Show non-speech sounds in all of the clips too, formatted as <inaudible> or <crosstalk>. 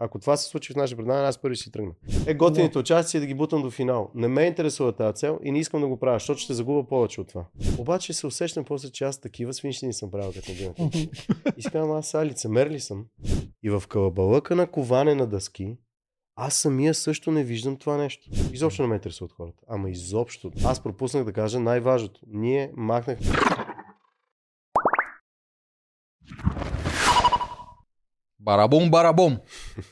Ако това се случи в наше предаване, аз първи си тръгна. Е, готините участия да ги бутам до финал. Не ме интересува тази цел и не искам да го правя, защото ще загубя повече от това. Обаче се усещам после, че аз такива свинщини съм правил като на И си казвам, аз сега лицемер ли съм? И в кълбалъка на коване на дъски, аз самия също не виждам това нещо. Изобщо не ме интересуват хората. Ама изобщо. Аз пропуснах да кажа най-важното. Ние махнахме Барабум, барабум.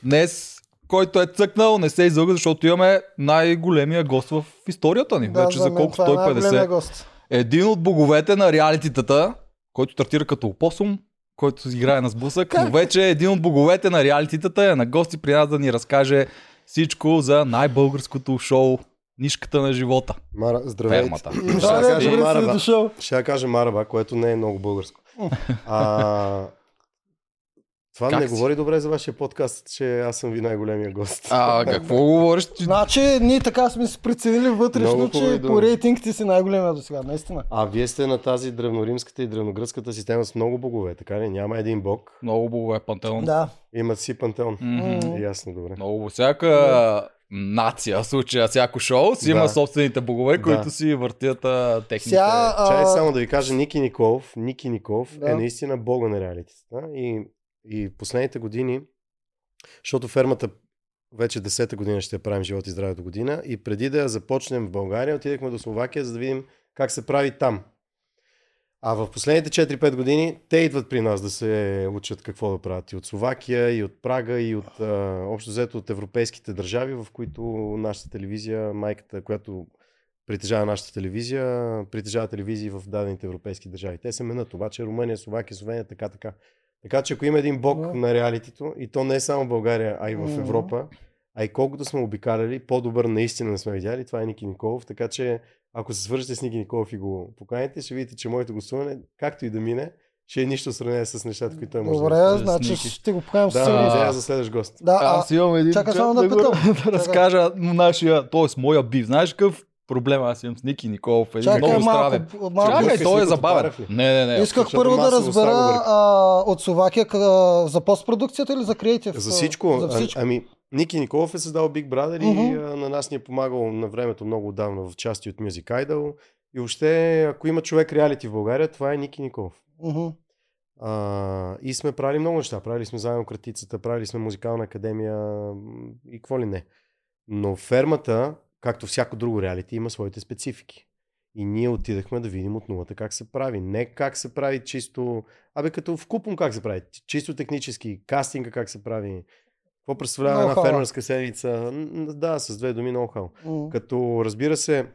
Днес, който е цъкнал, не се излъга, защото имаме най-големия гост в историята ни. Да, Вече за за колко това е най-големия 150. гост. Един от боговете на реалититата, който стартира като опосум, който си играе на сблъсък, но вече един от боговете на реалититата е на гости при нас да ни разкаже всичко за най-българското шоу Нишката на живота. Мара, здравейте. Фермата. Ще Да, кажа Мараба. Ще кажа Мараба, което не е много българско. А, това Как не си? говори добре за вашия подкаст, че аз съм ви най-големия гост. А, какво говориш? <laughs> Значи, ние така сме се преценили вътрешно, че по рейтинг ти си най-големия до сега, наистина. А вие сте на тази древноримската и древногръцката система с много богове, така ли? Няма един бог. Много богове пантеон. Да. Имат си пантеон. Мгм. Ясно, добре. Много. Всяка нация, случая всяко шоу, си има Да. собствените богове, Да. които си въртят а, техните... Сега, а, Чай само да ви кажа, Ники Николов, Ники Николов Да. е наистина бога на реалитета. И, и последните години, защото фермата вече 10-та година ще я правим живот и здраве до година и преди да я започнем в България, отидахме до Словакия, за да видим как се прави там. А в последните 4-5 години те идват при нас да се учат какво да правят и от Словакия, и от Прага, и от а, общо взето от европейските държави, в които нашата телевизия, майката, която притежава нашата телевизия, притежава телевизии в дадените европейски държави. Те се менят, обаче Румъния, Словакия, Словения, така, така. Така че ако има един бог Да. на реалитито, и то не е само в България, а и в. Европа, а и колкото сме обикаляли, по-добър наистина не сме видяли, това е Ники Николов, така че ако се свържете с Ники Николов и го поканите, ще видите, че моето гласуване, както и да мине, ще е нищо в сравнение с нещата, които той може Добре, да значи Ники. ще го покажем със Да, сигурност. идея за следващ гост. Да, а, Аз имам един чакай само да го- питам. <laughs> да разкажа нашия, т.е. моя бив. Знаеш какъв проблем аз имам с Ники Николов? Един чакай много странен. малко, малко. Чакай, той е забавен. Не, не, не. Исках първо да разбера а, от Словакия къ- за постпродукцията или за креатив? За всичко. За А, всичко. ами, Ники Николов е създал Big Brother и Мгм. а, на нас ни е помагал на времето много отдавна в части от Music Idol. И въобще, ако има човек реалити в България, това е Ники Николов. Мгм. А, и сме правили много неща. Правили сме заедно Кратицата, правили сме музикална академия и какво ли не. Но фермата, както всяко друго реалити, има своите специфики. И ние отидахме да видим от нулата как се прави. Не как се прави чисто... Абе, като в купон как се прави. Чисто технически. Кастинга как се прави. Какво представлява една Ноу-хау. фермерска седмица. Да, с две думи ноу-хау. М. Като разбира се,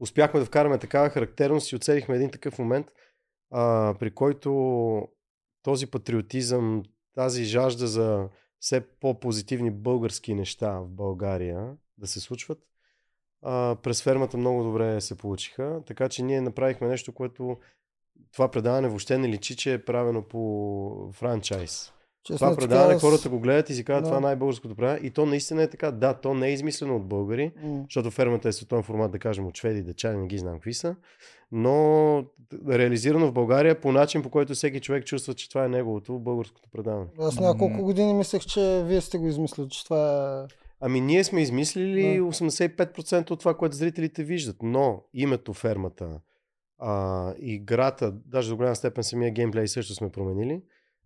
успяхме да вкараме такава характерност и оцелихме един такъв момент, а, при който този патриотизъм, тази жажда за все по-позитивни български неща в България да се случват, а, през фермата много добре се получиха. Така че ние направихме нещо, което това предаване въобще не личи, че е правено по франчайз. Честно, Това предаване аз- хората го гледат и си казват, Да. това е най-българското предаване. И то наистина е така. Да, то не е измислено от българи, М. защото фермата е световен формат, да кажем, от шведи, дечани, не ги знам какви са, но реализирано в България по начин, по който всеки човек чувства, че това е неговото българското предаване. Аз няколко години мислех, че вие сте го измислили, че това е... Ами ние сме измислили Да. 85% от това, което зрителите виждат, но името фермата, а, играта, даже до голяма степен самия геймплей също сме променили.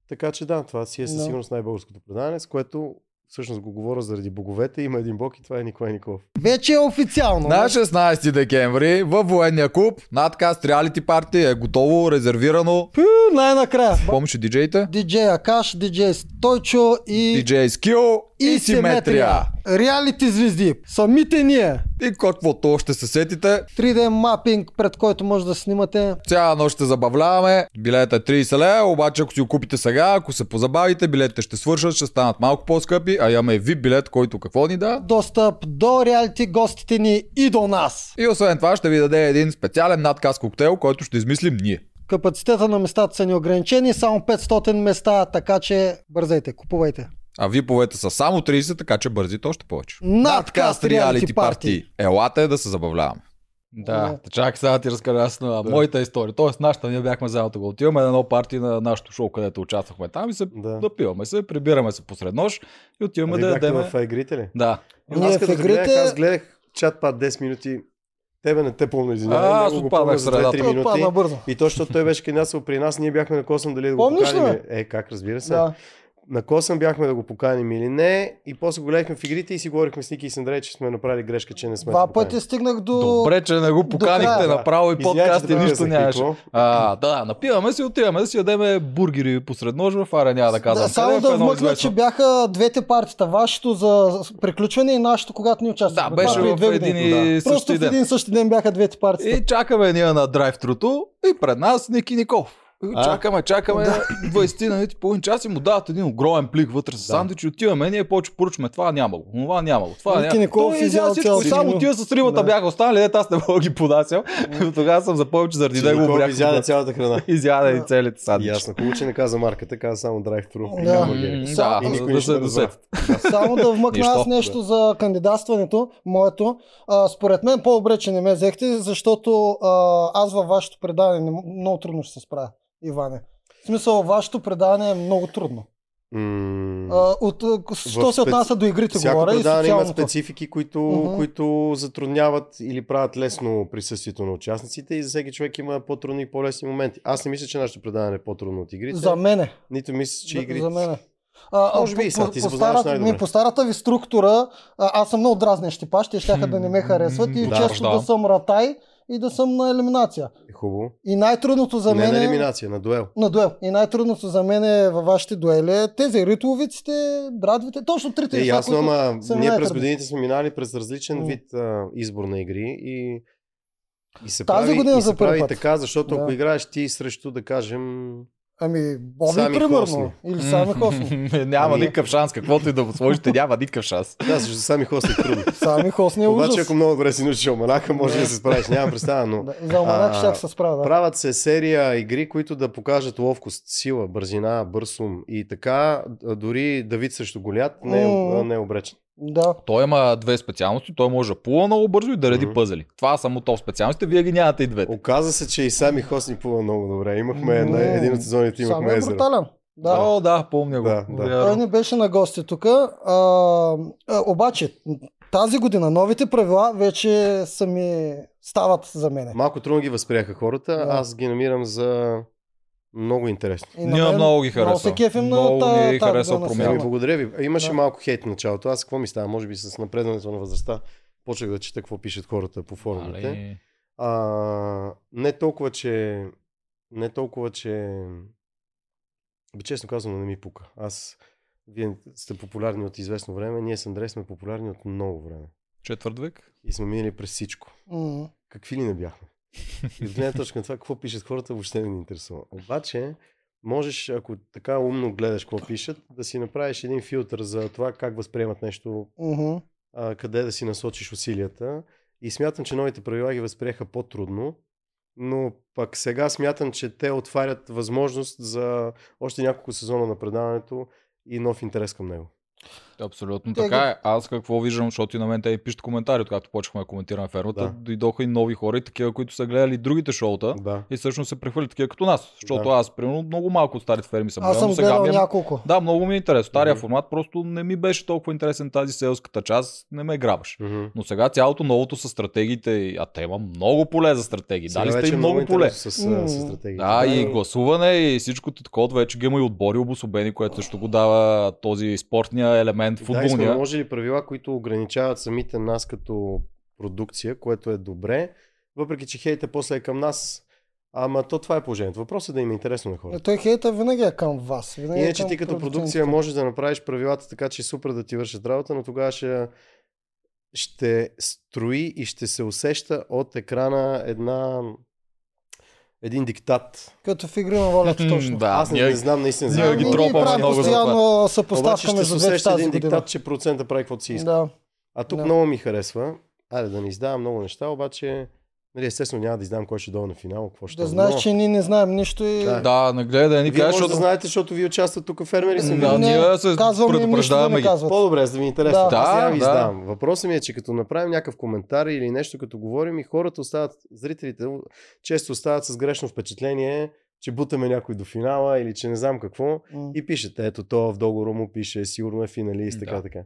Така че да, това си е със Да. сигурност най-българското предаване, с което всъщност го говоря заради боговете. Има един бог и това е Николай Николов. Вече е официално. На 16 декември във военния клуб надкаст реалити парти е готово, резервирано. Пю, най-накрая. Помниш диджеите? Диджей Акаш, диджей Стойчо и... Диджей Скил и Симетрия. Реалити звезди. Самите ние. И каквото още се сетите, 3D мапинг, пред който може да снимате. цяла нощ ще забавляваме. Билета е 30 лева, обаче ако си го купите сега, ако се позабавите, билетите ще свършат, ще станат малко по-скъпи, а имаме VIP билет, който какво ни да? Достъп до реалити гостите ни и до нас. И освен това ще ви даде един специален надказ коктейл, който ще измислим ние. Капацитета на местата са неограничени, само 500 места, така че бързайте, купувайте. А виповете са само 30, така че бързите още повече. Надкаст Reality Party. Елате да се забавляваме. Да, Не. чакай сега да ти разкажа аз на Да. моята история. Тоест, нашата, ние бяхме заедно да отиваме на едно парти на нашото шоу, където участвахме там и се Да. да пиваме се, прибираме се посред нощ и отиваме Ами да ядеме. в игрите ли? Да. Ние аз като игрите- гледах, аз гледах чат пат 10 минути. Тебе не те помня, извинявай. А, аз го отпаднах средата. 2-3 минути. Отпадна бързо. И то, защото той беше кандидатствал при нас, ние бяхме на косъм дали да го Помниш ли, поканим. бе? Е, как разбира се. Да. На косъм бяхме да го поканим или не. И после го гледахме в игрите и си говорихме с Ники и с Андрей, че сме направили грешка, че не сме. Два пъти стигнах до... Добре, че не го поканихте да. направо и подкаст и нищо нямаше. А, да, напиваме се и отиваме да си ядеме бургери посред нощ в Ара, няма да казвам. Да, само в да вмъкна, че бяха двете партита. Вашето за приключване и нашето, когато ни Да, участвахме. беше в един и Просто същи в ден. един същи ден бяха двете партита. И чакаме ние на драйв-труто и пред нас Ники Ников. А? Чакаме, чакаме 20 на минути, половин час и му дават един огромен плик вътре с Да. сандвич и отиваме, ние повече поръчваме това нямало, това нямало, това нямало. Николов Той изял всичко, само тия с рибата Да. бяха останали, дето аз не мога да ги подасям. <laughs> Тогава съм за повече заради Че него Никол обрях. изяде цялата храна. <laughs> Изяде и целите сандвичи. Ясно. Хубаво, че не каза марката, каза само drive-thru. Да. Няма ги. М, Само- Да, И никой да се. Само да вмъкна аз нещо за кандидатстването, моето. Според мен по-добре, че не ме взехте, защото аз във вашето предаване не, много трудно ще се справя, Иване. В смисъл, вашето предаване е много трудно. М, А, от, що се специ- отнася до игрите, Всяко говоря и предаване има социалното. специфики, които, Мгм. които затрудняват или правят лесно присъствието на участниците и за всеки човек има по-трудни и по-лесни моменти. Аз не мисля, че нашето предаване е по-трудно от игрите. За мене. Нито мисля, че игрите. За мен. А, Може би и сега, ти се по, познаваш старата, най-добре. не, по старата ви структура, а, аз съм много дразнещ типаж, те щяха да не ме харесват и Да, често да. да съм ратай и да съм на елиминация. Хубаво. И най-трудното за не мен на е... елиминация, на дуел. На дуел. И най-трудното за мен е във вашите дуели е тези ритуовиците, брадвите, точно трите Е, неща, ясно, ама ние през годините сме минали през различен вид а, избор на игри и, и се Тази прави, година и за се първи прави път. така, защото Да. ако играеш ти срещу, да кажем, Ами, Боби, Сами примерно. Хосни. Или сами Хосни. <laughs> Няма Ами- никакъв шанс, каквото и да го сложите, няма никакъв шанс. <laughs> да, защото сами хости е трудно. Сами Хосни е Обаче, ужас. ако много добре си научиш оманака, може да се справиш. Нямам представа, но Да, за Оманак щях се справя. Да. Правят се серия игри, които да покажат ловкост, сила, бързина, бърз ум. И така, дори Давид срещу Голят не е, не е обречен. Да. Той има две специалности, той може да плува много бързо и да реди Мгм. пъзели. Това са му топ специалностите, вие ги нямате и двете. Оказа се, че и сами Хосни плува много добре. Имахме на един от сезоните Сами имахме е езеро. брутален. Да. О, да, помня го. Да, да. Той не беше на гости тук. А, а, обаче, тази година новите правила вече са ми стават за мене. Малко трудно ги възприеха хората. Да. Аз ги намирам за много интересни. И Ние мен много ги Много харесва. Много тая- ги тая харесва година промяна. Ами, благодаря ви. Имаше Да. малко хейт в началото. Аз какво ми става? Може би с напредването на възрастта. Почнах да чета какво пишат хората по форумите. А, не толкова, че... Не толкова, че... Би честно казано, не ми пука. Аз... Вие сте популярни от известно време, ние с Андрей сме популярни от много време. Четвърт век? И сме минали през всичко. М. Какви ли не бяхме? И от гледна точка на това, какво пишат хората, въобще не ни интересува. Обаче, можеш, ако така умно гледаш какво пишат, да си направиш един филтър за това как възприемат нещо, Мгм. а, къде да си насочиш усилията. И смятам, че новите правила ги възприеха по-трудно, но пък сега смятам, че те отварят възможност за още няколко сезона на предаването и нов интерес към него. Абсолютно Те така е. Аз какво виждам, защото и на мен те пишат коментари, когато почнахме да коментираме фермата. Да. Дойдоха и нови хора, и такива, които са гледали другите шоута. Да. И всъщност се прехвърлят такива като нас. Защото Да. аз, примерно, много малко от старите ферми съм Аз гледал, съм сега гледал ми е... няколко. Да, много ми е интересно. Стария Мгм. формат просто не ми беше толкова интересен тази селската част, не ме грабаш. Мгм. Но сега цялото новото с стратегиите, а те има много поле за стратегии. Сега Дали сте вече и е много поле. интересно С, М. с стратегии. Да, и гласуване и всичко такова, вече ги има и отбори обособени, което също го дава този спортния елемент, Да, и сме футболния. наложили правила, които ограничават самите нас като продукция, което е добре, въпреки че хейта после е към нас. Ама то това е положението. Въпросът е да им е интересно на хората. Той хейта винаги е към вас. Винаги е Иначе към ти като продукция можеш да направиш правилата така, че супер да ти вършат работа, но тогава ще, ще строи и ще се усеща от екрана една един диктат. Като в игри на волята точно. Да, Аз не, ние- не знам наистина. ние за ги тропаме много за постоянно Обаче съпоставка ще се между двете усеща тази един година. диктат, че процента прави каквото си иска. Да. А тук Да. много ми харесва. Айде да не издавам много неща, обаче Нали, естествено няма да издам кой ще долу на финал, какво ще Да стане, знаеш, но- че ние не знаем нищо и... Да. Да, не гледай да ни кажеш, може да защото... знаете, защото вие участвате тук фермери съм Да, ние се да предупреждаваме не ги. По-добре, за да ви е интересно. Да. Аз няма Да, ви да. Въпросът ми е, че като направим някакъв коментар или нещо като говорим и хората остават, зрителите често остават с грешно впечатление, че бутаме някой до финала или че не знам какво. М. И пишете, ето то в договора му пише, сигурно е финалист, така, Да. така.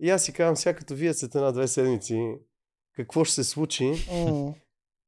И аз си казвам, сега като вие след една-две седмици, какво ще се случи, М.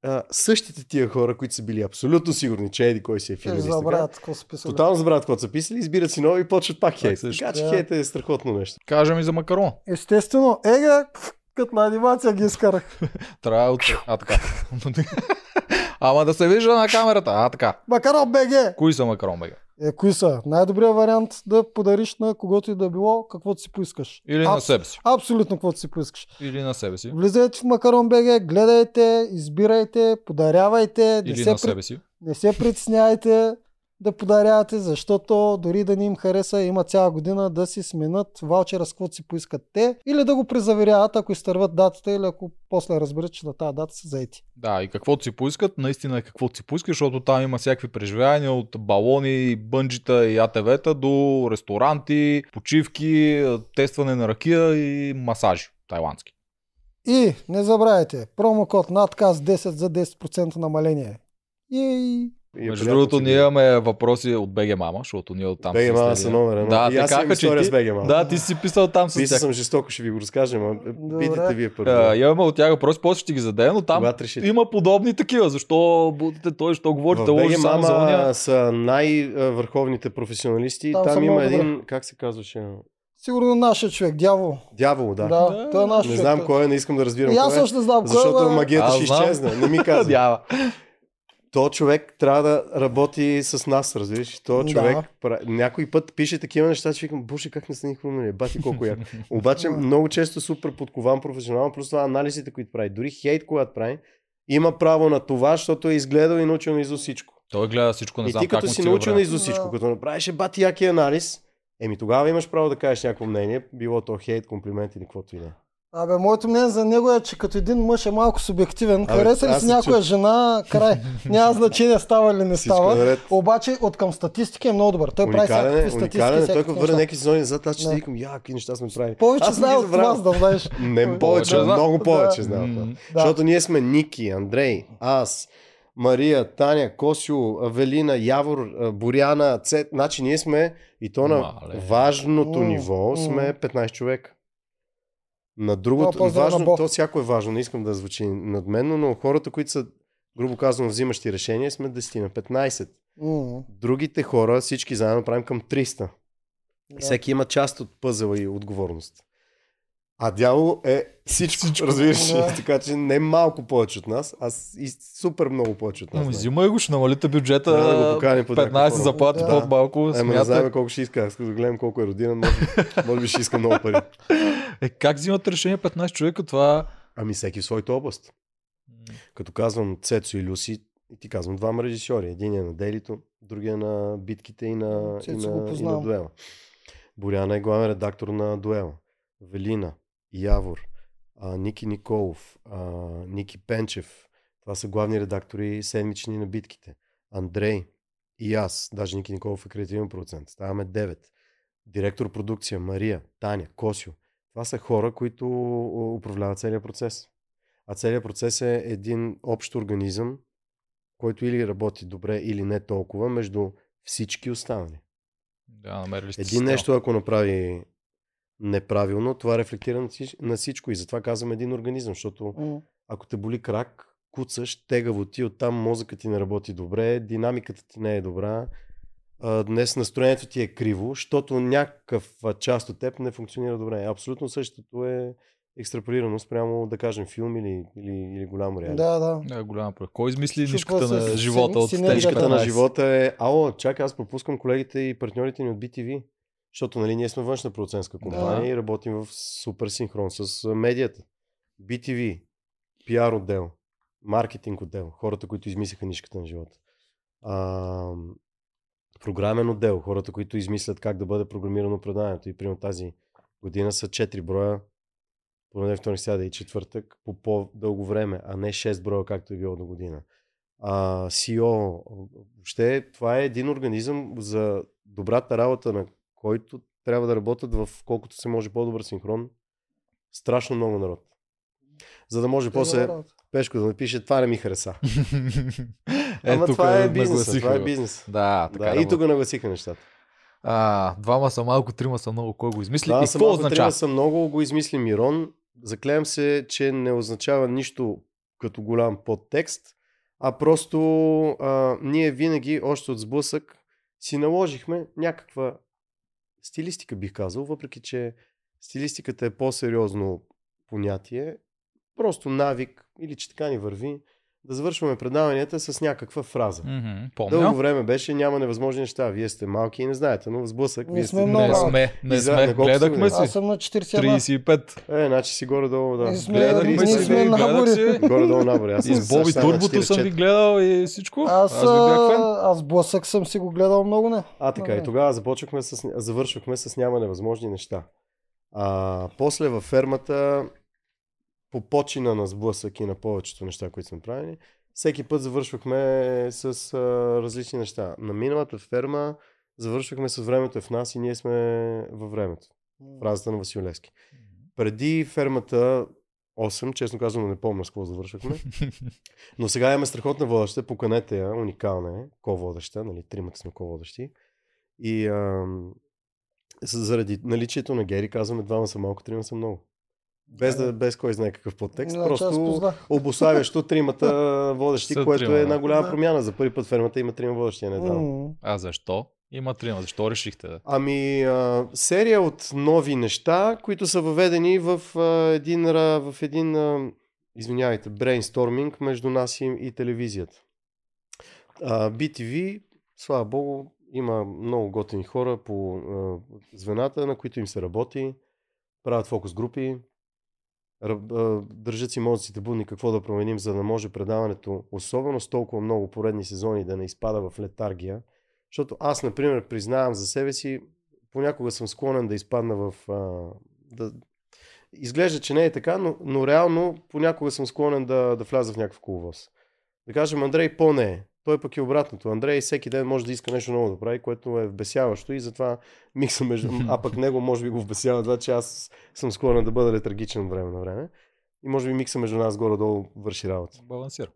а, същите тия хора, които са били абсолютно сигурни, че еди кой си е така, забравят какво са писали. тотално забравят какво са писали, избират си нови и почват пак хейт. Така че хейт е страхотно нещо. Кажа ми за макарон. Естествено, ега, като на анимация ги изкарах. <laughs> Трябва от... А, така. <laughs> Ама да се вижда на камерата. А, така. Макарон БГ! Кои са макарон, бега? Е, кои са? Най-добрият вариант да подариш на когото и да било, каквото си поискаш. Или на Абс- себе си. Абсолютно каквото си поискаш. Или на себе си. Влизайте в Макарон БГ, гледайте, избирайте, подарявайте, не Или се, на себе си. не се притесняйте да подарявате, защото дори да не им хареса, има цяла година да си сменят ваучера с каквото си поискат те или да го презаверяват, ако изтърват датата или ако после разберат, че на тази дата са заети. Да, и каквото си поискат, наистина е каквото си поискаш, защото там има всякакви преживявания от балони, бънджита и АТВ-та до ресторанти, почивки, тестване на ракия и масажи тайландски. И не забравяйте, промокод надказ 10 за 10% намаление. И И е Между другото, ние имаме въпроси от БГ Мама, защото ние оттам БГ си Мама са номер едно. Да, И аз имам история ти... с БГ Мама. Да, ти си писал там с Писал тях. съм жестоко, ще ви го разкажа, но Добре. питайте вие първо. А, имаме от тях въпроси, после ще ги зададем, но там има подобни такива. Защо будете той, що говорите лошо БГ само за уния? са най-върховните професионалисти. Там Там, има един, как се казваше? сигурно нашия човек, дявол. Дявол, да. Да, Да. той е наш Не човек. знам кой е, не искам да разбирам И аз кой е. също не знам Защото кой е. бе. магията ще изчезне. Не ми <laughs> казва. То човек трябва да работи с нас, разбираш? То Да. човек пра- някой път пише такива неща, че викам, буше, как не са ни хрумнали, бати колко як. <laughs> Обаче много често супер подкован професионално, плюс това анализите, които прави. Дори хейт, когато прави, има право на това, защото е изгледал и научил на всичко. Той гледа всичко, не и знам ти как като си научил на всичко, Да. като направиш е бати яки анализ, еми тогава имаш право да кажеш някакво мнение, било то хейт, комплимент или каквото и да е. Абе, моето мнение за него е, че като един мъж е малко субективен. Абе, Хареса ли си се някоя чу- жена, край. Няма значение става или не става. наред. Обаче от към статистика е много добър. Той прави Уникален всякакви е, статистики. уникален е. Той всякакви като върне някакви сезони назад, аз ще си викам, я, какви неща сме правили. Повече знае от вас, да знаеш. Не, Повече много повече. Да. Защото ние сме Ники, Андрей, аз, Мария, Таня, Косио, Авелина, Явор, Боряна, Цет. Значи ние сме и то на Мале. важното ниво сме 15 човека. На Много другото, на важно, Бог. то всяко е важно, не искам да звучи надменно, но хората, които са, грубо казано, взимащи решения, сме 10 на 15. М, Другите хора, всички заедно правим към 300. да. Всеки има част от пъзела и отговорност. А дявол е всичко, всичко. разбираш? Да. Така че не малко повече от нас, а и супер много повече от нас. Ами, знае. взимай го, ще намалите бюджета. Трябва да го поканим по 15 някаква заплати форма. по-малко. Ема не знаем колко ще иска. Аз като гледам колко е родина, може, <laughs> може би ще иска много пари. Е, как взимат решение 15 човека? Това... Ами всеки в своята област. Като казвам Цецо и Люси, и ти казвам двама режисьори. Един е на Делито, другия на битките и на, и Цецо го на, и на. Дуела. Боряна е главен редактор на Дуела. Велина, Явор, а, Ники Николов, а, Ники Пенчев. Това са главни редактори седмични на битките. Андрей и аз. Даже Ники Николов е креативен процент. Ставаме 9. Директор продукция Мария, Таня, Косио. Това са хора, които управляват целият процес. А целият процес е един общ организъм, който или работи добре, или не толкова, между всички останали. Да, намерили сте Един нещо, ако направи неправилно, това рефлектира на всич- на всичко. И затова казвам един организъм, защото М, ако те боли крак, куцаш, тегаво ти, оттам мозъкът ти не работи добре, динамиката ти не е добра, днес настроението ти е криво, защото някакъв част от теб не функционира добре. Абсолютно същото е екстраполирано спрямо, да кажем, филм или, или, или голямо реалити. Да, да. Да, голяма проект. Кой измисли Чупва нишката се на живота от тези Нишката на 15? живота е, ало, чакай, аз пропускам колегите и партньорите ни от BTV. Защото нали, ние сме външна продуцентска компания Да. и работим в супер синхрон с медията. BTV, пиар отдел, маркетинг отдел, хората, които измислиха нишката на живота. А, програмен отдел, хората, които измислят как да бъде програмирано преданието. И примерно тази година са 4 броя понеделник, вторник, сряда и четвъртък по по-дълго време, а не 6 броя, както е било до година. А, CEO, въобще това е един организъм за добрата работа, на който трябва да работят в колкото се може по-добър синхрон. Страшно много народ. За да може после Пешко да напише, това не ми хареса. <laughs> Е, Ама това е бизнес, това е бизнес. Да, така Да, и работи. тук нагласиха нещата. А, двама са малко, трима са много. Кой го измисли? Да, и са малко, означава? трима са много, го измисли Мирон. Заклеям се, че не означава нищо като голям подтекст, а просто а, ние винаги, още от сблъсък, си наложихме някаква стилистика, бих казал, въпреки че стилистиката е по-сериозно понятие, просто навик или че така ни върви, да завършваме предаванията с някаква фраза. Дълго Помня. време беше, няма невъзможни неща. Вие сте малки и не знаете, но сблъсък. Не вие сме сте много Не сме, не Изра- сме. Гледахме си. Аз съм на 41. 35. Е, значи си горе-долу, да. Ние сме- Гледахме си, сме набори. си. Горе-долу набори. Аз И с Боби Турбото съм ви 44. гледал и всичко. Аз, Аз аз блъсък съм си го гледал много не. А, така. И тогава започвахме с, завършвахме с няма невъзможни неща. А, после във фермата, по почина на сблъсък и на повечето неща, които сме правили, всеки път завършвахме с а, различни неща. На миналата ферма завършвахме с времето в нас и ние сме във времето. Фразата на Василевски. Преди фермата 8, честно казвам, не помня с какво завършвахме. <laughs> Но сега имаме страхотна водеща, поканете я, уникална е, ко-водеща, нали, тримата сме ко-водещи. И с- заради наличието на Гери казваме двама са малко, трима са много. Без, да, без кой знае какъв подтекст, аз просто <laughs> обославящо тримата <laughs> водещи, Са което трима, е една голяма Да. промяна. За първи път фермата има трима водещи, а не двама. М. А защо? Има трима. Защо решихте да? Ами, а, серия от нови неща, които са въведени в а, един, ра- в един а, извинявайте, брейнсторминг между нас и, и телевизията. А, BTV, слава богу, има много готини хора по а, звената, на които им се работи, правят фокус групи, а, държат си мозъците будни какво да променим, за да може предаването, особено с толкова много поредни сезони, да не изпада в летаргия. Защото аз, например, признавам за себе си, понякога съм склонен да изпадна в... Да... Изглежда, че не е така, но, но реално понякога съм склонен да, да вляза в някакъв коловоз. Да кажем, Андрей по-не е. Той пък е обратното. Андрей всеки ден може да иска нещо ново да прави, което е вбесяващо и затова микса между... <laughs> А пък него може би го вбесява това, че аз съм склонен да бъда летаргичен време на време. И може би микса между нас горе-долу върши работа. Балансира.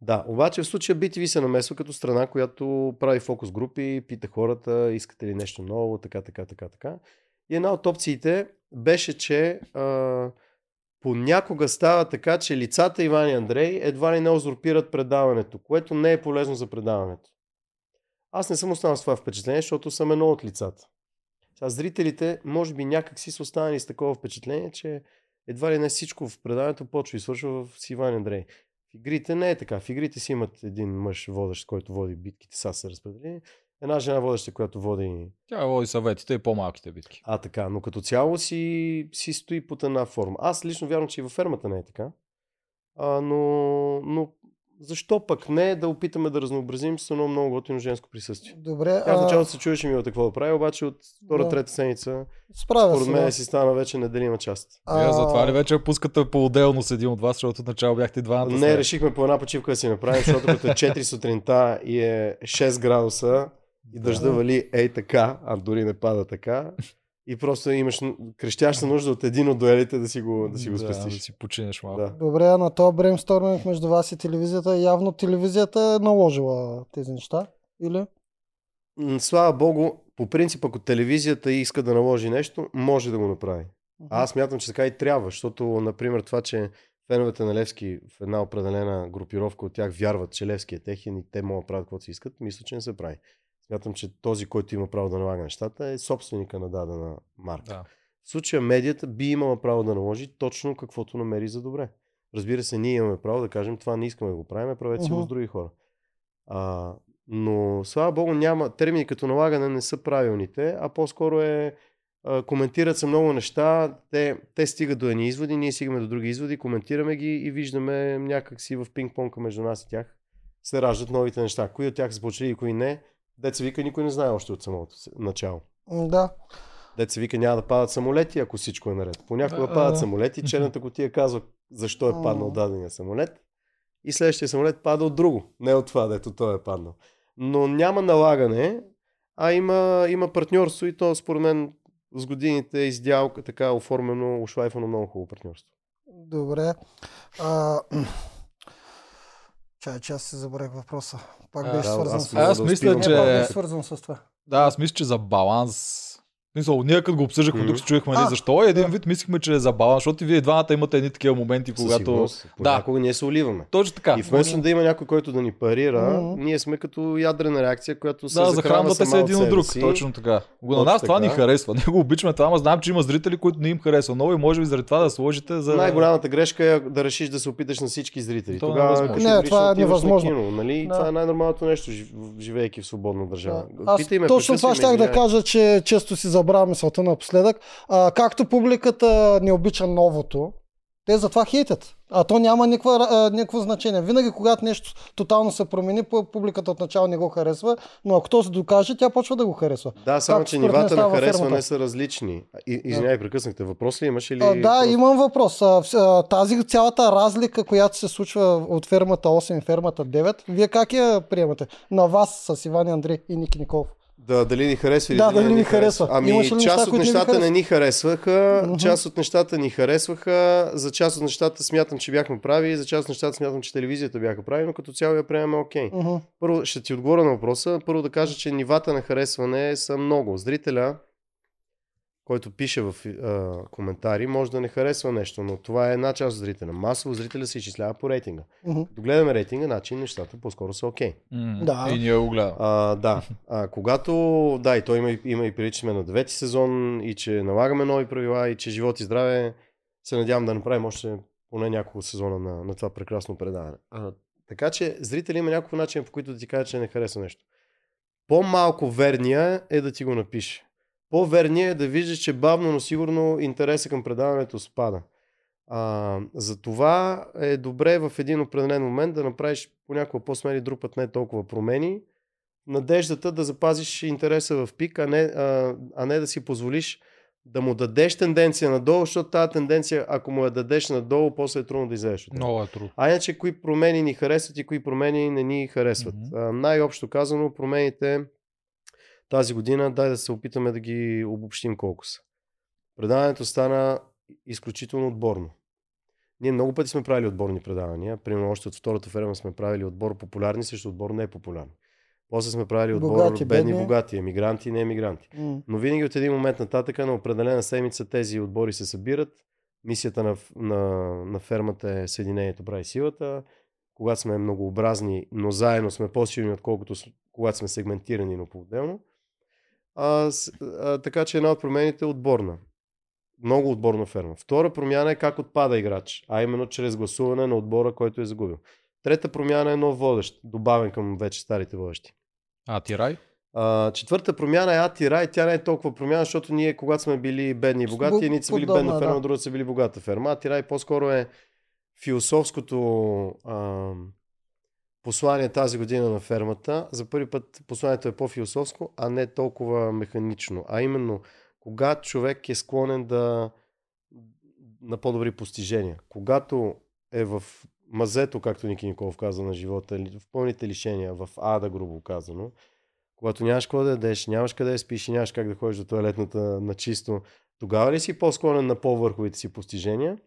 Да, обаче в случая BTV се намесва като страна, която прави фокус групи, пита хората, искате ли нещо ново, така, така, така, така. И една от опциите беше, че а, понякога става така, че лицата Иван и Андрей едва ли не узурпират предаването, което не е полезно за предаването. Аз не съм останал с това впечатление, защото съм едно от лицата. Сега зрителите, може би някак си са останали с такова впечатление, че едва ли не всичко в предаването почва и свършва с Иван и Андрей. В игрите не е така. В игрите си имат един мъж водещ, който води битките, са се разпределени. Една жена водеща, която води... Тя води съветите и по-малките битки. А, така. Но като цяло си, си стои под една форма. Аз лично вярвам, че и във фермата не е така. А, но, но защо пък не да опитаме да разнообразим с едно много готино женско присъствие? Добре, Тя в а, началото се чуеше ми от какво да прави, обаче от втора, Да. трета седмица, справя според се. мен си стана вече неделима част. Вие затова ли вече пускате по-отделно с един от вас, защото отначало бяхте двамата. с Не, решихме по една почивка да си направим, защото като е 4 сутринта и е 6 градуса и дъжда вали ей така, а дори не пада така. И просто имаш крещяща нужда от един от дуелите да си го, да си го Да, да спестиш. си починеш малко. Да. Добре, а на този брейнсторминг между вас и телевизията, явно телевизията е наложила тези неща. Или? Слава богу, по принцип, ако телевизията иска да наложи нещо, може да го направи. А аз мятам, че така и трябва, защото, например, това, че феновете на Левски в една определена групировка от тях вярват, че Левски е техен и те могат да правят каквото си искат, мисля, че не се прави. Смятам, че този, който има право да налага нещата, е собственика на дадена марка. Да. В случая медията би имала право да наложи точно каквото намери за добре. Разбира се, ние имаме право да кажем това не искаме да го правим, правете си го с други хора. А, но, слава богу, няма, термини като налагане не са правилните, а по-скоро е а, коментират се много неща, те, те стигат до едни изводи, ние стигаме до други изводи, коментираме ги и виждаме някакси в пинг-понка между нас и тях се раждат новите неща. Кои от тях са почели и кои не, деца вика, никой не знае още от самото начало. Да. Деца вика няма да падат самолети, ако всичко е наред. Понякога Да. падат самолети, черната котия казва защо е паднал дадения самолет. И следващия самолет пада от друго. Не от това, дето той е паднал. Но няма налагане, а има, има партньорство и то според мен с годините е издялка, така оформено, ошлайфано много хубаво партньорство. Добре. А, чай, че аз си забравих въпроса. Пак А, беше Да, свързан аз с... мога Аз да мисля, че- да- пак беше свързан с това. Да, аз мисля, че за баланс. В Смисъл, ние като го обсъждахме, тук се чуехме нали, А, защо, и един да. вид мислихме, че е за баланс, защото и вие двамата имате едни такива моменти, когато... Да. Понякога ние се оливаме. Точно така. И вместо да има някой, който да ни парира, Мгм. ние сме като ядрена реакция, която се Да, захранва захранвате се един от друг. си. Точно така. Го на Точно нас това ни така. харесва. <laughs> Ние го обичаме това, ама знам, че има зрители, които не им харесва много и може би заради това да сложите за... Най-голямата грешка е да решиш да се опиташ на всички зрители. То е Тогава категорично Не, това е невъзможно. Кино, нали? Да. Това е най-нормалното нещо, жив- живеейки в свободна държава. Аз точно това щях да кажа, че често си забравя мисълта напоследък. А, както публиката не обича новото, те затова хейтят. А то няма никаква, никакво значение. Винаги, когато нещо тотално се промени, пу- публиката отначало не го харесва, но ако то се докаже, тя почва да го харесва. Да, само Както че нивата на харесване са различни. И, извинявай, прекъснахте. Въпрос ли имаш или... А, да, имам въпрос. Тази цялата разлика, която се случва от фермата 8 и фермата 9, вие как я приемате? На вас с Иван Андрей и Ники Николов. Да, дали ни харесва или Да, не дали ни ни харесва. Ами, Имаше ли част неща, от не нещата не харесват? ни харесваха, Мгм. част от нещата ни харесваха, за част от нещата смятам, че бяхме прави, за част от нещата смятам, че телевизията бяха прави, но като цяло я приемаме окей. Мгм. Първо ще ти отговоря на въпроса. Първо да кажа, че нивата на харесване са много. Зрителя, който пише в а, коментари, може да не харесва нещо, но това е една част от зрителя. Масово зрителя се изчислява по рейтинга. Мгм. Като гледаме рейтинга, значи нещата по-скоро са окей. М, Да. И ние го гледаме. А, да. А, когато, да, и той има, и- има и преди, че сме на девети сезон и че налагаме нови правила и че живот и здраве, се надявам да направим още поне няколко сезона на, на това прекрасно предаване. А, така че зрители има няколко начин, по които да ти кажа, че не харесва нещо. По-малко верния е да ти го напише. По-верния е да виждаш, че бавно, но сигурно интереса към предаването спада. А, затова е добре в един определен момент да направиш понякога по-смели, друг път не толкова промени. Надеждата да запазиш интереса в пик, а не, а, а не да си позволиш да му дадеш тенденция надолу, защото тази тенденция, ако му я дадеш надолу, после е трудно да излезеш. Много е трудно. А иначе, кои промени ни харесват и кои промени не ни харесват. Mm-hmm. най-общо казано, промените тази година, дай да се опитаме да ги обобщим колко са. Предаването стана изключително отборно. Ние много пъти сме правили отборни предавания. Примерно още от втората ферма сме правили отбор популярни срещу отбор непопулярни. После сме правили отбор Богати, бедни, бедни. богати, емигранти и не емигранти. М. Но винаги от един момент нататък на определена седмица тези отбори се събират. Мисията на, на, на фермата е Съединението прави силата. Когато сме многообразни, но заедно сме по-силни, отколкото когато сме сегментирани, но по-отделно. А, с, а, така че една от промените е отборна. Много отборна ферма. Втора промяна е как отпада играч, а именно чрез гласуване на отбора, който е загубил. Трета промяна е нов водещ, добавен към вече старите водещи. А ти рай? А, четвърта промяна е Атира и тя не е толкова промяна, защото ние, когато сме били бедни и богати, едни са били бедна ферма, да. другите са били богата ферма. Атира по-скоро е философското а, послание тази година на фермата. За първи път посланието е по-философско, а не толкова механично. А именно, кога човек е склонен да на по-добри постижения. Когато е в мазето, както Ники Николов каза на живота, в пълните лишения, в ада, грубо казано, когато нямаш какво да ядеш, нямаш къде да спиш и нямаш как да ходиш до туалетната на чисто, тогава ли си по-склонен на по-върховите си постижения?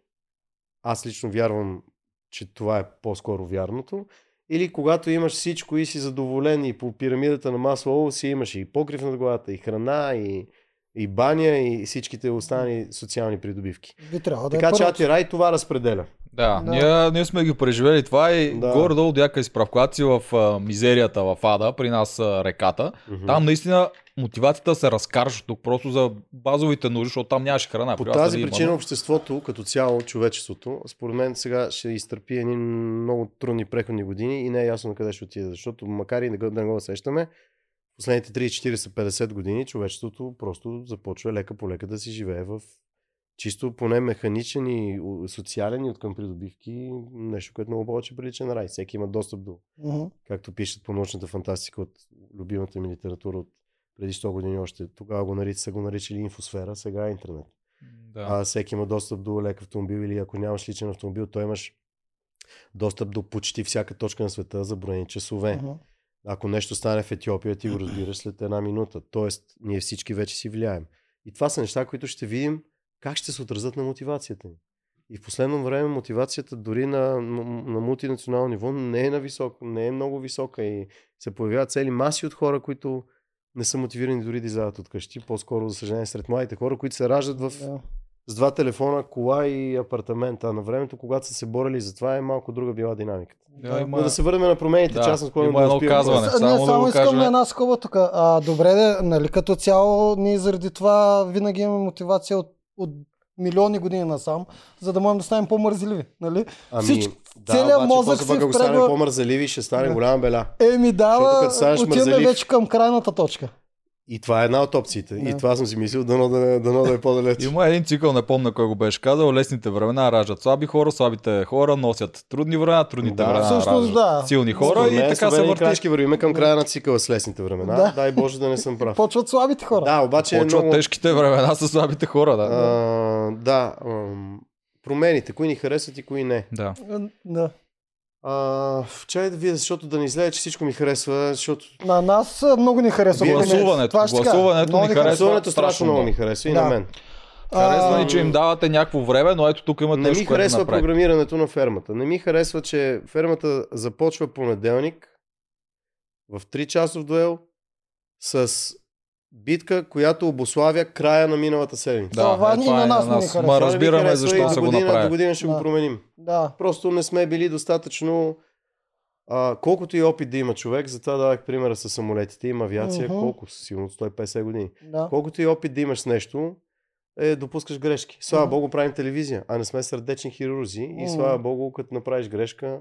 Аз лично вярвам, че това е по-скоро вярното. Или когато имаш всичко и си задоволен и по пирамидата на Маслоу си имаш и покрив над главата, и храна, и, и баня, и всичките останали социални придобивки. Би трябвало да Така е че първо. Атирай това разпределя. Да, Да. Ние, ние сме ги преживели това и Да. горе-долу дяка изправ. Когато си в а, мизерията в Ада, при нас а, реката, Мгм. там наистина мотивацията се разкараш тук просто за базовите нужди, защото там нямаше храна. По тази има, причина но- обществото, като цяло, човечеството, според мен сега ще изтърпи едни много трудни преходни години и не е ясно на къде ще отиде. Защото макар и да го- да не го усещаме, последните 30, 40, 50 години човечеството просто започва лека по лека да си живее в чисто поне механичен и социален и откъм придобивки, нещо, което много повече прилича на рай. Всеки има достъп до, Мгм. както пишат по научната фантастика от любимата ми литература от преди 100 години още. Тогава го нарич, са го наричали инфосфера, сега е интернет. Да. А, всеки има достъп до лек автомобил или ако нямаш личен автомобил, то имаш достъп до почти всяка точка на света за броени часове. Мгм. Ако нещо стане в Етиопия, ти го <clears throat> разбираш след една минута. Тоест, ние всички вече си влияем. И това са неща, които ще видим как ще се отразят на мотивацията ни. И в последно време мотивацията дори на, на, на мултинационално ниво не е, на висок, не е много висока и се появяват цели маси от хора, които не са мотивирани дори да излязат от къщи. По-скоро, за съжаление, сред младите хора, които се раждат в, Да. с два телефона, кола и апартамент. А на времето, когато са се борили за това, е малко друга била динамиката. Да, има... Но да се върнем на промените, Да, че аз наскоро има да едно казване. Само не, да само го искам кажем. на една скоба тук. А, добре, де, нали, като цяло ние заради това винаги имаме мотивация от, от милиони години насам, за да можем да станем по-мързеливи. Нали? Ами, Всичко- да, целият обаче, мозък си ако стане впрегва- по-мързеливи, ще стане Да. голяма беля. Еми станеш отиваме вече към крайната точка. И това е една от опциите. Да. И това съм си мислил, дано да, дано да е по-далеч. Има един цикъл, не помня кой го беше казал. Лесните времена раждат слаби хора, слабите хора носят трудни времена, трудните Да. времена Всъщност, раждат да. силни хора Според и така се върти. крачки вървиме към края на цикъла с лесните времена. Да. Дай Боже да не съм прав. Почват слабите хора. Да, обаче е Почват много... тежките времена с слабите хора, да. А, да, промените, кои ни харесват и кои не. да. Да. А, чай да видя, защото да не излезе, че всичко ми харесва, защото На нас много ни харесва. Гласуването, Това гласуването ни харесва. гласуването страшно много ми харесва и Да. на мен. Харесва ни, че им давате някакво време, но ето тук имат Не нещо, ми да харесва направи. програмирането на фермата. Не ми харесва, че фермата започва понеделник в 3 часов дуел с битка, която обославя края на миналата седмица. Да, Това е, и това на е нас не ни харесва. Ма разбираме и защо са го година, До направили. година ще Да. го променим. Да. Просто не сме били достатъчно а, колкото и опит да има човек, затова давах примера с самолетите, има авиация, Мгм. колко? Сигурно 150 години. Да. Колкото и опит да имаш с нещо, е, допускаш грешки. Слава Мгм. Богу, правим телевизия, а не сме сърдечни хирурзи. И Мгм. слава Богу, като направиш грешка,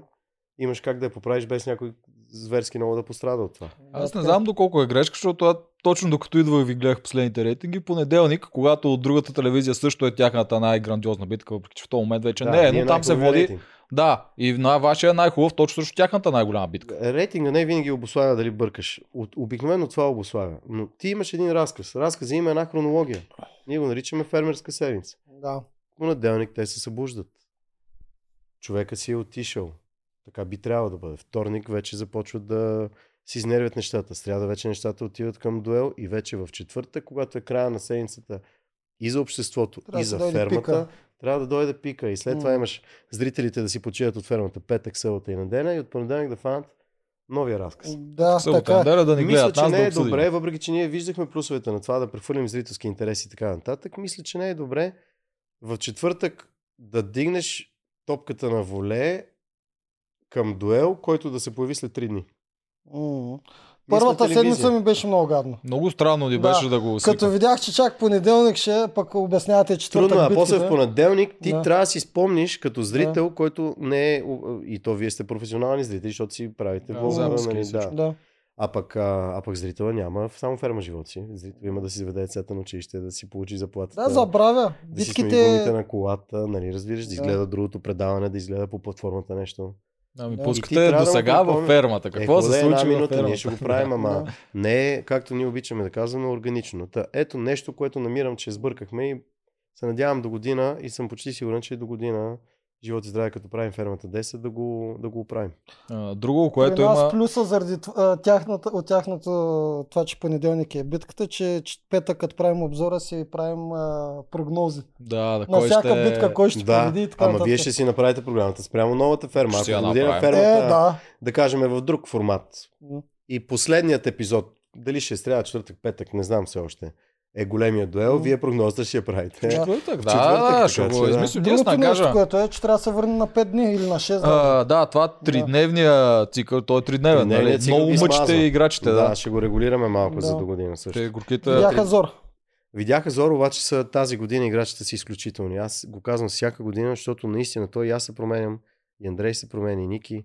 имаш как да я поправиш без някой зверски много да пострада от това. Аз не знам доколко е грешка, защото аз точно докато идвах и ви гледах последните рейтинги, понеделник, когато от другата телевизия също е тяхната най-грандиозна битка, въпреки че в този момент вече не е, но там се води. рейтинг. Да, и на вашия е най-хубав, точно срещу тяхната най-голяма битка. Рейтинга не винаги обославя дали бъркаш. От, обикновено това обославя. Но ти имаш един разказ. Разказа има една хронология. Ние го наричаме фермерска седмица. Да. Понеделник те се събуждат. Човека си е отишъл. Така би трябвало да бъде. Вторник вече започват да си изнервят нещата. Сряда вече нещата отиват към дуел и вече в четвъртък, когато е края на седмицата и за обществото, Трябва и да за дойде фермата, пика. трябва да дойде пика. И след това М. имаш зрителите да си почиват от фермата петък, събота и неделя и от понеделник да фанат новия разказ. Да, Събота, така. неделя да ни Мисля, гледат че не да е обсъдим. добре, въпреки че ние виждахме плюсовете на това да прехвърлим зрителски интереси и така нататък. Мисля, че не е добре в четвъртък да дигнеш топката на воле към дуел, който да се появи след 3 дни. Сме Първата седмица ми беше много гадно. Много странно ни Да, беше да го Като свикам. видях, че чак понеделник ще пък обяснявате четвъртък Трудно, а после в понеделник ти Да. трябва да си спомниш като зрител, който не е... И то вие сте професионални зрители, защото си правите Да, влога, нали, да. Да. А пък, а, а пък зрителя няма само ферма живот си. Зрител има да си заведе децата на училище, да си получи заплатата. Да, забравя. да си Битките... на колата, нали, разбираш, да Да. изгледа другото предаване, да изгледа по платформата нещо. Ами Да. Пускате да до сега припомня- във фермата. Е, Какво се да е една случи във минута, ние ще фермата? го правим, ама Да. не както ние обичаме да казваме, органично. Та, ето нещо, което намирам, че сбъркахме и се надявам до година и съм почти сигурен, че до година живот и здраве, като правим фермата 10, да го, да го оправим. А, Друго, Което което При нас има... плюса заради тяхната, от тяхната това, че понеделник е битката, че, че петък като правим обзора си правим а, прогнози. Да, да, На кой всяка ще... битка, кой ще да, победи и така ама нататък. вие ще си направите програмата спрямо новата ферма. Ще Ако година фермата, Е, да. да кажем, е в друг формат. И последният епизод, дали ще е сряда, четвъртък, петък, не знам все още, е големия дуел, вие прогнозата ще я правите. Да. Четвъртък, да, четвъртък, да, така ще го да. измислим. Другото нещо, кажа. което е, че трябва да се върне на 5 дни или на 6 дни. А, да, това тридневния цикъл, той е тридневен. Нали? Много мъчите смазва. играчите, да, да. ще го регулираме малко Да. за до година също. Те горките... Видяха зор. Видяха Зор, обаче са тази година играчите са изключителни. Аз го казвам всяка година, защото наистина той и аз се променям, и Андрей се промени, и Ники.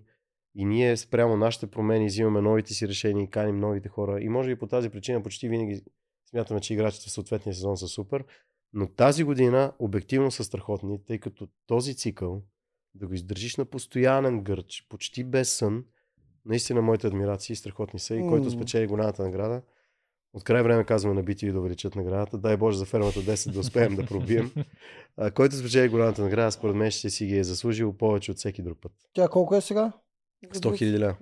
И ние спрямо нашите промени взимаме новите си решения и каним новите хора. И може би по тази причина почти винаги смятаме, че играчите в съответния сезон са супер. Но тази година обективно са страхотни, тъй като този цикъл да го издържиш на постоянен гърч, почти без сън, наистина моите адмирации страхотни са и който спечели голямата награда, От край време казваме на BTV да увеличат наградата. Дай Боже за фермата 10 да успеем да пробием. <laughs> А, който спечели голямата награда, според мен ще си ги е заслужил повече от всеки друг път. Тя колко е сега? 100 хиляди ля.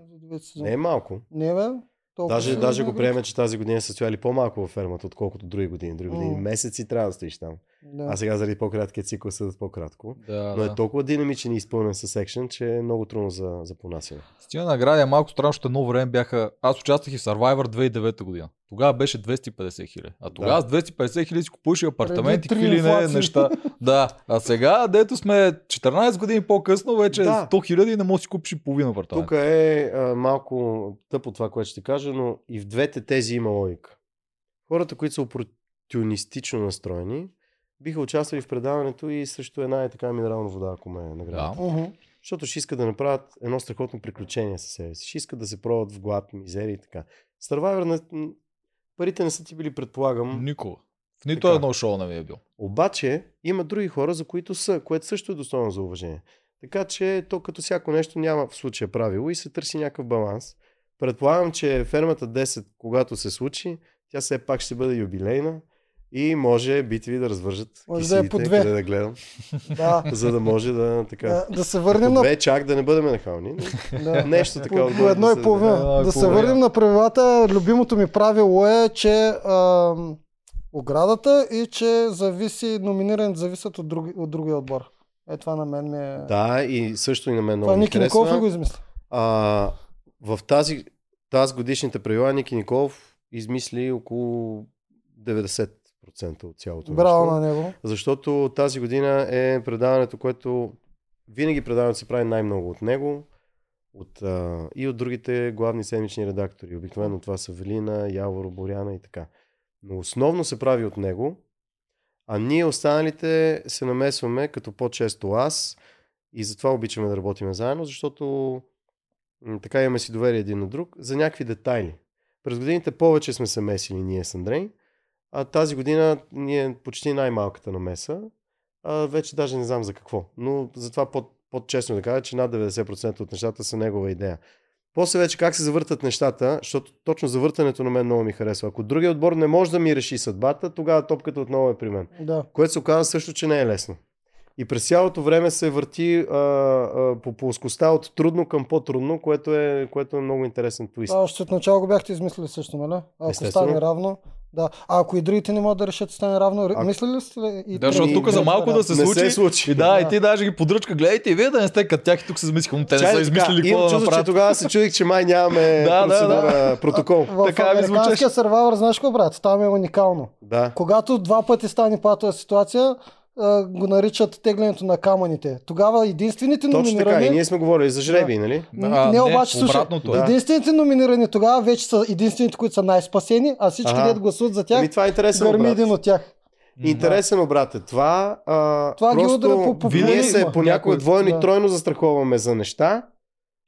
Не е малко. Не, бе. Толкова Даже, даже го приеме, че тази година са стояли по-малко във фермата, отколкото други години. Други години М. месеци трябва да стоиш там. Да. А сега заради по-краткия цикъл съдат по-кратко. Да, Но да. е толкова динамичен и изпълнен с екшен, че е много трудно за, за понасяне. С тия награди е малко странно, защото едно време бяха... Аз участвах и в Survivor 2009 година. Тогава беше 250 хиляди. А тогава с 250 хиляди си купуваш и апартаменти, какви ли не неща. Да. А сега, дето сме 14 години по-късно, вече Да. 100 хиляди и не можеш да си купиш и половина апартамент. Тук е а, малко тъпо това, което ще ти кажа, но и в двете тези има логика. Хората, които са опортунистично настроени, биха участвали в предаването и срещу една е така минерална вода, ако ме е награда. Да. Защото ще искат да направят едно страхотно приключение със себе си. Ще искат да се пробват в глад, мизерия и така. Survivor, не, м, парите не са ти били, предполагам. Никога. В нито Така. едно шоу не ми е бил. Обаче има други хора, за които са, което също е достойно за уважение. Така че то като всяко нещо няма в случая правило и се търси някакъв баланс. Предполагам, че фермата 10, когато се случи, тя все пак ще бъде юбилейна и може BTV да развържат Може да е по две. да гледам, <laughs> Да. за да може да така. Да, да се върнем на две чак да не бъдем нахални. да. Нещо така. По, отгоре по едно да и се- половина. Едно и Да се върнем на правилата. Любимото ми правило е, че ам, оградата и че зависи, номинирането зависят от, други, от другия отбор. Е, това на мен ми е... Да, и също и на мен много това Ники Николов го измисля? А, в тази, тази годишните правила Ники Николов измисли около 90% от цялото Браво нещо. на него. Защото тази година е предаването, което винаги предаването се прави най-много от него от, а, и от другите главни седмични редактори. Обикновено това са Велина, Явор, Боряна и така. Но основно се прави от него, а ние останалите се намесваме като по-често аз и затова обичаме да работим заедно, защото така имаме си доверие един на друг за някакви детайли. През годините повече сме се месили ние с Андрей, а тази година ние е почти най-малката намеса. А, вече даже не знам за какво. Но затова по- по-честно да кажа, че над 90% от нещата са негова идея. После вече как се завъртат нещата, защото точно завъртането на мен много ми харесва. Ако другия отбор не може да ми реши съдбата, тогава топката отново е при мен. Да. Което се оказа също, че не е лесно. И през цялото време се върти а, а, по плоскостта от трудно към по-трудно, което е, което е много интересен твист. А, още от начало го бяхте измислили също, нали? Ако стане равно. Да. А ако и другите не могат да решат, стане равно, А- мислили ли сте ли? И Да, защото тук за малко да равно? се не случи. се случи. И да, Да. и ти даже ги подръчка. Гледайте и вие да не сте като тях и тук се замислиха, но те не са измислили какво да чувство, че направят. тогава се чудих, че май нямаме <laughs> Да, да, процедура, протокол. В Така ми американския сервайвър, знаеш какво, брат? Там е уникално. Да. Когато два пъти стане патова ситуация, а, го наричат теглянето на камъните. Тогава единствените Точно така. номинирани... И ние сме говорили за жреби, нали? А, не, обаче, слушай, обратното е. Да. единствените номинирани тогава вече са единствените, които са най-спасени, а всички, Ага. дето гласуват за тях, Ами това е интересен гърми един от тях. Интересен обрат е това. А, Това ги просто удря по- по ние се понякога двойно да. и тройно застраховаме за неща.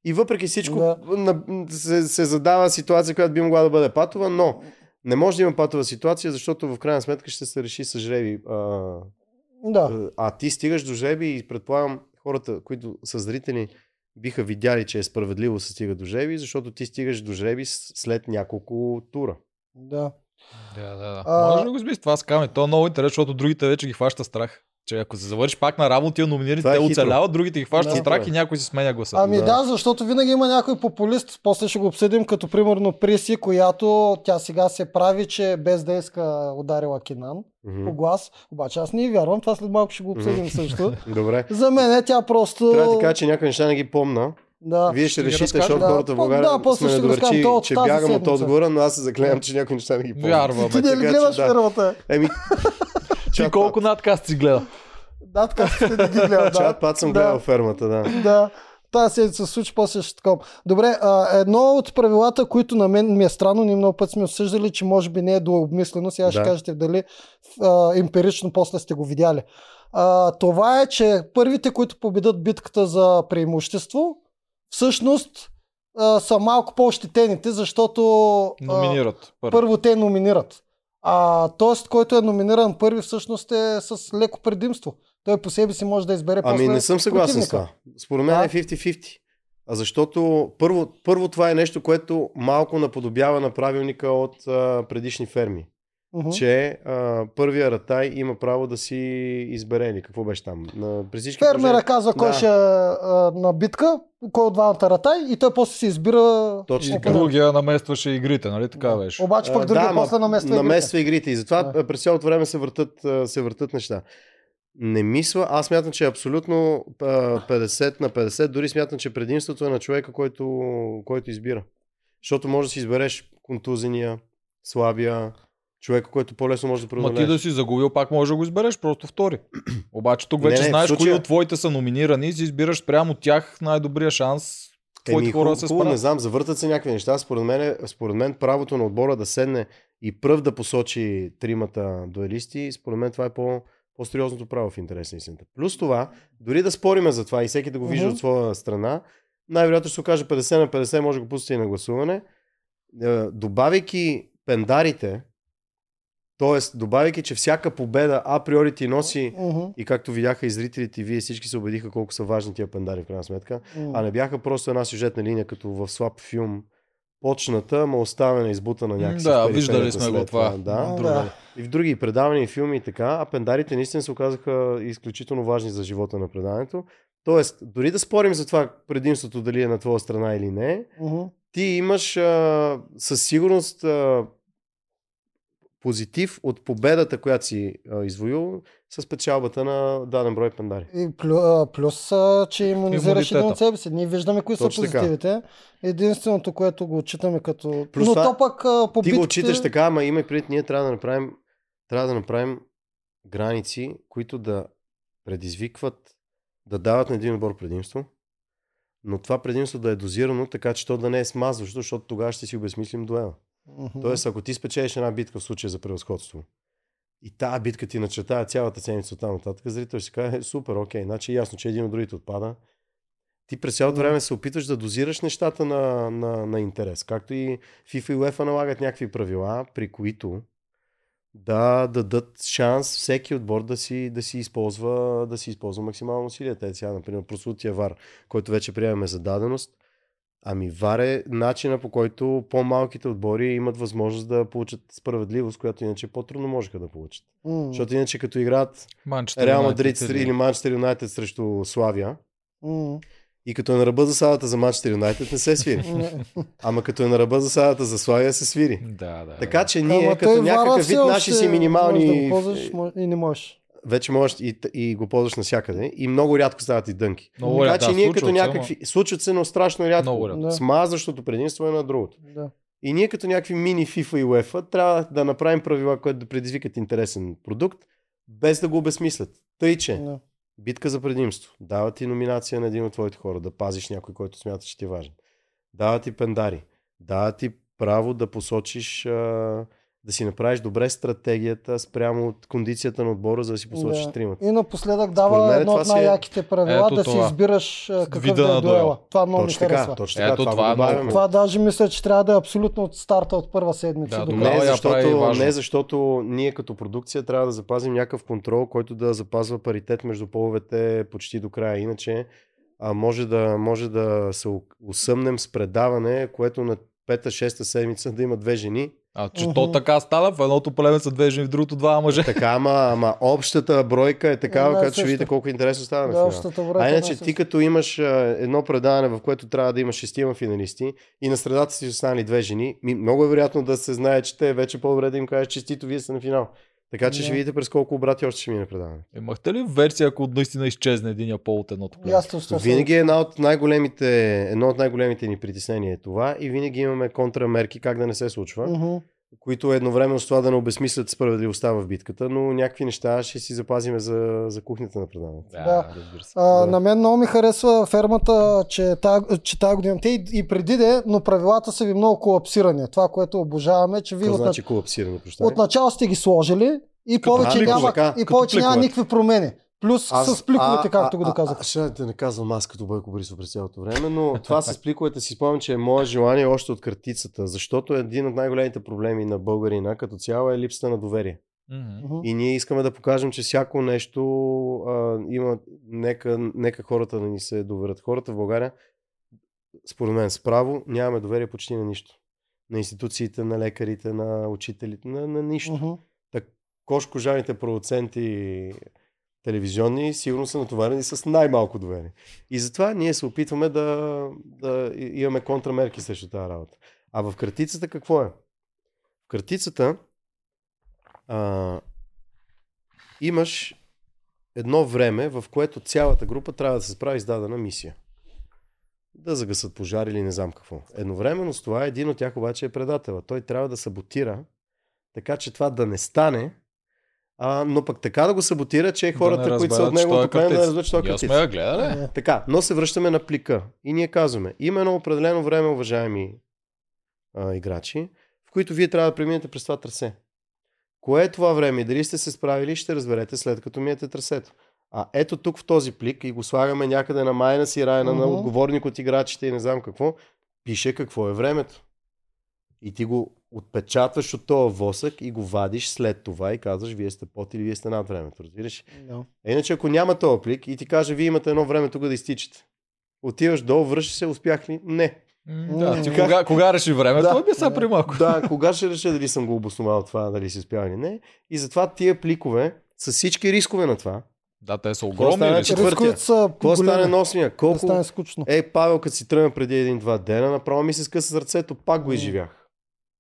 И въпреки всичко Да. на, се, се задава ситуация, която би могла да бъде патова, но не може да има патова ситуация, защото в крайна сметка ще се реши с жреби. А, Да. а ти стигаш до жреби и предполагам хората, които са зрители, биха видяли, че е справедливо се стига до жреби, защото ти стигаш до жреби с- след няколко тура. да. Да, да, да. А- Може да го измислиш това с камъни. То е много интересно, защото другите вече ги хваща страх. Че ако се завършиш пак на равно тия номинирани, Това е те оцеляват, другите ги хващат Да. страх Хитро и е. някой си сменя гласа. Ами Да. да. защото винаги има някой популист, после ще го обсъдим, като примерно Приси, която тя сега се прави, че без да иска ударила Кинан Мгм. по глас. Обаче аз не вярвам, това след малко ще го обсъдим също. <laughs> Добре. За мен е тя просто... Трябва да ти кажа, че някои неща не ги помна. Да. Вие ще, Ще решите, защото Да, хората в България да, после сме ще го разкажем. недоверчи, То от че бягам от отговора, но аз се заклевам, че някои неща не ги помня. Вярвам. Ти не ли че гледаш да. първата? Еми, <laughs> Ти колко надкаст си гледа? Да, така ще не ги гледам. <laughs> чат Да. пат съм Да. гледал фермата, да. да. Тази седмица се случи, после ще такова. Добре, а, едно от правилата, които на мен ми е странно, ние много път сме обсъждали, че може би не е дообмислено, сега ще Да. кажете дали а, емпирично после сте го видяли. А, това е, че първите, които победат битката за преимущество, всъщност а, са малко по-ощетените, защото а, Номинират. Първо. първо те номинират. А тоест, който е номиниран първи, всъщност е с леко предимство. Той по себе си може да избере Ами после не съм съгласен с това. Според мен Да. е 50-50. А защото първо, първо това е нещо, което малко наподобява на правилника от а, предишни ферми. Мгм. Че а, първия ратай има право да си избере или какво беше там. На, при всички Фермера положения- казва кой Да. ще а, на битка, кой от двамата ратай и той после си избира Точно И така. другия наместваше игрите, нали така беше? Обаче пък другия ама после намества игрите. намества игрите. И затова Да. да. през цялото време се въртат, се въртат неща. Не мисля, аз смятам, че е абсолютно а, 50 на 50, дори смятам, че предимството е на човека, който, който избира. Защото може да си избереш контузения, слабия, човека, който по-лесно може да Ма ти да си загубил, пак можеш да го избереш, просто втори. <clears throat> Обаче тук Не, вече не, в знаеш кои случая- от твоите са номинирани и си избираш прямо от тях най-добрия шанс твоите хора хубаво, се хубаво, не знам, завъртат се някакви неща. Според мен, според мен правото на отбора да седне и пръв да посочи тримата дуелисти, според мен това е по, по-сериозното право в интерес на истината. Плюс това, дори да спориме за това и всеки да го вижда Мгм. от своя страна, най-вероятно ще се окаже 50 на 50, може да го пусти и на гласуване. Е, Добавяйки пендарите, т.е. добавяйки, че всяка победа априори ти носи Мгм. и както видяха и зрителите, и вие всички се убедиха колко са важни тия пендари в крайна сметка, М. а не бяха просто една сюжетна линия, като в слаб филм, почната, ма оставена, избутана някакси. Да, виждали сме го след това. Да. Да. И в други предавания и филми и така, а пендарите наистина се оказаха изключително важни за живота на предаването. Тоест, дори да спорим за това предимството дали е на твоя страна или не, Мгм. ти имаш а, със сигурност а, позитив от победата, която си а, извоювал с печалбата на даден брой пендари. И плю, а, плюс, а, че имунизираш един от себе си. Ние виждаме кои Точно са така. позитивите. Единственото, което го отчитаме като... Плюс Но това, то пък а, по Ти го отчиташ така, ама има и пред ние трябва да направим, трябва да направим граници, които да предизвикват, да дават на един отбор предимство, но това предимство да е дозирано, така че то да не е смазващо, защото тогава ще си обезмислим дуела. Мгм. Тоест, ако ти спечелиш една битка в случая за превъзходство и тази битка ти начертая цялата седмица от там нататък, зрител ще каже, «Е, супер, окей, значи е ясно, че един от другите отпада. Ти през цялото време се опитваш да дозираш нещата на, на, на интерес. Както и FIFA и UEFA налагат някакви правила, при които да дадат шанс всеки отбор да си, да си, използва, да си използва максимално усилия. Те сега, например, прослутия ВАР, който вече приемаме за даденост, Ами ВАР е начина по който по-малките отбори имат възможност да получат справедливост, която иначе по-трудно можеха да получат. М. Защото иначе като играят Манчестър Реал Мадрид или Манчестър Юнайтед срещу Славия М. и като е на ръба засадата за Манчестър Юнайтед не се свири. Ама като е на ръба засадата за Славия се свири. Да, да. Така че ние Ама като някакъв вид наши си Можеш да минимални... го ползваш и не можеш. Вече можеш и, и го ползваш навсякъде. И много рядко стават и дънки. Много така рядко, че да, ние като се, някакви... Случват се, но страшно рядко. Много рядко. Да. Смазващото предимство е на другото. Да. И ние като някакви мини FIFA и UEFA трябва да направим правила, които да предизвикат интересен продукт, без да го обесмислят. Тъй, че Да. битка за предимство. Дава ти номинация на един от твоите хора, да пазиш някой, който смята, че ти е важен. Дава ти пендари. Дава ти право да посочиш, а, да си направиш добре стратегията спрямо от кондицията на отбора, за да си посочиш Да. тримата. И напоследък дава мен едно от си е- най-яките правила Ето да си избираш какъв Вида да е дуела. Това много ми Точно така, харесва. точно така. Ето, това, това е много. Това даже мисля, че трябва да е абсолютно от старта от първа седмица. Да, до. Не защото, не защото ние като продукция трябва да запазим някакъв контрол, който да запазва паритет между половете почти до края. Иначе а, може, да, може да се усъмнем с предаване, което на пета-шеста седмица да има две жени. А че Мгм. то така стана, в едното племе са две жени, в другото два мъже. Така, ама, ама общата бройка е такава, Една и която ще видите колко интересно става Да, общата бройка А е иначе ти като имаш а, едно предаване, в което трябва да имаш шестима финалисти и на средата си останали две жени, ми, много е вероятно да се знае, че те вече по-добре да им кажеш честито, вие сте на финал. Така че Да. ще видите през колко обрати още ще мине предаване. Имахте ли версия, ако наистина изчезне един пол от едното племе? Винаги е една от най-големите, едно от най-големите ни притеснения е това и винаги имаме контрамерки как да не се случва, Мгм. Които едновременно с това да не обесмислят справедливостта в битката, но някакви неща ще си запазиме за, за кухнята на предаването. Да. разбира се. А, Да. На мен много ми харесва фермата, че тази, че година те и, и преди де, но правилата са ви много колапсирани. Това, което обожаваме, че вие Какво от, значи колапсиране, прощавай? от начало сте ги сложили и повече, пликове, няма, и повече няма никакви промени. Плюс с пликовете, както го доказах. А, ще да не казвам аз като Бойко Борисов през цялото време, но това с пликовете си спомням, че е мое желание още от картицата, защото един от най-големите проблеми на българина като цяло е липсата на доверие. Мгм. И ние искаме да покажем, че всяко нещо а, има, нека, нека хората да ни се доверят. Хората в България според мен, справо нямаме доверие почти на нищо. На институциите, на лекарите, на учителите, на, на нищо. Мгм. Кошкожаните продуценти телевизионни сигурно са натоварени с най-малко доверие. И затова ние се опитваме да, да имаме контрамерки срещу тази работа. А в картицата какво е? В картицата а, имаш едно време, в което цялата група трябва да се справи с дадена мисия. Да загасат пожар или не знам какво. Едновременно с това един от тях обаче е предателя. Той трябва да саботира, така че това да не стане, а, но пък така да го саботира, че хората, не които са от той е племе, да разберат, че той е Ние картиц. сме я гледали. Е, Така, но се връщаме на плика. И ние казваме, има едно определено време, уважаеми а, играчи, в които вие трябва да преминете през това трасе. Кое е това време и дали сте се справили, ще разберете след като минете трасето. А ето тук в този плик и го слагаме някъде на майна си райна, на Мгм. отговорник от играчите и не знам какво, пише какво е времето. И ти го отпечатваш от този восък и го вадиш след това и казваш, вие сте под или вие сте над времето. Разбираш? да. Е, Иначе ако няма този плик и ти каже, вие имате едно време тук да изтичате. Отиваш долу, връщаш се, успях ли? Не. М, Да, ти кога, кога реши времето? Да. Би са при малко. Да, кога ще реша дали съм го обосновал това, дали си успял или не. И затова тия пликове, с всички рискове на това, Да, те са огромни. че- са- Четвъртия. Рисковете са какво стане на осмия? Да Колко... стане скучно. Е, Павел, като си тръгна преди един-два дена, направо ми се скъса сърцето, пак го изживях.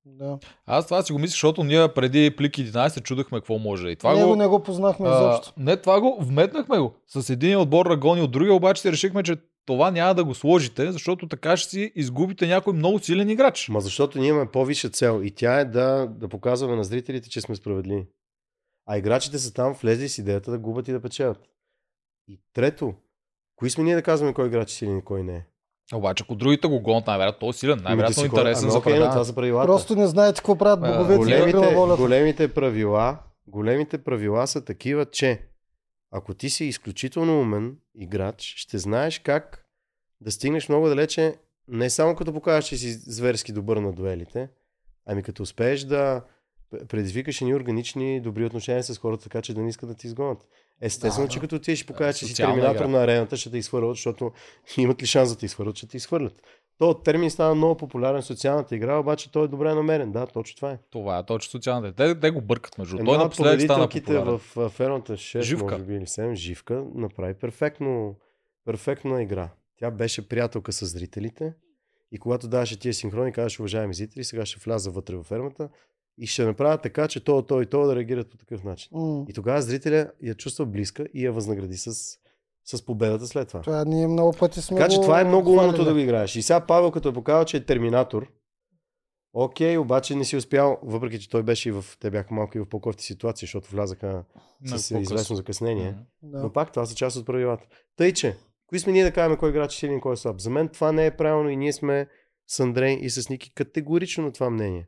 Да. Аз това си го мисля, защото ние преди плик 11 се чудахме какво може. И това Него го... не го познахме А, изобщо. не, това го вметнахме го. С един отбор рагони от другия, обаче си решихме, че това няма да го сложите, защото така ще си изгубите някой много силен играч. Ма защото ние имаме по-висша цел и тя е да, да показваме на зрителите, че сме справедливи. А играчите са там влезли с идеята да губят и да печелят. И трето, кои сме ние да казваме кой играч е силен и кой не е? Обаче, ако другите го гонят, най-вероятно той е силен, най-вероятно си интересен за ами, окей, но това са правилата. Просто не знаете какво правят А, боговете големите, големите правила, големите правила са такива, че ако ти си изключително умен играч, ще знаеш как да стигнеш много далече, не само като покажеш, че си зверски добър на дуелите, ами като успееш да предизвикаш едни органични добри отношения с хората, така че да не искат да ти изгонят. Естествено, Да, че да. като отидеш и покажеш, че си терминатор на арената, ще те изхвърлят, защото <laughs> имат ли шанс да те изхвърлят, ще те изхвърлят. То термин става много популярен в социалната игра, обаче той е добре намерен. Да, точно това е. Това е точно социалните. Те, те го бъркат между. Една Той от напоследък стана популярен. в фермата 6, Живка. може би или 7, Живка, направи перфектно, перфектна игра. Тя беше приятелка с зрителите и когато даваше тия синхрони, казваше, уважаеми зрители, сега ще вляза вътре във фермата и ще направя така, че то, то и то да реагират по такъв начин. М, И тогава зрителя я чувства близка и я възнагради с, с победата след това. Това ние много пъти сме Така че това е много умното да го играеш. И сега Павел, като е показал, че е терминатор, окей, обаче не си успял, въпреки че той беше и в, те бяха малко и в по-кофти ситуации, защото влязаха На с известно закъснение. Да. Но пак това са част от правилата. Тъй, че, кои сме ние да кажем кой играч е силен кой е слаб? За мен това не е правилно и ние сме с Андрей и с Ники категорично на това мнение.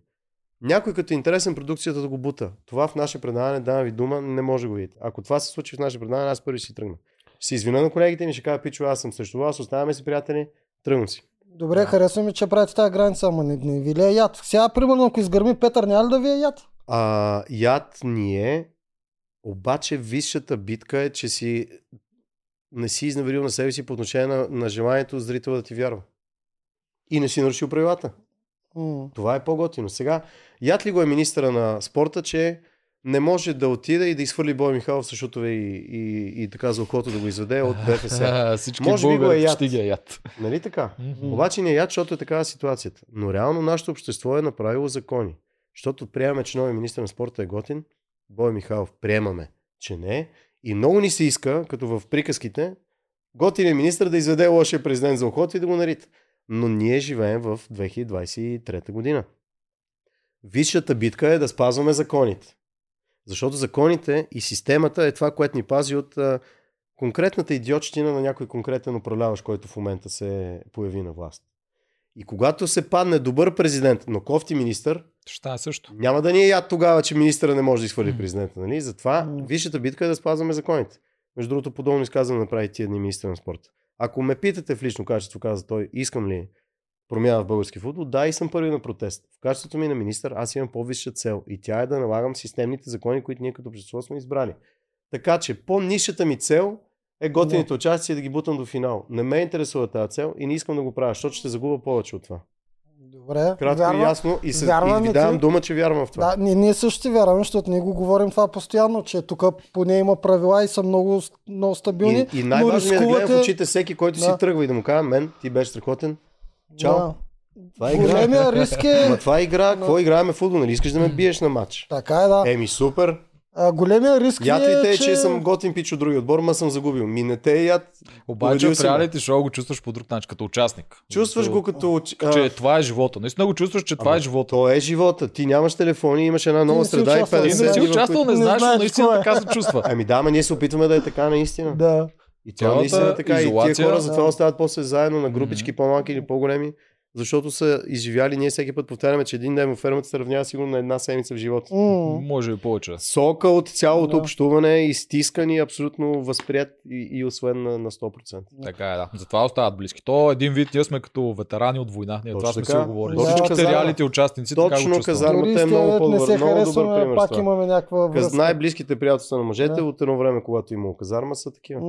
Някой като е интересен продукцията да го бута. Това в наше предаване, давам ви дума, не може да го видите. Ако това се случи в наше предаване, аз първи ще си тръгна. Ще се извина на колегите ми, ще кажа, пичо, аз съм срещу вас, оставаме си приятели, тръгвам си. Добре, харесва ми, че правите тази граница, ама не, не ви ли е яд? Сега, примерно, ако изгърми Петър, няма ли да ви е яд? А, яд ни е, обаче висшата битка е, че си не си изневерил на себе си по отношение на, на желанието зрителя да ти вярва. И не си нарушил правилата. Това е по-готино. Сега, яд ли го е министъра на спорта, че не може да отиде и да изхвърли Бой Михайлов с шутове и, и, и така за ухото да го изведе от БФС. <laughs> Всички Може би го е яд. ги е яд. нали така? Мгм. Обаче не е яд, защото е такава ситуацията. Но реално нашето общество е направило закони. Защото приемаме, че новия министър на спорта е готин. Бой Михайлов приемаме, че не е. И много ни се иска, като в приказките, готин е министър да изведе лошия президент за ухото и да го нарита. Но ние живеем в 2023 година. Висшата битка е да спазваме законите. Защото законите и системата е това, което ни пази от а, конкретната идиотщина на някой конкретен управляващ, който в момента се появи на власт. И когато се падне добър президент, но кофти министър, стане също. няма да ни е яд тогава, че министъра не може да изхвърли президента. Нали? Затова висшата битка е да спазваме законите. Между другото, подобно изказване направи тия дни министър на спорта. Ако ме питате в лично качество, каза той, искам ли промяна в български футбол, да, и съм първи на протест. В качеството ми на министър аз имам по-висша цел и тя е да налагам системните закони, които ние като общество сме избрали. Така че по-нишата ми цел Е, готините участия да ги бутам до финал. Не ме интересува тази цел и не искам да го правя, защото ще загубя повече от това. Добре, Кратко вярвам. и ясно и, се, и ви давам ти. дума, че вярвам в това. Да, ние, ние също ти вярваме, защото ние го говорим това постоянно, че тук поне има правила и са много, много стабилни. И, и най-важно е да гледам в рискувате- очите всеки, който си Да. тръгва и да му кажа, мен, ти беше страхотен. Чао. Да. Това е игра. Големия риск е... Ма това е игра, какво играеме футбол, нали искаш да ме биеш на матч? Така е, да. Еми супер. А, големия риск Ятвите е, е, че... съм готин пич от други отбор, ма съм загубил. Ми не те яд. Обаче в реалити шоу го чувстваш по друг начин, като участник. Чувстваш го като... а, Че това е живота. Наистина го чувстваш, че това Ама е живота. То е живота. Ти нямаш телефони, имаш една нова не си среда и участвал, 50 Ти не си участвал, не Не знаеш, но наистина е. така се чувства. Ами да, ма ние се опитваме да е така наистина. Да. И това Цялата наистина е така. И тия хора затова остават после заедно на групички, по-малки или по-големи, защото са изживяли. Ние всеки път повтаряме, че един ден във фермата се равнява сигурно на една седмица в живота. Може и повече. Сока от цялото Да. общуване, изтискан и абсолютно възприят и, и освоен на, на 100%. Така е, да. Затова остават близки. То един вид, ние сме като ветерани от война. Ние това сме си така. го говорили. Точно Всичките казано. реалити участници така го Точно чувстват. казано. Армата Дори е много по-добър- много добър пример пак това. имаме някаква връзка. най-близките приятелства на мъжете Да. от едно време, когато имало казарма, са такива.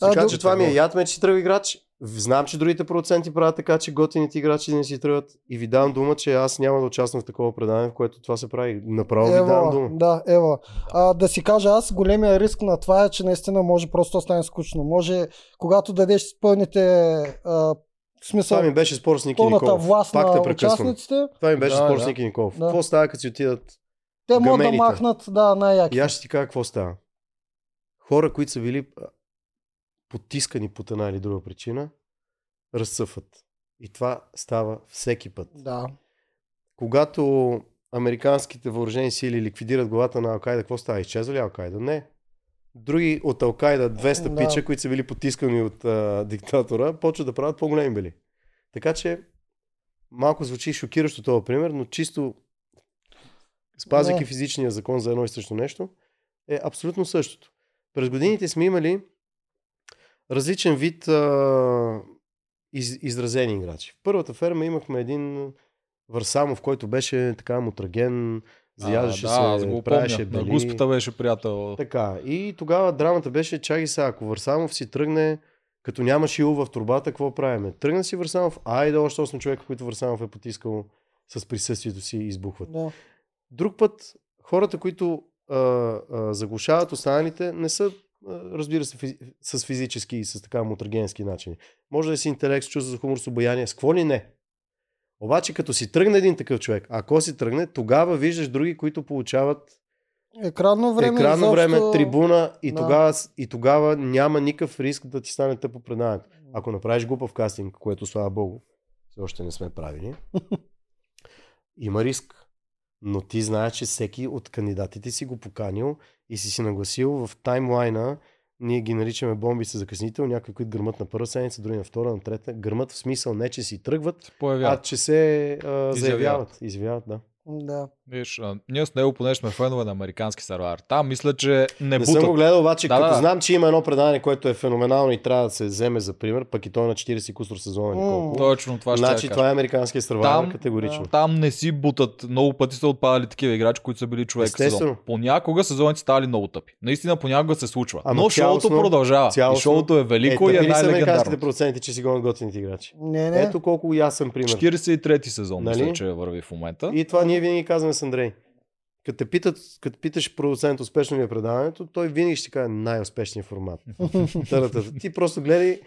А, Така че това ми е яд ме, че си тръгва играч. Знам, че другите продуценти правят така, че готините играчи не си тръгват. И ви давам дума, че аз няма да участвам в такова предаване, в което това се прави. Направо ви давам Ева, дума. да, ева. А, да си кажа аз, големия риск на това е, че наистина може просто да стане скучно. Може, когато дадеш пълните а, в смисъл, Това ми беше спор с Ники Николов. власт Пак те прекъсвам. участниците, Това ми беше Да, спор да. с Ники Николов. Да. Какво става, като си отидат? те могат да махнат, да, най-яки. И аз ще ти кажа какво става. Хора, които са били потискани по една или друга причина, разцъфват. И това става всеки път. Да. Когато американските въоръжени сили ликвидират главата на Алкайда, какво става? Изчезва ли Алкайда? Не. Други от Алкайда, 200 Да. пича, които са били потискани от а, диктатора, почват да правят по-големи бели. Така че малко звучи шокиращо този пример, но чисто спазвайки физичния закон за едно и също нещо, е абсолютно същото. През годините сме имали различен вид а, из, изразени играчи. В първата ферма имахме един Варсамов, който беше така мутраген, заяждаше да, се, го правеше помня. На бели. Гуспата беше приятел. Така. И тогава драмата беше, чаги сега, ако Варсамов си тръгне, като няма шило в турбата, какво правиме? Тръгна си Варсамов, айде още 8 човека, които Варсамов е потискал с присъствието си, избухват. да. Друг път, хората, които а, а, заглушават останалите, не са, разбира се, физи- с физически и с така мутрагенски начини. Може да си интелект, с чувство за хумор, с обаяние, с какво ли не. Обаче, като си тръгне един такъв човек, ако си тръгне, тогава виждаш други, които получават Екранно време. екранно изобщо... време, трибуна и, Да. тогава, и тогава няма никакъв риск да ти стане тъпо предаването. Ако направиш глупав кастинг, което слава богу, все още не сме правили, <laughs> има риск. Но ти знаеш, че всеки от кандидатите си го поканил и си си нагласил в таймлайна, ние ги наричаме бомби с закъснител, някои, които гърмат на първа седмица, други на втора, на трета. Гърмат в смисъл не, че си тръгват, Се а появяват. че се а, заявяват. Изявяват, да. Да. Виж, а, ние с него, понеже сме фенове на американски сервер, там мисля, че не, Не съм го гледал, обаче Да, като да. знам, че има едно предаване, което е феноменално и трябва да се вземе за пример, пък и той е на 40 кусор сезона колко. Точно това ще значи това е американския сървайвър Там- категорично. Там не си бутат. Много пъти са отпадали такива играчи, които са били човек в сезон. Естествено. Понякога сезоните ставали много тъпи. Наистина понякога се случва. Ама Но шоуто цялостно- продължава. цялостно- И шоуто е велико е, и е са американските най-легендарно. проценти, че си гонят готините играчи. Не, не. Ето колко ясен пример. 43-ти сезон, Нали? мисля, че върви в момента. И това ние винаги казваме с Андрей. Като, те питат, като питаш продуцент успешно ли е предаването, той винаги ще каже най-успешният формат. <laughs> Ти просто гледай,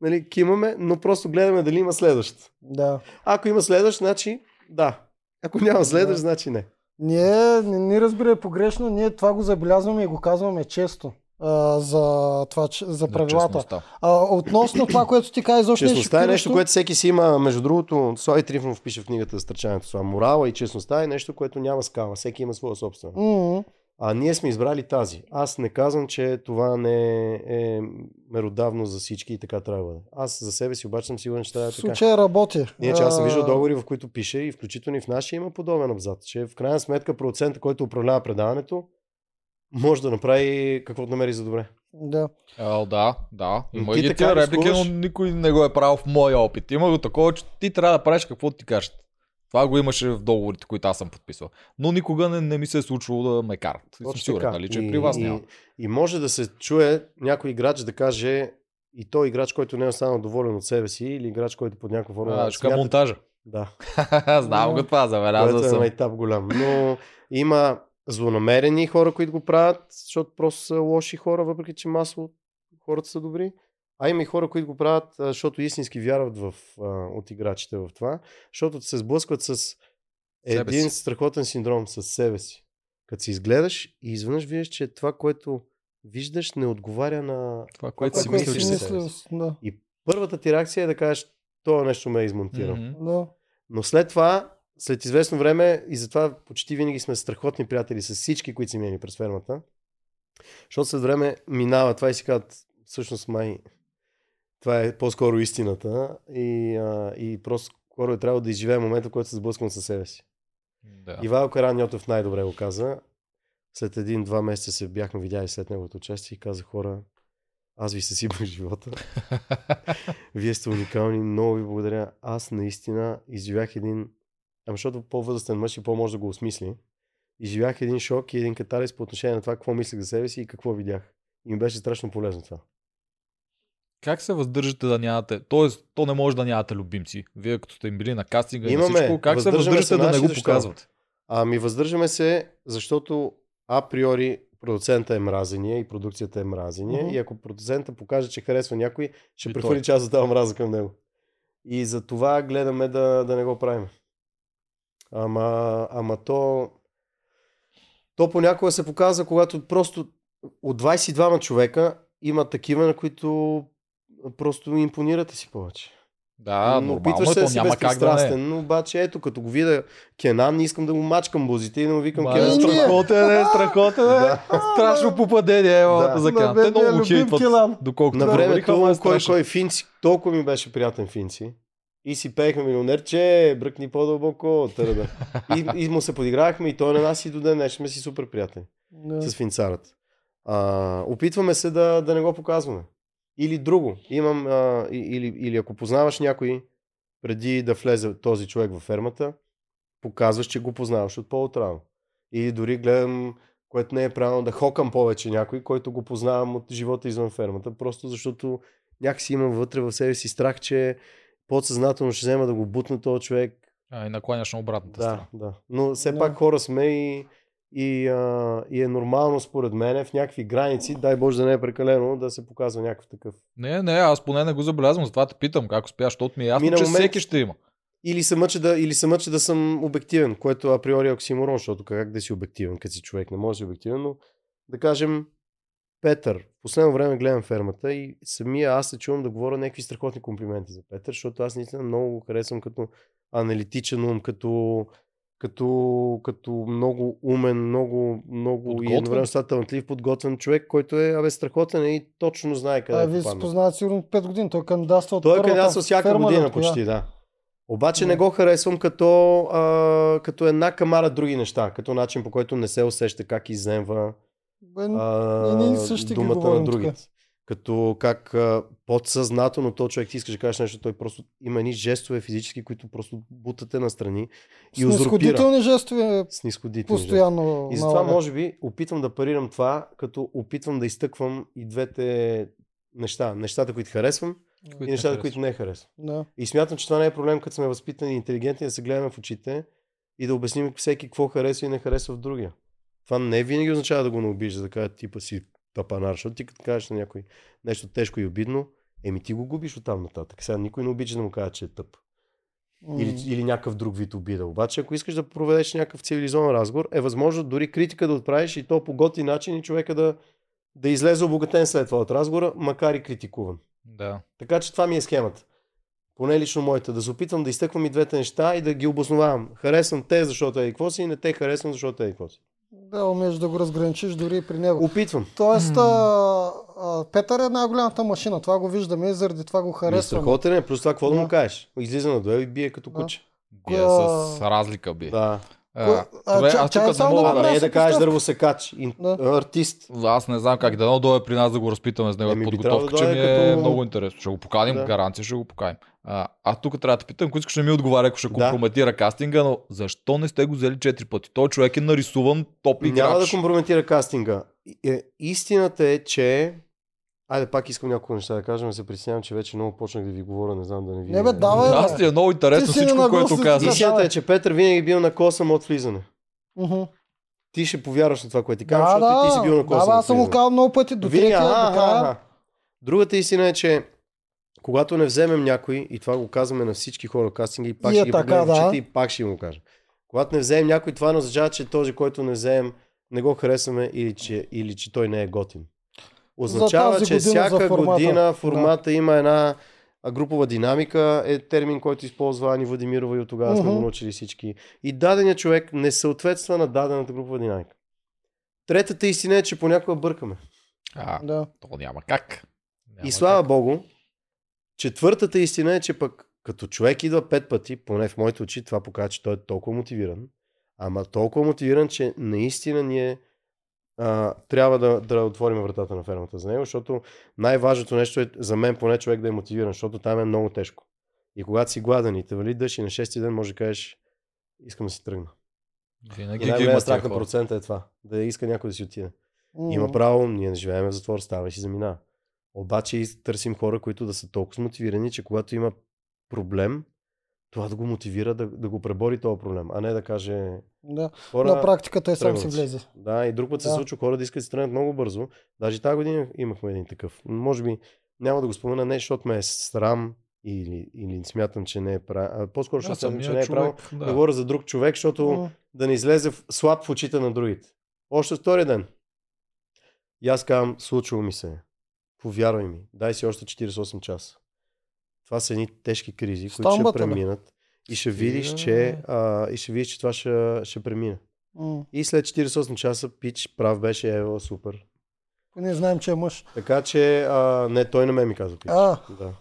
нали, кимаме, но просто гледаме дали има следващ. Да. Ако има следващ, значи да. Ако няма следващ, Да. значи не. Ние, не ни разбирай погрешно, ние това го забелязваме и го казваме често. А, за, това, че- за правилата. честността. А, относно това, което ти каза, изобщо не Честността е нещо, което всеки си има. Между другото, Слави Трифонов пише в книгата за стърчането това. Морала и честността е нещо, което няма скала. Всеки има своя собствена. М, А ние сме избрали тази. Аз не казвам, че това не е меродавно за всички и така трябва да бъде. Аз за себе си обаче съм сигурен, че трябва да е така. работи. Ние, че аз съм виждал договори, в които пише и включително и в нашия има подобен абзац, че в крайна сметка процента, който управлява предаването, може да направи каквото намери за добре. Да. А, да, да. Има Ти ги така тия реплики, но никой не го е правил в моя опит. Има го такова, че ти трябва да правиш каквото ти кажат. Това го имаше в договорите, които аз съм подписал. Но никога не, не ми се е случвало да ме карат. И съм Точно сигурен, така. нали, че и, при вас и, няма. И може да се чуе някой играч да каже и той играч, който не е останал доволен от себе си, или играч, който под някаква форма. А, кажа смята- монтажа. Да, <laughs> Знам го това, което забелязал е съм. майтап голям. Но има злонамерени хора, които го правят, защото просто са лоши хора, въпреки че масово хората са добри. А има и хора, които го правят, защото истински вярват в, а, от играчите в това, защото се сблъскват с Себе един си. страхотен синдром с себе си. Като си изгледаш и изведнъж виждаш, че това, което виждаш, не отговаря на... Това, което Това, си което мислиш, си мислил, да. И първата ти реакция е да кажеш, това нещо ме е измонтирал. Да. Но след това, след известно време, и затова почти винаги сме страхотни приятели с всички, които са минали през фермата, защото след време минава това и си казват, всъщност май, това е по-скоро истината и, а, и просто скоро е трябвало да изживее момента, в който се сблъсквам със себе си. Да. Ивайло Караньотов най-добре го каза. След един-два месеца се бяхме видяли след неговото участие и каза хора, аз ви съсипах <laughs> живота. <laughs> Вие сте уникални, много ви благодаря. Аз наистина изживях един, ама защото по-възрастен мъж и по-може да го осмисли, изживях един шок и един катарис по отношение на това какво мислех за себе си и какво видях. И ми беше страшно полезно това. Как се въздържате да нямате? Тоест, то не може да нямате любимци. Вие като сте им били на кастинга и на Имаме. всичко, как се Въздържаме се въздържате да не го защо? показвате? Ами въздържаме се, защото априори продуцента е мразения и продукцията е мразения. Мгм. И ако продуцента покаже, че харесва някой, ще И прехвърли той. част от тази мраза към него. И за това гледаме да, да не го правим. Ама, ама то... То понякога се показва, когато просто от 22 човека има такива, на които просто импонирате си повече. Да, Но нормално опитваш е, се да си да безпристрастен, но обаче ето, като го видя Кенан, не искам да го мачкам бузите и да му викам Ма, Кенан. е, страхотен е, <laughs> страхотен е. Да. Страшно попадение е Да. за На Кенан. Те е много го хейтват. Доколкото На времето, е кой, кой Финци, толкова ми беше приятен Финци. И си пеехме милионерче, бръкни по-дълбоко, търда. И, и му се подигравахме и той на нас и до ден днешен сме си супер приятели Да. с Финцарът. А, опитваме се да, да не го показваме. Или друго. Имам, а, или, или ако познаваш някой преди да влезе този човек във фермата, показваш, че го познаваш от по-отрано. Или дори гледам, което не е правилно, да хокам повече някой, който го познавам от живота извън фермата, просто защото някакси имам вътре в себе си страх, че подсъзнателно ще взема да го бутна този човек. А, и накланяш на обратната Да, страна. да. Но все Да. пак хора сме и, и, а, и е нормално според мен в някакви граници, дай Боже да не е прекалено, да се показва някакъв такъв. Не, не, аз поне не го забелязвам, затова те питам как успяш, защото ми е ясно, Ми на че момент- всеки ще има. Или се, мъча да, или се мъча да съм обективен, което априори е оксиморон, защото как да си обективен, като си човек, не може да си обективен, но да кажем Петър. В последно време гледам фермата и самия аз се чувам да говоря някакви страхотни комплименти за Петър, защото аз наистина много го харесвам като аналитичен ум, като, като, като много умен, много, много и Подготвен. едновременно с това талантлив, подготвен човек, който е абе, страхотен и точно знае къде А, е вие се попаднал. познават сигурно 5 години. Той кандидатства от Той е първата кандидатствал всяка ферма, година почти, да. Обаче не го харесвам като, а, като една камара други неща, като начин по който не се усеща как изземва Бе, а, ние същи ги думата на другите. тук. Като как а, подсъзнателно то човек ти искаш да кажеш нещо, той просто има едни жестове физически, които просто бутате настрани и узурпира. Снисходителни жестове Снисходителни жестове. постоянно. И затова налага. може би опитвам да парирам това, като опитвам да изтъквам и двете неща. Нещата, които харесвам и Които не нещата, харесваш. които не харесвам. Да. И смятам, че това не е проблем, като сме възпитани и интелигентни, да се гледаме в очите и да обясним всеки какво харесва и не харесва в другия. Това не винаги означава да го не обижда, да кажа типа си тапанар, защото ти като кажеш на някой нещо тежко и обидно, еми ти го губиш оттам нататък. Сега никой не обича да му каже, че е тъп. Или, М. или някакъв друг вид обида. Обаче, ако искаш да проведеш някакъв цивилизован разговор, е възможно дори критика да отправиш и то по готин начин и човека да, да излезе обогатен след това от разговора, макар и критикуван. Да. Така че това ми е схемата. Поне лично моята. Да се опитвам да изтъквам и двете неща и да ги обосновавам. Харесвам те, защото е и какво си, и не те харесвам, защото е и какво си. Да, умееш да го разграничиш дори и при него. Опитвам. Тоест, а, а, Петър е най-голямата машина. Това го виждаме и заради това го Ми харесваме. страхотен е, плюс това какво да Да. му кажеш? Излиза на дуел и бие като Да. куче. Бие с разлика бие. Да. А, а, добре, ча- аз тук не мога да не е да кажеш дървосекач, ин- Да. артист. Аз не знам как да дойде при нас да го разпитаме с би подготовка, че ми е като- много интересно. Ще го поканим, Да. гаранция ще го поканим. А, аз тук трябва да питам, ако искаш да ми отговаря, ако ще Да. компрометира кастинга, но защо не сте го взели четири пъти? Той човек е нарисуван топ играч. Няма да компрометира кастинга. Е, Истината е, че... Айде, пак искам няколко неща да кажа, но се притеснявам, че вече много почнах да ви говоря, не знам да не ви... Не бе, давай, бе. Аз ти е много интересно Ти си всичко, на което казваш. ти Истината е, че Петър винаги бил на косъм от влизане. Мгм. Ти ще повярваш на това, което ти казвам, Да, защото да, и ти си бил на да, косъм от аз съм го казал много пъти до Винаги, третия, до края. аха. Другата истина е, че когато не вземем някой, и това го казваме на всички хора в кастинга, и пак И ще е ги така, да. очите, и пак ще им го кажа. Когато не вземем някой, това не означава, че този, който не вземем, не го харесваме или че, или че той не е готин. Означава, че всяка формата. година формата има една групова динамика, е термин, който използва Ани Владимирова и от тогава сме Мгм. го научили всички. И даденият човек не съответства на дадената групова динамика. Третата истина е, че понякога бъркаме. А, Да. то няма как. Няма И слава как. Богу, четвъртата истина е, че пък като човек идва пет пъти, поне в моите очи, това показва, че той е толкова мотивиран. Ама толкова мотивиран, че наистина ние а, трябва да, да отворим вратата на фермата за него, защото най-важното нещо е за мен поне човек да е мотивиран, защото там е много тежко. И когато си гладен и те вали дъжд и на шести ден може да кажеш искам да си тръгна. Винаги И най-големият има страх на процента е това. Да иска някой да си отиде. М. Има право, ние не живеем в затвор, става и си заминава. Обаче и търсим хора, които да са толкова мотивирани, че когато има проблем, това да го мотивира да, да го пребори този проблем, а не да каже Да. хора... На практиката е сам си влезе. Да, и друг път се Да. случва хора да искат да си тръгнат много бързо. Даже тази година имахме един такъв. Може би няма да го спомена, не защото ме е срам или, или смятам, че не е право. По-скоро, защото смятам, че не е право. да. Да говоря за друг човек, защото М. да не излезе в- слаб в очите на другите. Още втория ден. И аз казвам, случило ми се. Повярвай ми, дай си още 48 часа. Това са едни тежки кризи, които ще преминат. И ще видиш, че, а, и ще видиш, че това ще, ще премине. М. И след 48 часа пич, прав беше, ево, супер. Не знаем, че е мъж. Така че, а, не, той на мен ми каза пич. А, Да.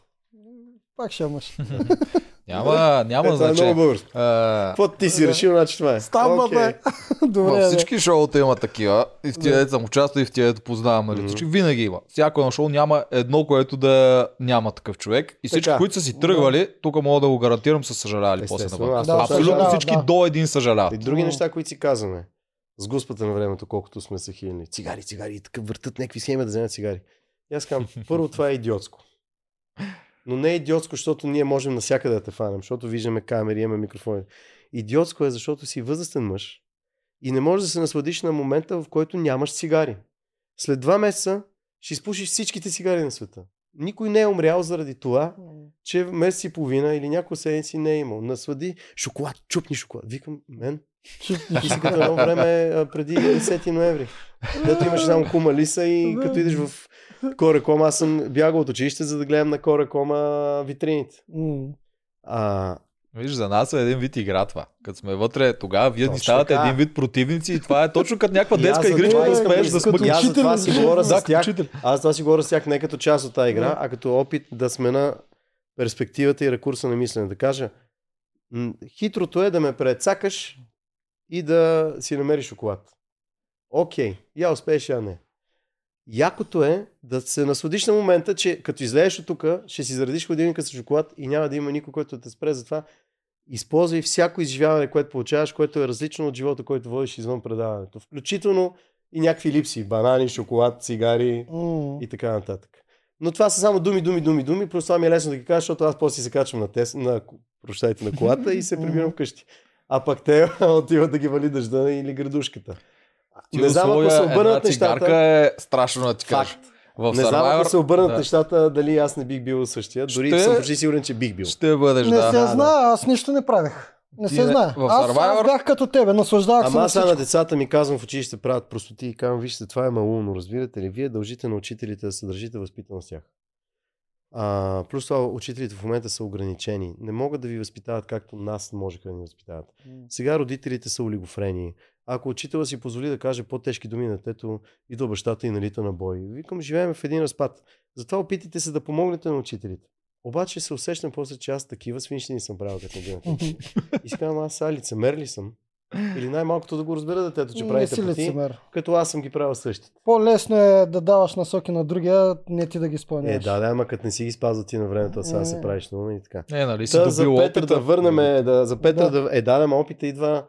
пак ще е мъж. <laughs> Няма, няма е, това е много значение. А, Какво ти си решил, значи това е. Стамбата е. <laughs> Добре, Във всички шоута има такива. И в тия дето съм участвал, и в тия дето познавам. Нали? Всички винаги има. Всяко едно шоу няма едно, което да няма такъв човек. И всички, Така. които са си тръгвали, тук мога да го гарантирам, са съжалявали после аз Да, Абсолютно всички да. до един съжаляват. И други неща, които си казваме. С гуспата на времето, колкото сме се хилни. Цигари, цигари, и така въртат някакви схеми да вземат цигари. И аз казвам, първо това е идиотско. Но не е идиотско, защото ние можем навсякъде да те фанем, защото виждаме камери, имаме микрофони. Идиотско е, защото си възрастен мъж и не можеш да се насладиш на момента, в който нямаш цигари. След два месеца ще изпушиш всичките цигари на света. Никой не е умрял заради това, че месец и половина или няколко седмици не е имал. Наслади шоколад, чупни шоколад. Викам, мен, ти си като едно време а, преди 10 ноември. Дето имаш само кума лиса и като идеш в Корекома, аз съм бягал от училище, за да гледам на Корекома витрините. А, Виж, за нас е един вид игра това. Като сме вътре, тогава вие ни Точно ставате така. един вид противници и това е точно като някаква детска игричка да успееш да смъкнеш. аз за това си говоря с тях. Аз това си говоря с тях не като част от тази игра, а като опит да смена перспективата и рекурса на мислене. Да кажа, хитрото е да ме прецакаш и да си намериш шоколад. Окей, я успееш, я не. Якото е да се насладиш на момента, че като излезеш от тук, ще си заредиш хладилника с шоколад и няма да има никой, който да те спре. Затова използвай всяко изживяване, което получаваш, което е различно от живота, който водиш извън предаването. Включително и някакви липси. Банани, шоколад, цигари М. и така нататък. Но това са само думи, думи, думи, думи. Просто това ми е лесно да ги кажа, защото аз после се качвам на, тес, на, прощайте, на колата и се прибирам вкъщи. А пък те <laughs> отиват да ги вали дъжда или градушката. Ти не знам, ако се обърнат нещата. е страшно да ти кажа. В Не знам, ако Survivor се обърнат да. нещата, дали аз не бих бил същия. Дори Ще- съм почти сигурен, че бих бил. Ще бъдеш, Не да. се да. знае, аз нищо не правех. Не Ти се не- знае. в Аз, аз Survivor- бях като тебе, наслаждавах се Ама на аз сега на децата ми казвам в училище правят простоти и казвам, вижте, това е малумно, разбирате ли? Вие дължите на учителите да се държите възпитано с тях. А, плюс това учителите в момента са ограничени. Не могат да ви възпитават както нас можеха да ни възпитават. Сега родителите са олигофрени. Ако учителя си позволи да каже по-тежки думи на детето, идва бащата и налита на бой. Викам, живеем в един разпад. Затова опитайте се да помогнете на учителите. Обаче се усещам после, че аз такива свинщини съм правил като един. <laughs> И казвам, аз сега лицемер ли съм? Или най-малкото да го разбера детето, че правите си пъти, лицемер. като аз съм ги правил същите. По-лесно е да даваш насоки на другия, не ти да ги Е, изпълняваш. да, да, ама като не си ги спазва ти на времето, а сега Е. се правиш на и така. Не, нали си Та, за Петър опита. да върнем, да, за Петър Да. да. е, да, да, ма опита идва,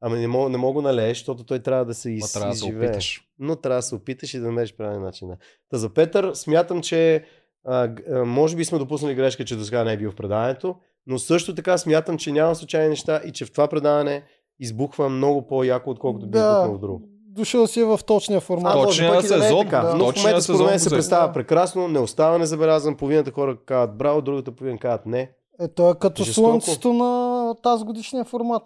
ама не мога, не мога да налееш, защото той трябва да се Ма из, трябва да се изживее. опиташ. Но трябва да се опиташ и да намериш правилен начин. Да. Та за Петър смятам, че а, може би сме допуснали грешка, че до сега не е бил в предаването, но също така смятам, че няма случайни неща и че в това предаване избухва много по-яко, отколкото би избухнал в друго. Дошъл си в точния формат. А, може Точния пък и да не е сезон, да. Но в момента според сезон мен се представя Да. прекрасно, не остава незабелязан, половината хора казват браво, другата половина казват не. Е, той е като Жестоко. слънцето на тази годишния формат.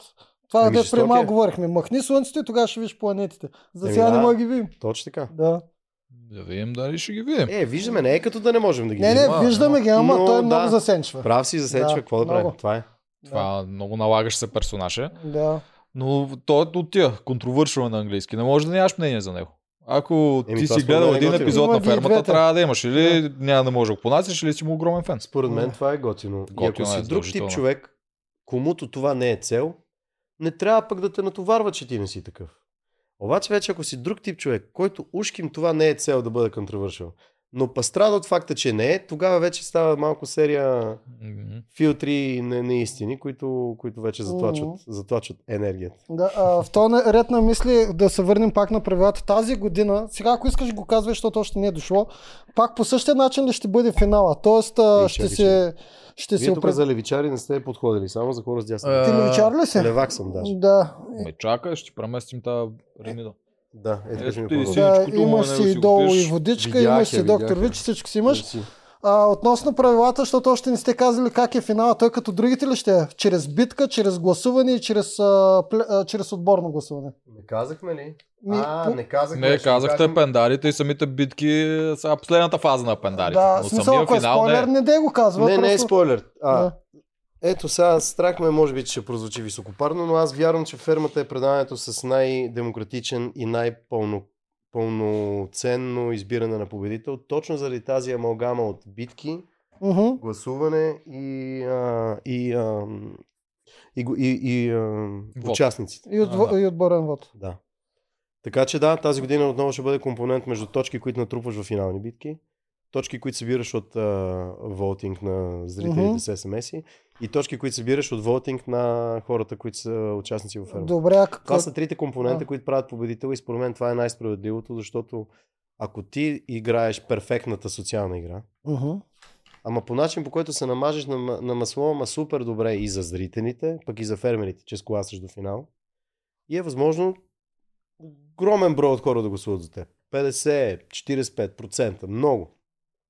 Това е да жестоко преди малко е. говорихме. Махни слънцето и тогава ще виж планетите. За сега да. не мога да ги видим. Точно така. Да. Да видим дали ще ги видим. Е, виждаме, не е като да не можем да ги Не, видим. не, Ама, виждаме ги, ама но той да. много засенчва. Прав си, засечва, Да, какво да правим? Това е. Това много налагаш се персонаж е. Да. Но той е от тия, контровършвал на английски. Не може да нямаш мнение за него. Ако Еми, ти си гледал е един готино. епизод Има на и фермата, двете. трябва да имаш. Или няма да може да го понасяш, или си му огромен фен. Според мен Да. това е готино. И Готино ако е, си друг тип човек, комуто това не е цел, не трябва пък да те натоварва, че ти не си такъв. Обаче вече ако си друг тип човек, който ушким това не е цел да бъде контровършил, но па страда от факта, че не е, тогава вече става малко серия филтри не- неистини, които, които вече затлачват, затлачват енергията. Да, а, в този ред на мисли да се върнем пак на правилата. Тази година, сега ако искаш го казвай, защото още не е дошло, пак по същия начин ли ще бъде финала? Тоест а, ще се... Ще Вие се тук опред... за левичари не сте подходили, само за хора с дясна. Ти левичар ли си? Левак съм даже. Да. Ме чакай, ще ти преместим тази ремида. Да, Ето ще ми. Да, е имаш си долу и водичка, Видях имаш си доктор. Вич, всичко си имаш. А, относно правилата, защото още не сте казали как е финала, той като другите ли ще е? Чрез битка, чрез гласуване и чрез, а, пле, а, чрез отборно гласуване? Не казахме ли? Ми, а, по- не казахме. Не, казахте кажем- пендарите и самите битки са последната фаза на пендарите. Да, Но смисъл, ако е финал спойлер, не. не дей го казва. Не, не е просто... спойлер. А, Да. Ето сега страх ме може би, че ще прозвучи високопарно, но аз вярвам, че фермата е предаването с най-демократичен и най-пълно пълноценно избиране на победител, точно заради тази амалгама от битки, Мгм. гласуване и, а, и, а, и, и, и а, участниците. И, от, А, и отборен вод. Да. Така че да, тази година отново ще бъде компонент между точки, които натрупваш в финални битки, точки, които събираш от а, волтинг на зрителите Мгм. с СМС-и и точки, които събираш от волтинг на хората, които са участници в фермата. Добре, а какво... Това са трите компонента, Да. които правят победител и според мен това е най-справедливото, защото ако ти играеш перфектната социална игра, Мгм. ама по начин, по който се намажеш на, на масло, ама супер добре и за зрителите, пък и за фермерите, че скласаш до финал, и е възможно огромен брой от хора да гласуват за теб. 50, 45%, много.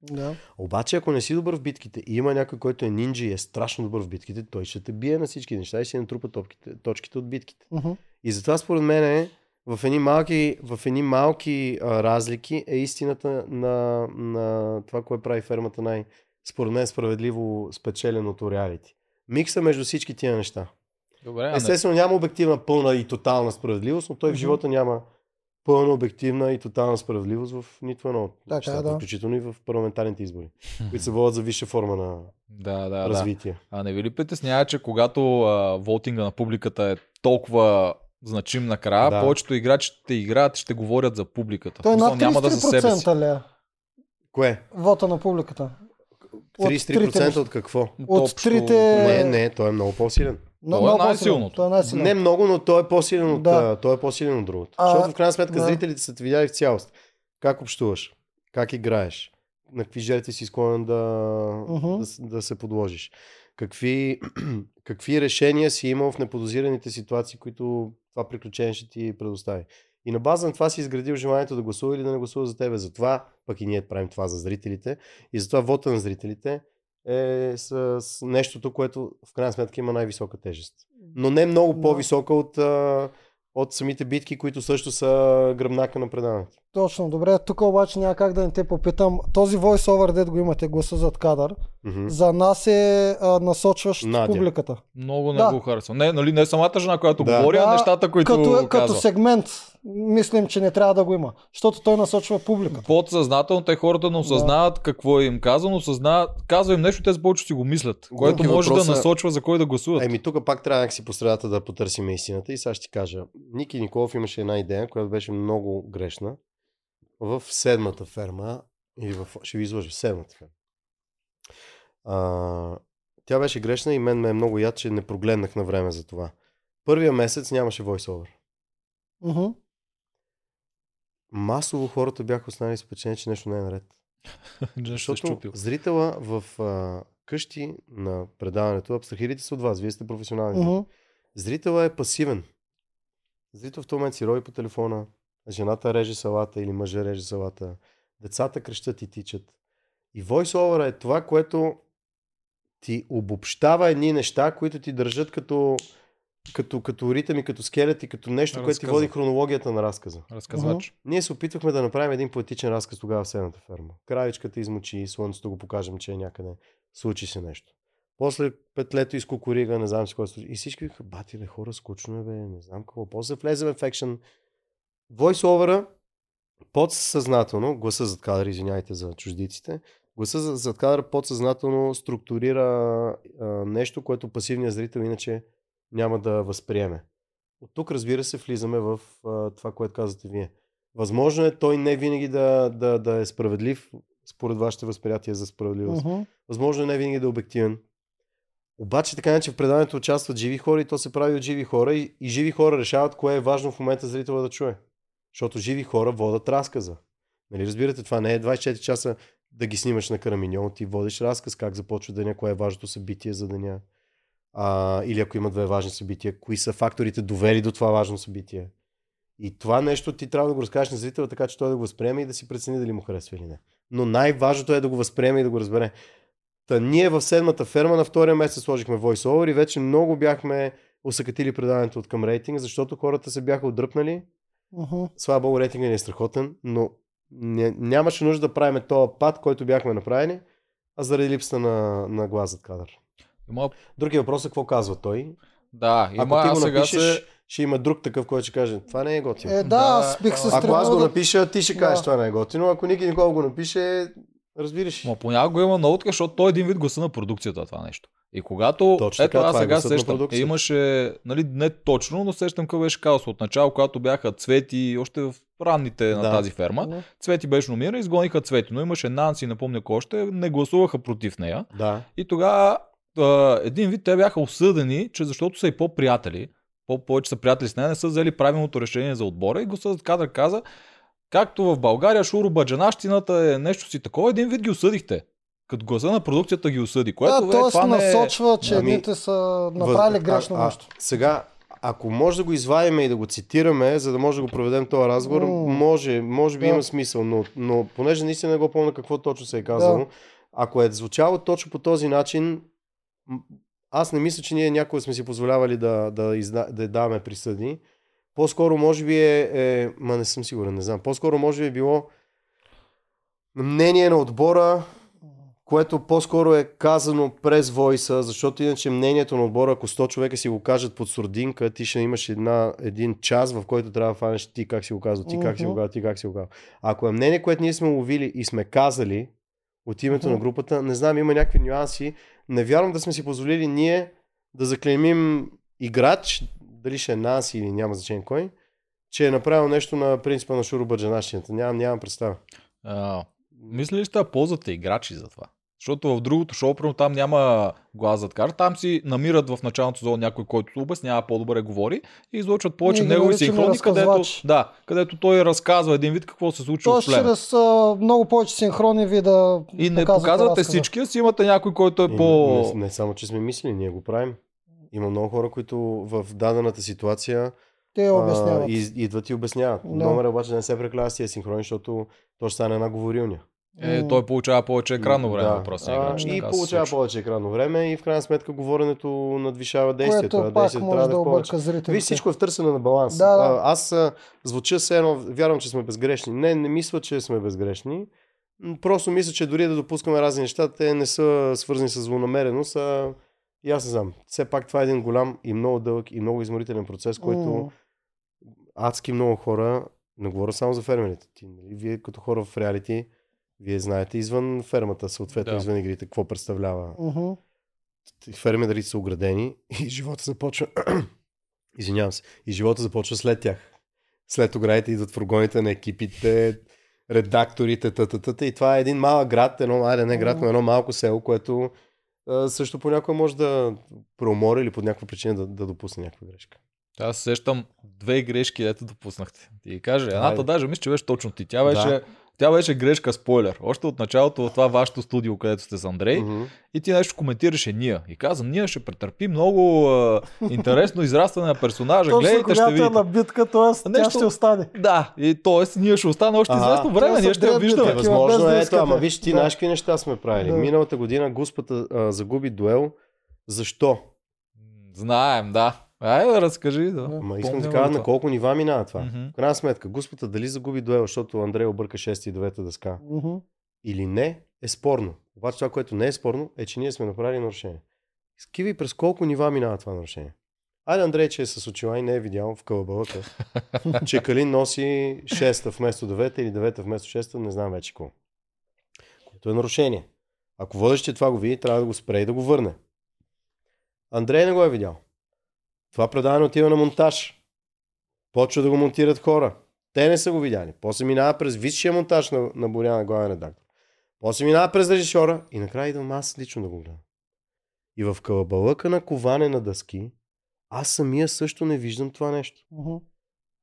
Да. Обаче, ако не си добър в битките и има някой, който е нинджа и е страшно добър в битките, той ще те бие на всички неща и ще натрупа топките, точките от битките. Мгм. И затова според мен е, в едни малки, в едни малки а, разлики е истината на, на това, което прави фермата най, според мен, справедливо спечеленото реалити. Микса между всички тия неща. Добре, Естествено няма обективна, пълна и тотална справедливост, но той в Мгм. живота няма пълна, обективна и тотална справедливост в нито едно от Така, нещата, да. включително и в парламентарните избори, <laughs> които се водят за висша форма на да, да, да. развитие. А не ви ли притеснява, че когато а, волтинга на публиката е толкова значим накрая, Да. повечето играчи ще играят и ще говорят за публиката. Той е над няма да за себе си. 33% ли е? Кое? Вота на публиката. От 33% трите- от какво? От Общо- трите- Не, не, той е много по-силен. Но, е много по-силен. най-силното. Той е най-силен. Не много, но той е по-силен от, Да. той е по-силен от другото. А, Защото в крайна сметка да. зрителите са те видяли в цялост. Как общуваш, как играеш, на какви жертви си склонен да, Мгм. да, да се подложиш. Какви, <clears throat> какви решения си имал в неподозираните ситуации, които това приключение ще ти предостави. И на база на това си изградил желанието да гласува или да не гласува за тебе. Затова пък и ние правим това за зрителите. И затова вота на зрителите е с, нещото, което в крайна сметка има най-висока тежест. Но не много по-висока от, от самите битки, които също са гръбнака на предаването. Точно, добре. Тук обаче няма как да не те попитам. Този voice-over, дед го имате, гласа зад кадър, Мгм. за нас е а, насочващ Надя. публиката. Много не Да. го харесвам. Не, нали, не самата жена, която Да. говори, а Да, нещата, които като, е- като казва. сегмент, мислим, че не трябва да го има. Защото той насочва публиката. Подсъзнателно те хората не осъзнават какво им казва, но осъзнават, казва им нещо, те с повече си го мислят, което Други може въпроса- да насочва за кой да гласуват. Еми, тук пак трябва някакси по средата да потърсим истината. И сега ще ти кажа. Ники Николов имаше една идея, която беше много грешна. В седмата ферма, или в, ще ви изложа, в седмата ферма. А, тя беше грешна и мен ме е много яд, че не прогледнах на време за това. Първия месец нямаше voice-over. Мгм. Масово хората бяха останали с впечатление, че нещо не е наред. <laughs> Защото щупил. зрителя в а, къщи на предаването, абстрахирайте се от вас, вие сте професионални. Мгм. Зрителът е пасивен. Зрител в този момент си рови по телефона, жената реже салата или мъжа реже салата, децата крещат и тичат. И voice-over е това, което ти обобщава едни неща, които ти държат като, като, като ритъм и като скелет и като нещо, което ти Разказа. води хронологията на разказа. Разказвач. Ние се опитвахме да направим един поетичен разказ тогава в седната ферма. Кравичката измочи, слънцето го покажем, че е някъде. Случи се нещо. После петлето из кукурига, не знам си какво случи. И всички викаха, бати бе, хора, скучно е бе, не знам какво. После влезем в екшен. Voice-over подсъзнателно, гласа зад кадър, извиняйте за чуждиците, гласа за- зад кадър подсъзнателно структурира а, нещо, което пасивният зрител иначе няма да възприеме. От тук, разбира се, влизаме в а, това, което казвате вие. Възможно е той не винаги да, да, да е справедлив, според вашите възприятия за справедливост. Мгм. Възможно е не винаги да е обективен. Обаче така не, че в предаването участват живи хора и то се прави от живи хора и, и живи хора решават кое е важно в момента зрителя да чуе. Защото живи хора водят разказа. Нали разбирате, това не е 24 часа да ги снимаш на караминьон, ти водиш разказ как започва деня, кое е важното събитие за деня. А, или ако има две важни събития, кои са факторите довели до това важно събитие. И това нещо ти трябва да го разкажеш на зрителя, така че той да го възприеме и да си прецени дали му харесва или не. Но най-важното е да го възприеме и да го разбере. Та ние в седмата ферма на втория месец сложихме voice-over и вече много бяхме усъкатили предаването от към рейтинга, защото хората се бяха отдръпнали. Слава богу, рейтинга ни е страхотен, но не, нямаше нужда да правим този пад, който бяхме направили, а заради липсата на, на глас зад кадър. Има, Другия въпрос е какво казва той. да, има, Ако ти го сега напишеш, се... ще има друг такъв, който ще каже, това не е готино. Е, да, Да, аз бих се ако аз го да... напиша, ти ще Да. кажеш, това не е готино. Ако Ники Никола го напише, разбираш. Ма понякога има наутка, защото той е един вид гласа на продукцията това нещо. И когато, Точно ето така, аз е сега на сещам, имаше, нали, не точно, но сещам какво беше казал от начало, когато бяха Цвети, още в ранните на Да. тази ферма. Да. Цвети беше номинирана, изгониха Цвети, но имаше Нанси, напомня кой още, не гласуваха против нея. Да. И тогава един вид те бяха осъдени, че защото са и по-приятели, по- повече са приятели с нея, не са взели правилното решение за отбора и гласът кадър каза, както в България шуро баджанащината е нещо си такова, един вид ги осъдихте. Като гласа на продукцията ги осъди, което Да, е, т.е. не е... насочва, че Ами, едните са направили Въз- грешно а, нещо. А, сега, ако може да го извадим и да го цитираме, за да може да го проведем този разговор, М. може, може би Да. има смисъл, но, но понеже наистина не го помня какво точно се е казало, Да. ако е звучало точно по този начин, аз не мисля, че ние някога сме си позволявали да, да, изда, да даваме присъди. По-скоро може би е, е, ма не съм сигурен, не знам, по-скоро може би е било мнение на отбора, което по-скоро е казано през войса, защото иначе мнението на отбора, ако 100 човека си го кажат под сурдинка, ти ще имаш една, един час, в който трябва да фанеш ти как си го казал, ти как си го казал, ти как си го казал. Ако е мнение, което ние сме ловили и сме казали от името на Мгм. групата, не знам, има някакви нюанси. Не вярвам да сме си позволили ние да заклеймим играч, дали ще е Нанси или няма значение кой, че е направил нещо на принципа на Шуро Баджанащината. Нямам, нямам представа. А, мисли ли да ползвате играчи за това? Защото в другото шоу, примерно там няма глас зад кар, там си намират в началното зона някой, който обяснява по-добре говори и излъчват повече ги негови синхрони, където, да, където той разказва един вид какво се случва Тоест, в плена. чрез а, много повече синхрони ви да И не показвате всички, а си имате някой, който е И по... Не, не само, че сме мислили, ние го правим. Има много хора, които в дадената ситуация Те обясняват. а, из, идват и обясняват. Да. Номера обаче не се преклава с тия синхрони, защото то ще стане една говорилня. Е, той получава повече екранно време, Да. въпросния А, играч. И така се получава случва. повече екранно време и в крайна сметка говоренето надвишава действието. Което а пак действието може трябва да е повече. обърка зрителите. Виж, всичко е в търсене на баланс. Да, да. Аз звуча все едно, вярвам, че сме безгрешни. Не, не мисля, че сме безгрешни. Просто мисля, че дори да допускаме разни неща, те не са свързани с злонамереност, а и аз не знам. Все пак това е един голям и много дълъг и много изморителен процес, който М. адски много хора, не говоря само за фермерите, ти, нали, вие като хора в реалити, вие знаете извън фермата, съответно Да. извън игрите, какво представлява. Мгм. Фермерите са оградени и живота започва, <clears throat> извинявам се, и живота започва след тях. След оградите идват фургоните на екипите, редакторите, т.т. И това е един малък град, едно, айде не град, но едно малко село, което а, също понякога може да преумори или по някаква причина да, да допусне някаква грешка. Аз се сещам две грешки, ето допуснахте. Ти кажа. Едната Айде. даже мисля, че беше точно ти. Тя беше, Да. Тя беше грешка спойлер. Още от началото в това вашето студио, където сте с Андрей. Мгм. И ти нещо коментираше Ния. И каза, Ния ще претърпи много а, интересно израстване на персонажа. Точно Гледайте, ще е видите. на битка, т.е. тя Нещо- ще остане. Да, и т.е. ние ще остане още известно време, ние ще я виждаме. Е, възможно е, ама виж ти Да. знаеш какви неща сме правили. Да. Миналата година Господа а, загуби дуел. Защо? Знаем, да. Айде да разкажи. Да. Ама искам да кажа на колко нива минава това. Мгм. В крайна сметка, Господа дали загуби дуел, защото Андрей обърка 6 и 9 дъска Мгм. или не, е спорно. Обаче това, което не е спорно, е, че ние сме направили нарушение. Скиви през колко нива минава това нарушение. Айде Андрей, че е с очила и не е видял в кълъбалата, <laughs> че Калин носи 6 вместо 9 или 9 вместо 6, не знам вече какво. Което е нарушение. Ако водещия това го види, трябва да го спре и да го върне. Андрей не го е видял. Това предаване отива на монтаж. Почва да го монтират хора. Те не са го видяли. После минава през висшия монтаж на, на Боряна, главен редактор. После минава през режисьора и накрая идвам аз лично да го гледам. И в кълъбалъка на коване на дъски, аз самия също не виждам това нещо.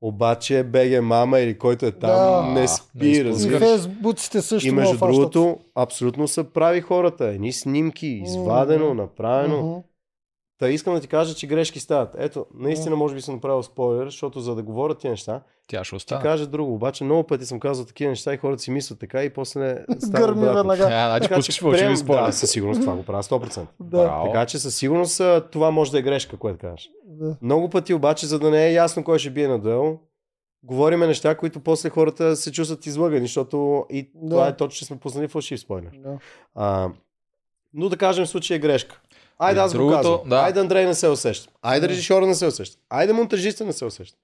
Обаче БГ мама или който е там Да. не спи, изпуска. И фейсбуците също И ме между другото, абсолютно са прави хората. Едни снимки, извадено, направено. Мгм. Та искам да ти кажа, че грешки стават. Ето, наистина може би съм направил спойлер, защото за да говоря тия неща, Тя ще остане. кажа друго. Обаче много пъти съм казал такива неща и хората си мислят така и после става <laughs> Гърми веднага. А, значи пускаш прием, спойлери. да, със сигурност това го правя 100%. Да. Браво. Така че със сигурност това може да е грешка, което кажеш. Да. Много пъти обаче, за да не е ясно кой ще бие на дуел, говориме неща, които после хората се чувстват излъгани, защото и Да. това е точно, че сме пуснали фалшив спойлер. Да. А, но да кажем в случая е грешка. Айде аз го другото, казвам. да. Айде Андрей не се усеща. Айде Да. режисьора не се усеща. Айде монтажиста не се усеща.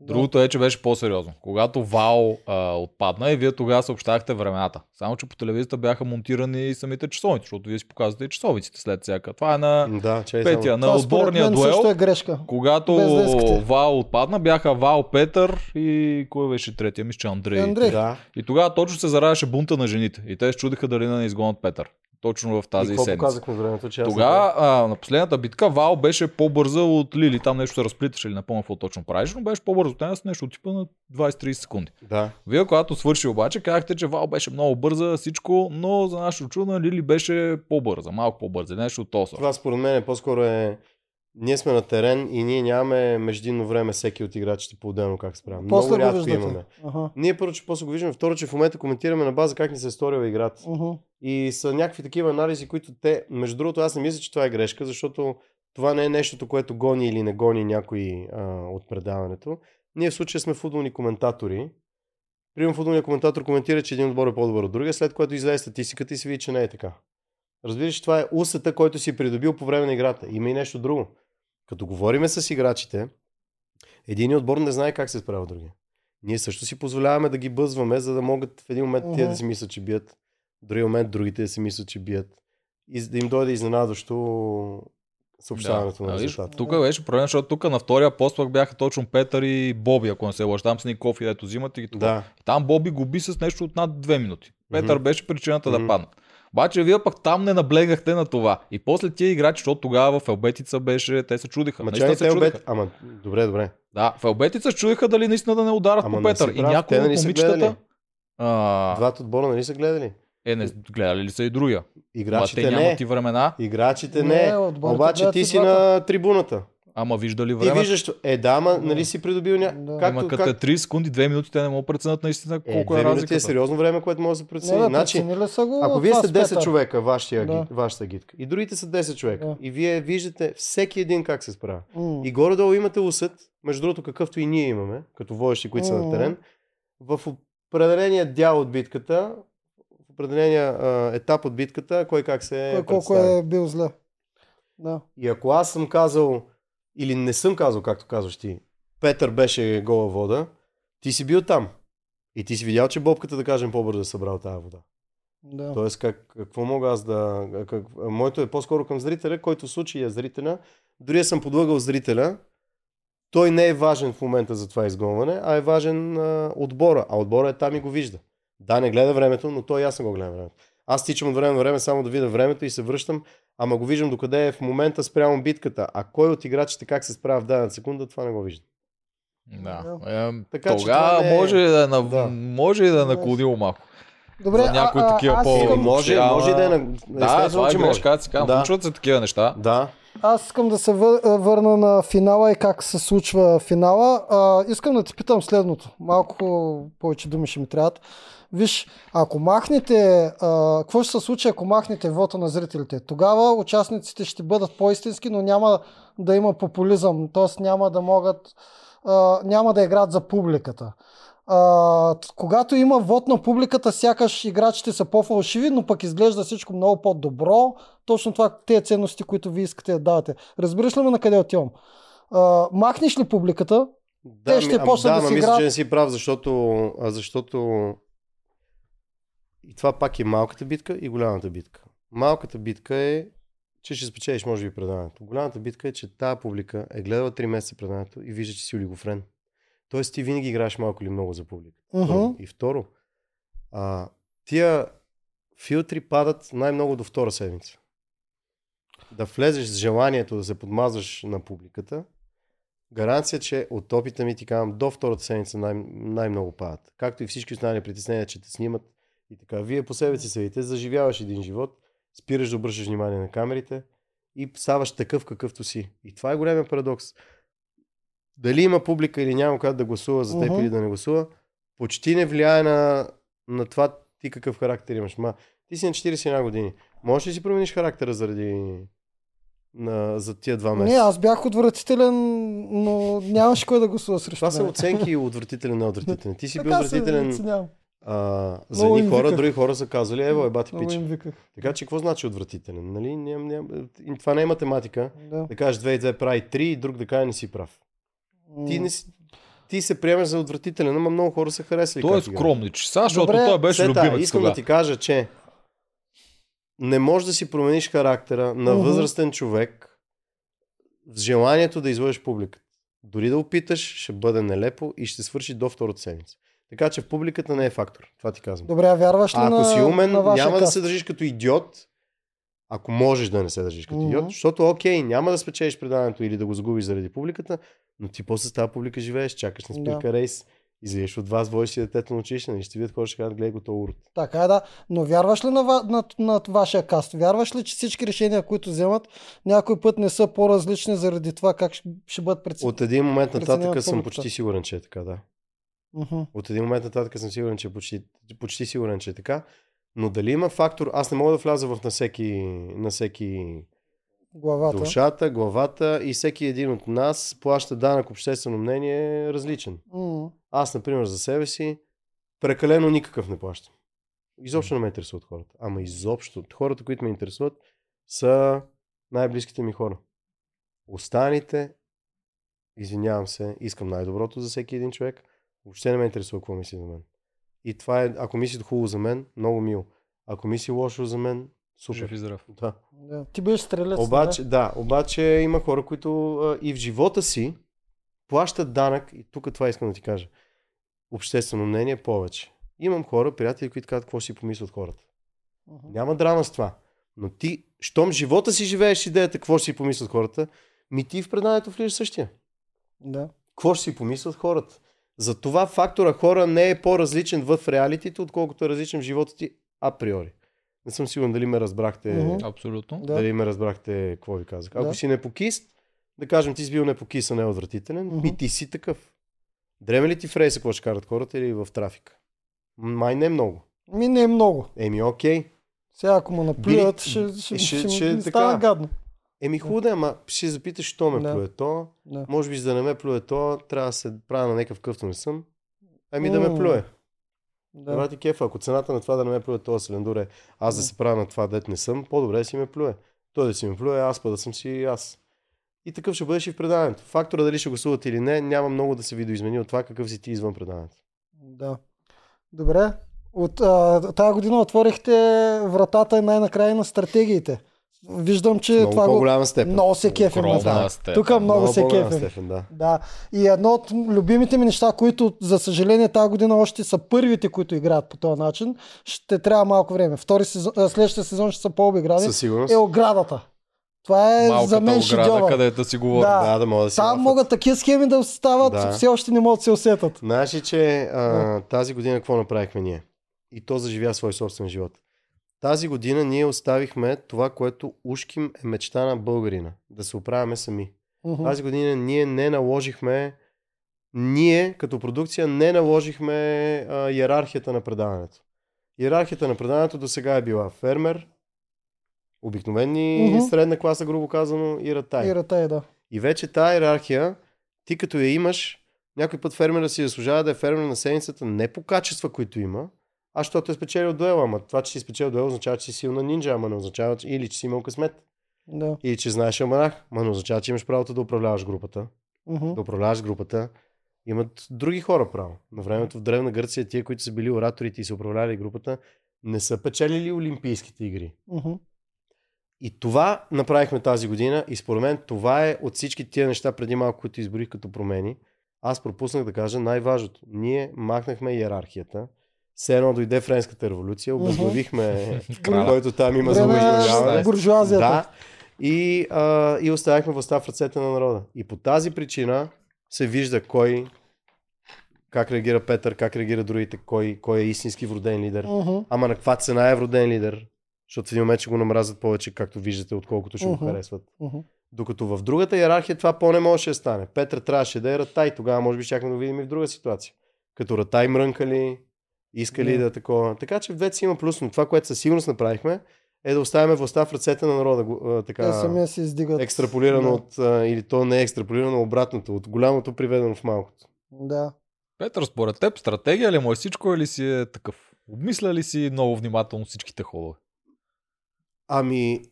Другото е, че беше по-сериозно. Когато Вал а, отпадна и вие тогава съобщахте времената. Само, че по телевизията бяха монтирани и самите часовници, защото вие си показвате и часовиците след всяка. Това е на Да, чай петия, само. на Това отборния дуел. също е грешка. Когато. Вал отпадна, бяха Вал, Петър и кой беше третия? Мисля, че Андрей. Андрей. Да. И тогава точно се заравяше бунта на жените. И те се чудиха дали да не изгонят Петър. Точно в И тази какво седмица. показахме времето, че Тогава на последната битка Вал беше по-бърза от Лили. Там нещо се разплиташе или помня какво точно правиш, но беше по-бързо от нея с нещо от типа на 20-30 секунди. Да. Вие, когато свърши обаче, казахте, че Вал беше много бърза всичко, но за нашето чудо Лили беше по-бърза, малко по-бърза, нещо от този. сорт. Това според мен е по-скоро е... Ние сме на терен и ние нямаме междинно време всеки от играчите по-отделно как. После Много го рядко виждате. имаме. Ага. Ние първо, че после го виждаме, второ, че в момента коментираме на база как ни се е сторила играта. Мгм. И са някакви такива анализи, които те, между другото, аз не мисля, че това е грешка, защото това не е нещото, което гони или не гони някой а, от предаването. Ние в случая сме футболни коментатори. Примерно футболният коментатор коментира, че един отбор е по-добър от другия, след което излезе статистиката и се види, че не е така. Разбираш, това е усета, който си придобил по време на играта. Има и нещо друго. Като говориме с играчите, един отбор не знае как се справя другия. Ние също си позволяваме да ги бъзваме, за да могат в един момент тия Мгм. да си мислят, че бият, в други момент другите да си мислят, че бият. И да им дойде изненадващо съобщаването на А, виж, резултата. Тук беше проблем, защото тук на втория пост пък бяха точно Петър и Боби, ако не се лъжа. Там с ни кофи, ето взимат и това. Да. Там Боби губи с нещо от над 2 минути. Петър Мгм. беше причината Мгм. да падне. Обаче вие пък там не наблегахте на това. И после тия играчи, защото тогава в Елбетица беше, те се чудиха. Ама чай, се чудиха. обед... Ама, добре, добре. Да, в Елбетица се чудиха дали наистина да не ударат Ама по не Петър. И някои от нали са момичетата... А, Двата отбора нали са гледали? е, не гледали ли са и другия? Ама Играчите те не. нямат и времена. Играчите Не, не. Обаче ти си двата. на трибуната. Ама вижда ли Ти време? виждаш, е да, ама нали си придобил ня... Да. Както, Ама като как... е 3 секунди, 2 минути, те не могат да преценят наистина Е, колко е минути разликата. е сериозно време, което може да се прецени. Не, бе, значи, го ако вие сте 10 Петър. човека, вашия, Да. вашата гидка, и другите са 10 човека, Да. и вие виждате всеки един как се справя. М. И горе-долу имате усет, между другото какъвто и ние имаме, като водещи, които са на терен, в определения дял от битката, в определения а, етап от битката, кой как се Кой колко е бил зле. Да. И ако аз съм казал, или не съм казал, както казваш ти, Петър беше гола вода, ти си бил там. И ти си видял, че бобката, да кажем, по-бързо е събрал тази вода. да. Тоест, как, какво мога аз да... Как, моето е по-скоро към зрителя, който случай е зрителя. Дори съм подлъгал зрителя, той не е важен в момента за това изгонване, а е важен а, отбора. А отбора е там и го вижда. Да, не гледа времето, но той и аз не го гледам времето. Аз тичам от време на време само да видя времето и се връщам, ама го виждам докъде е в момента спрямо битката. А кой от играчите как се справя в дадена секунда, това не го виждам. Да. Е, Така че тогава е- може да, е на... Да. може и да е наклонило малко. Добре, за някои а, а, такива аз по- искам, Може, Ама- може и да е на... Да, това е че може. грешка, аз си казвам, Да. случват се такива неща. Да. Аз искам да се вър, върна на финала и как се случва финала. А, искам да те питам следното. Малко повече думи ще ми трябват. Виж, ако махнете, а, какво ще се случи, ако махнете вота на зрителите? Тогава участниците ще бъдат по-истински, но няма да има популизъм, т.е. няма да могат, а, няма да играят за публиката. А, когато има вод на публиката, сякаш играчите са по-фалшиви, но пък изглежда всичко много по-добро. Точно това, тези ценности, които вие искате да давате. Разбираш ли ме на къде отивам? А, махнеш ли публиката? Да, ще ми- почнат да, да ма си мисля, играят. че не си прав, защото, защото и това пак е малката битка и голямата битка. Малката битка е, че ще спечелиш, може би, предаването. Голямата битка е, че тази публика е гледала 3 месеца предаването и вижда, че си олигофрен. Тоест ти винаги играеш малко или много за публика. Първо. И второ, а, тия филтри падат най-много до втора седмица. Да влезеш с желанието да се подмазваш на публиката, гаранция, че от опита ми ти казвам, до втората седмица най- най-много падат. Както и всички останали притеснения, че те снимат и така. Вие по себе си съдите, заживяваш един живот, спираш да обръщаш внимание на камерите и ставаш такъв какъвто си. И това е големия парадокс. Дали има публика или няма как да гласува за теб Мгм. или да не гласува, почти не влияе на, на това ти какъв характер имаш. Ма, ти си на 41 години. Можеш ли си промениш характера заради на, за тия два Не, месеца? аз бях отвратителен, но нямаше кой да гласува срещу Това са оценки <laughs> отвратителен, не отвратителен. Ти си бил Така се отвратителен а, за едни хора, други хора са казали, ево, еба ти Много пич. Така че какво значи отвратителен? Нали? Ням, ням, това не е математика. Да. Да кажеш 2 и 2 прави 3 и друг да каже не си прав. Ти, не си, ти се приемаш за отвратителен, ама много хора са харесали. Той е скромнич. Сега, защото Добре, той беше Сета, любимец искам да ти кажа, че не можеш да си промениш характера на Мгм. възрастен човек с желанието да излъжеш публиката. Дори да опиташ, ще бъде нелепо и ще свърши до втората седмица. Така че публиката не е фактор. Това ти казвам. Добре, а вярваш ли А ако на, си умен, на няма да каст? се държиш като идиот, ако можеш да не се държиш като идиот, защото окей, няма да спечелиш предаването или да го загубиш заради публиката, но ти после с тази публика живееш, чакаш на спирка рейс, излизаш от вас, водиш си детето на училище, нали ще видят хора, ще кажат, гледай го то урод. Така е, да. Но вярваш ли на, ва- на, на вашия каст? Вярваш ли, че всички решения, които вземат, някой път не са по-различни заради това как ще, ще бъдат преценени? От един момент нататък съм почти сигурен, че е така, да. Мгм. От един момент нататък съм сигурен, че е почти, почти сигурен, че е така. Но дали има фактор, аз не мога да вляза в на всеки, на всеки Главата. душата, главата и всеки един от нас плаща данък обществено мнение различен. М. Аз, например, за себе си, прекалено никакъв не плащам. Изобщо не ме интересуват хората. Ама изобщо. Хората, които ме интересуват, са най-близките ми хора. Останите, извинявам се, искам най-доброто за всеки един човек. Въобще не ме интересува какво мисли за мен. И това е, ако мисли хубаво за мен, много мило. Ако мисли лошо за мен, Жив супер. и здрав. Да. Да. Ти беше стрелец. Обаче, да, обаче има хора, които а, и в живота си плащат данък, и тук това искам да ти кажа, обществено мнение повече. Имам хора, приятели, които казват какво си помислят хората. Мгм. Няма драма с това. Но ти, щом живота си живееш идеята какво ще си помислят хората, ми ти в преданието влизаш същия. Да. Какво ще си помислят хората? Затова фактора хора не е по-различен в реалитите, отколкото е различен в живота ти априори. Не съм сигурен дали ме разбрахте. Мгм. Абсолютно. Да. Дали ме разбрахте какво ви казах. Ако Да. си непокист, Да кажем, ти си бил непокисан, неотвратителен, Мгм. и ти си такъв. Дреме ли ти в рейса, какво ще карат хората или в трафика? Май не много. Ми не е много. Еми, окей. Сега ако му наплюят, ще, ще, ще- ще, ще ми така. става гадно. Еми, хубаво да е, ама ще запиташ, що ме Да. плюе то. Да. Може би, за да не ме плюе то, трябва да се правя на някакъв къвто не съм. Ами да ме плюе. Да. Да. ти кефа, ако цената на това да не ме плюе този силендур е аз да се правя на това, дет не съм, по-добре да си ме плюе. Той да си ме плюе, аз па да съм си аз. И такъв ще бъдеш и в предаването. Фактора дали ще гласуват или не, няма много да се видоизмени от това какъв си ти извън предаването. Да. Добре. От а, тази година отворихте вратата най-накрая на стратегиите. Виждам, че Много това го... по-голяма степен. Много се кефим на това. Тук много се по-голяма кефим. степен, да. Да. И едно от любимите ми неща, които за съжаление тази година още са първите, които играят по този начин, ще трябва малко време. Втори сезон, следващия сезон ще са по-обиграни. Със сигурност. Е оградата. Това е Малката за мен ограда, шедьовър. където си говорим. Да. Да, да мога да си Там лафат. могат такива схеми да стават, Да. все още не могат да се усетат. Знаеш ли, че а, тази година какво направихме ние? И то заживя свой собствен живот. Тази година ние оставихме това, което ушким е мечта на българина. Да се оправяме сами. Мгм. Тази година ние не наложихме, ние като продукция не наложихме а, иерархията на предаването. Иерархията на предаването до сега е била фермер, обикновени Мгм. средна класа, грубо казано, и ратай. И рата е, да. И вече тази иерархия, ти като я имаш, някой път фермера си заслужава да е фермер на седмицата не по качества, които има, а защото е спечелил дуела. Ама това, че си спечелил дуел, означава, че си силна нинджа, ама не означава, че... или че си имал късмет. да. Или че знаеш аманах, ама не означава, че имаш правото да управляваш групата. Мгм. Да управляваш групата. Имат други хора право. На времето в Древна Гърция, тия, които са били ораторите и са управлявали групата, не са печелили Олимпийските игри. Мгм. И това направихме тази година и според мен това е от всички тия неща преди малко, които изборих като промени. Аз пропуснах да кажа най-важното. Ние махнахме иерархията. Все едно дойде Френската революция, обезглавихме <laughs> който там има за е обезглавяване. буржуазията. Да. И, а, и оставихме властта в ръцете на народа. И по тази причина се вижда кой, как реагира Петър, как реагира другите, кой, кой е истински вроден лидер. Мгм. Ама на каква цена е вроден лидер? Защото в един момент ще го намразят повече, както виждате, отколкото ще Мгм. го харесват. Мгм. Докато в другата иерархия това по-не можеше да стане. Петър трябваше да е Ратай. Тогава може би щяхме да го видим и в друга ситуация. Като Ратай мрънкали, искали Да. да, да такова. Така че в двете си има плюс, но това, което със сигурност направихме, е да оставяме властта в ръцете на народа. а, Така, самия се издигат. екстраполирано Да. от, а, или то не е екстраполирано, обратното, от голямото приведено в малкото. Да. Петър, според теб, стратегия ли му е всичко или си е такъв? Обмисля ли си много внимателно всичките ходове? Ами,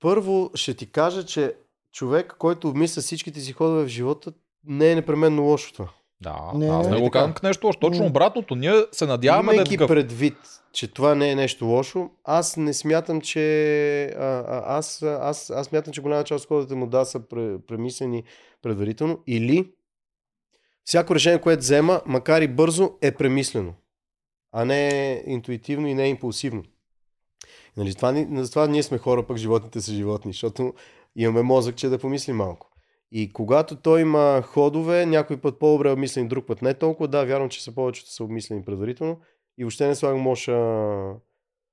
първо ще ти кажа, че човек, който обмисля всичките си ходове в живота, не е непременно лошо това. Да, Не, аз не е го казвам к нещо лошо. Точно обратното. Ние се надяваме да е Имайки предвид, че това не е нещо лошо, аз не смятам, че а, а, аз, аз, аз смятам, че голяма част от ходовете му да са пре, премислени предварително или всяко решение, което взема, макар и бързо, е премислено, а не е интуитивно и не е импулсивно. Нали, това, затова ние сме хора, пък животните са животни, защото имаме мозък, че да помислим малко. И когато той има ходове, някой път по-добре обмислени, друг път не толкова, да, вярвам, че са повечето са обмислени предварително и въобще не слагам лоша...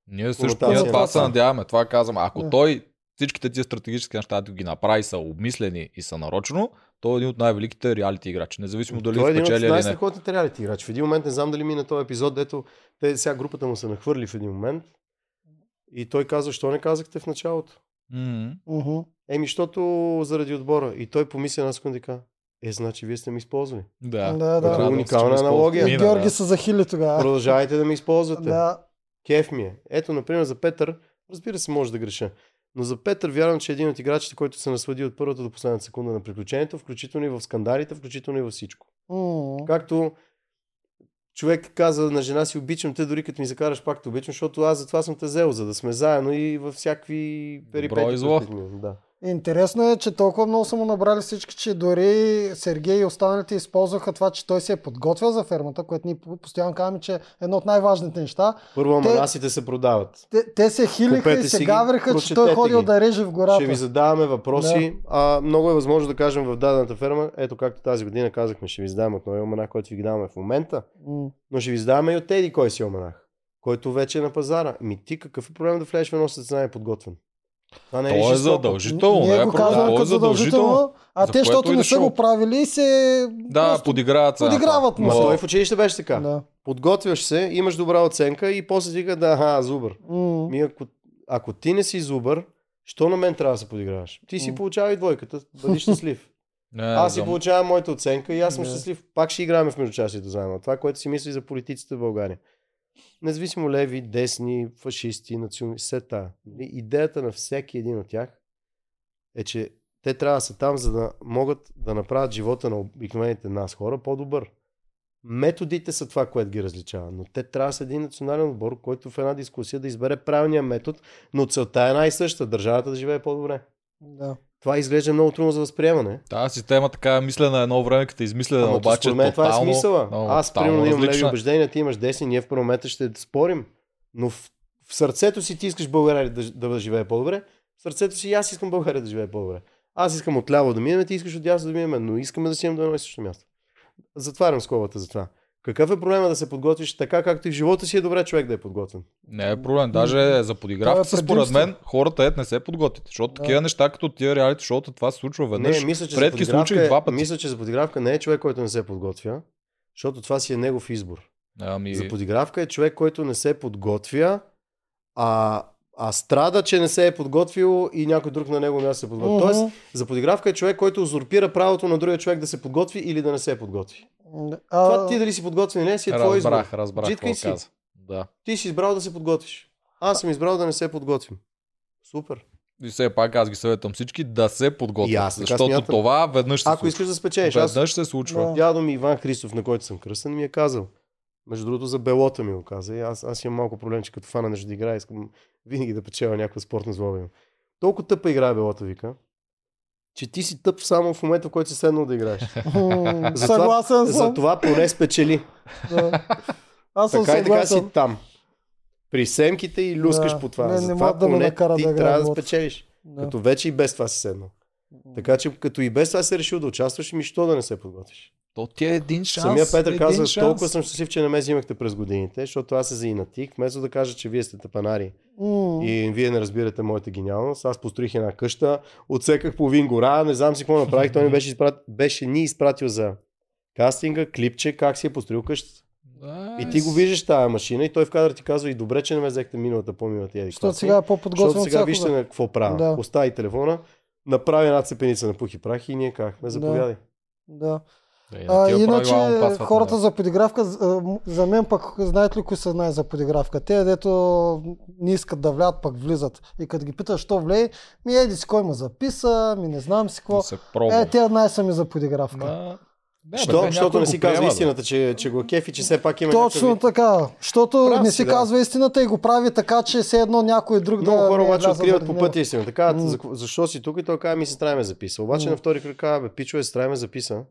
Ние също ние това се надяваме. Това казвам. Ако Да. той всичките тия стратегически неща да ги направи са обмислени и са нарочно, той е един от най-великите реалити играчи. Независимо дали той е един от най-страхотните реалити играчи. В един момент не знам дали мина този епизод, дето те, сега групата му се нахвърли в един момент и той каза, що не казахте в началото? Мгм. Еми, защото заради отбора. И той помисли една секунда е, значи вие сте ме използвали. Да, Да, да. Се, че Уникална аналогия. Мина, Георги да. са захили тогава. Продължавайте да ме използвате. Да. Кеф ми е. Ето, например, за Петър, разбира се, може да греша. Но за Петър вярвам, че е един от играчите, който се наслади от първата до последната секунда на приключението, включително и в скандалите, включително и във всичко. М. Както човек каза на жена си обичам те, дори като ми закараш пак те обичам, защото аз затова съм те взел, за да сме заедно и във всякакви перипетии. и зло. Да. Интересно е, че толкова много са му набрали всички, че дори Сергей и останалите използваха това, че той се е подготвил за фермата, което ние постоянно казваме, че е едно от най-важните неща. Първо, Те- аманасите се продават. Те, те се хилиха Купете и се гавриха, че той прочетете ходил ги. да реже в гората. Ще ви задаваме въпроси. А, много е възможно да кажем в дадената ферма, ето както тази година казахме, ще ви задаваме от новия оманах, който ви ги даваме в момента, М. но ще ви задаваме и от Еди кой си оманах, който вече е на пазара. Ми ти какъв е проблем да влезеш в едно състезание подготвен? Това не е, То е задължително. Ние не е го казваме е като задължително. задължително, а те, защото не са шоу. го правили, се... Да, подиграват подиграват му. Се. той в училище беше така. Да. Подготвяш се, имаш добра оценка и после ти да, аха, зубър. Ми, ако, ако ти не си зубър, що на мен трябва да се подиграваш? Ти си М. получавай двойката, бъди <laughs> щастлив. Не, Аз си получавам моята оценка и аз съм Да. щастлив. Пак ще играем в междучастието заедно. Това, което си мисли за политиците в България. Независимо леви, десни, фашисти, националисти, все. Нали, Идеята на всеки един от тях е, че те трябва да са там, за да могат да направят живота на обикновените нас хора по-добър. Методите са това, което ги различава, но те трябва да са един национален отбор, който в една дискусия да избере правилния метод, но целта е една и съща държавата да живее по-добре. Да. Това изглежда много трудно за възприемане. Тази система така е мислена едно време, като е измислена, Ама обаче според мен това е смисъла. много, Аз, примерно, имам леви убеждения, ти имаш десни, ние в парламента ще спорим. Но в, в сърцето си ти искаш България да, да, да живее по-добре. В сърцето си и аз искам България да живее по-добре. Аз искам отляво да минем, ти искаш отдясно да минем, но искаме да си имам до едно и също място. Затварям скобата за това. Какъв е проблема да се подготвиш така, както и в живота си е добре човек да е подготвен? Не е проблем. Даже за подигравката, е според мен, хората ед не се подготвят. Защото Да. такива неща, като тия реалити шоута, това се случва веднъж. не, мисля, че в за редки случаи подигравка, два е, пъти. мисля, че за подигравка не е човек, който не се подготвя, защото това си е негов избор. Ами, За подигравка е човек, който не се подготвя, а, а страда, че не се е подготвил и някой друг на него място се подготвя. Мгм. Тоест, за подигравка е човек, който узурпира правото на другия човек да се подготви или да не се подготви. А, Това ти дали си подготвен или не си е твой избор. разбрах, разбрах какво си. каза. Да. Ти си избрал да се подготвиш. Аз съм избрал да не се подготвим. Супер. И все пак аз ги съветвам всички да се подготвят. Аз защото смятам. това веднъж се Ако случва. искаш да спечелиш, аз Веднъж се случва. Да. дядо ми Иван Христов, на който съм кръстен, ми е казал. Между другото, за белота ми го каза. И аз, аз имам малко проблем, че като фана нещо да играя, искам винаги да печеля някаква спортна злоба. Толкова тъпа играе белота, вика, че ти си тъп само в момента, в който си седнал да играеш. Затова- Съгласен съм. това поне спечели. Да. Аз съм Така и така си съгласен. там. При семките и люскаш Да. по това. Не, не Затова да ме поне накара ти да трябва да спечелиш. Да. Като вече и без това си седнал. Така че като и без това си решил да участваш, ми що да не се подготвиш. То ти е един шанс. Самия Петър каза, шанс. толкова съм щастлив, че не ме взимахте през годините, защото аз се заинатих, вместо да кажа, че вие сте тапанари М, и вие не разбирате моята гениалност. Аз построих една къща, отсеках половин гора, не знам си какво направих, той ми беше, изпрат... беше ни изпратил за кастинга, клипче, как си е построил къщата. Да, И ти го виждаш тази машина и той в кадър ти казва и добре, че не ме взехте миналата, по-миналата еди. Защото сега е по-подготвен Защото от сега всякога. вижте на какво правя. Да. Остави телефона, направи една цепеница на пух и прах и ние казахме, заповядай. Да. На А, иначе пасват, хората да. за подигравка, за- мен пък знаят ли кои са най за подигравка? Те, дето не искат да влят, пък влизат. И като ги питаш, що влей, ми еди си кой ме записа, ми не знам си какво. Да. Е, те най са ми за подигравка. Ма... Що? те Защото не си казва приема, истината, че, че го е кефи, че все пак има Точно някакъв... така. Защото Прав не си, да. казва истината и го прави така, че все едно някой друг Много да хора не е обаче влязъл откриват по пътя истина. Така, М. за, защо си тук и той казва, ми сестра ме записа. Обаче М. на втори кръг казва, бе, пичове, сестра ме записа.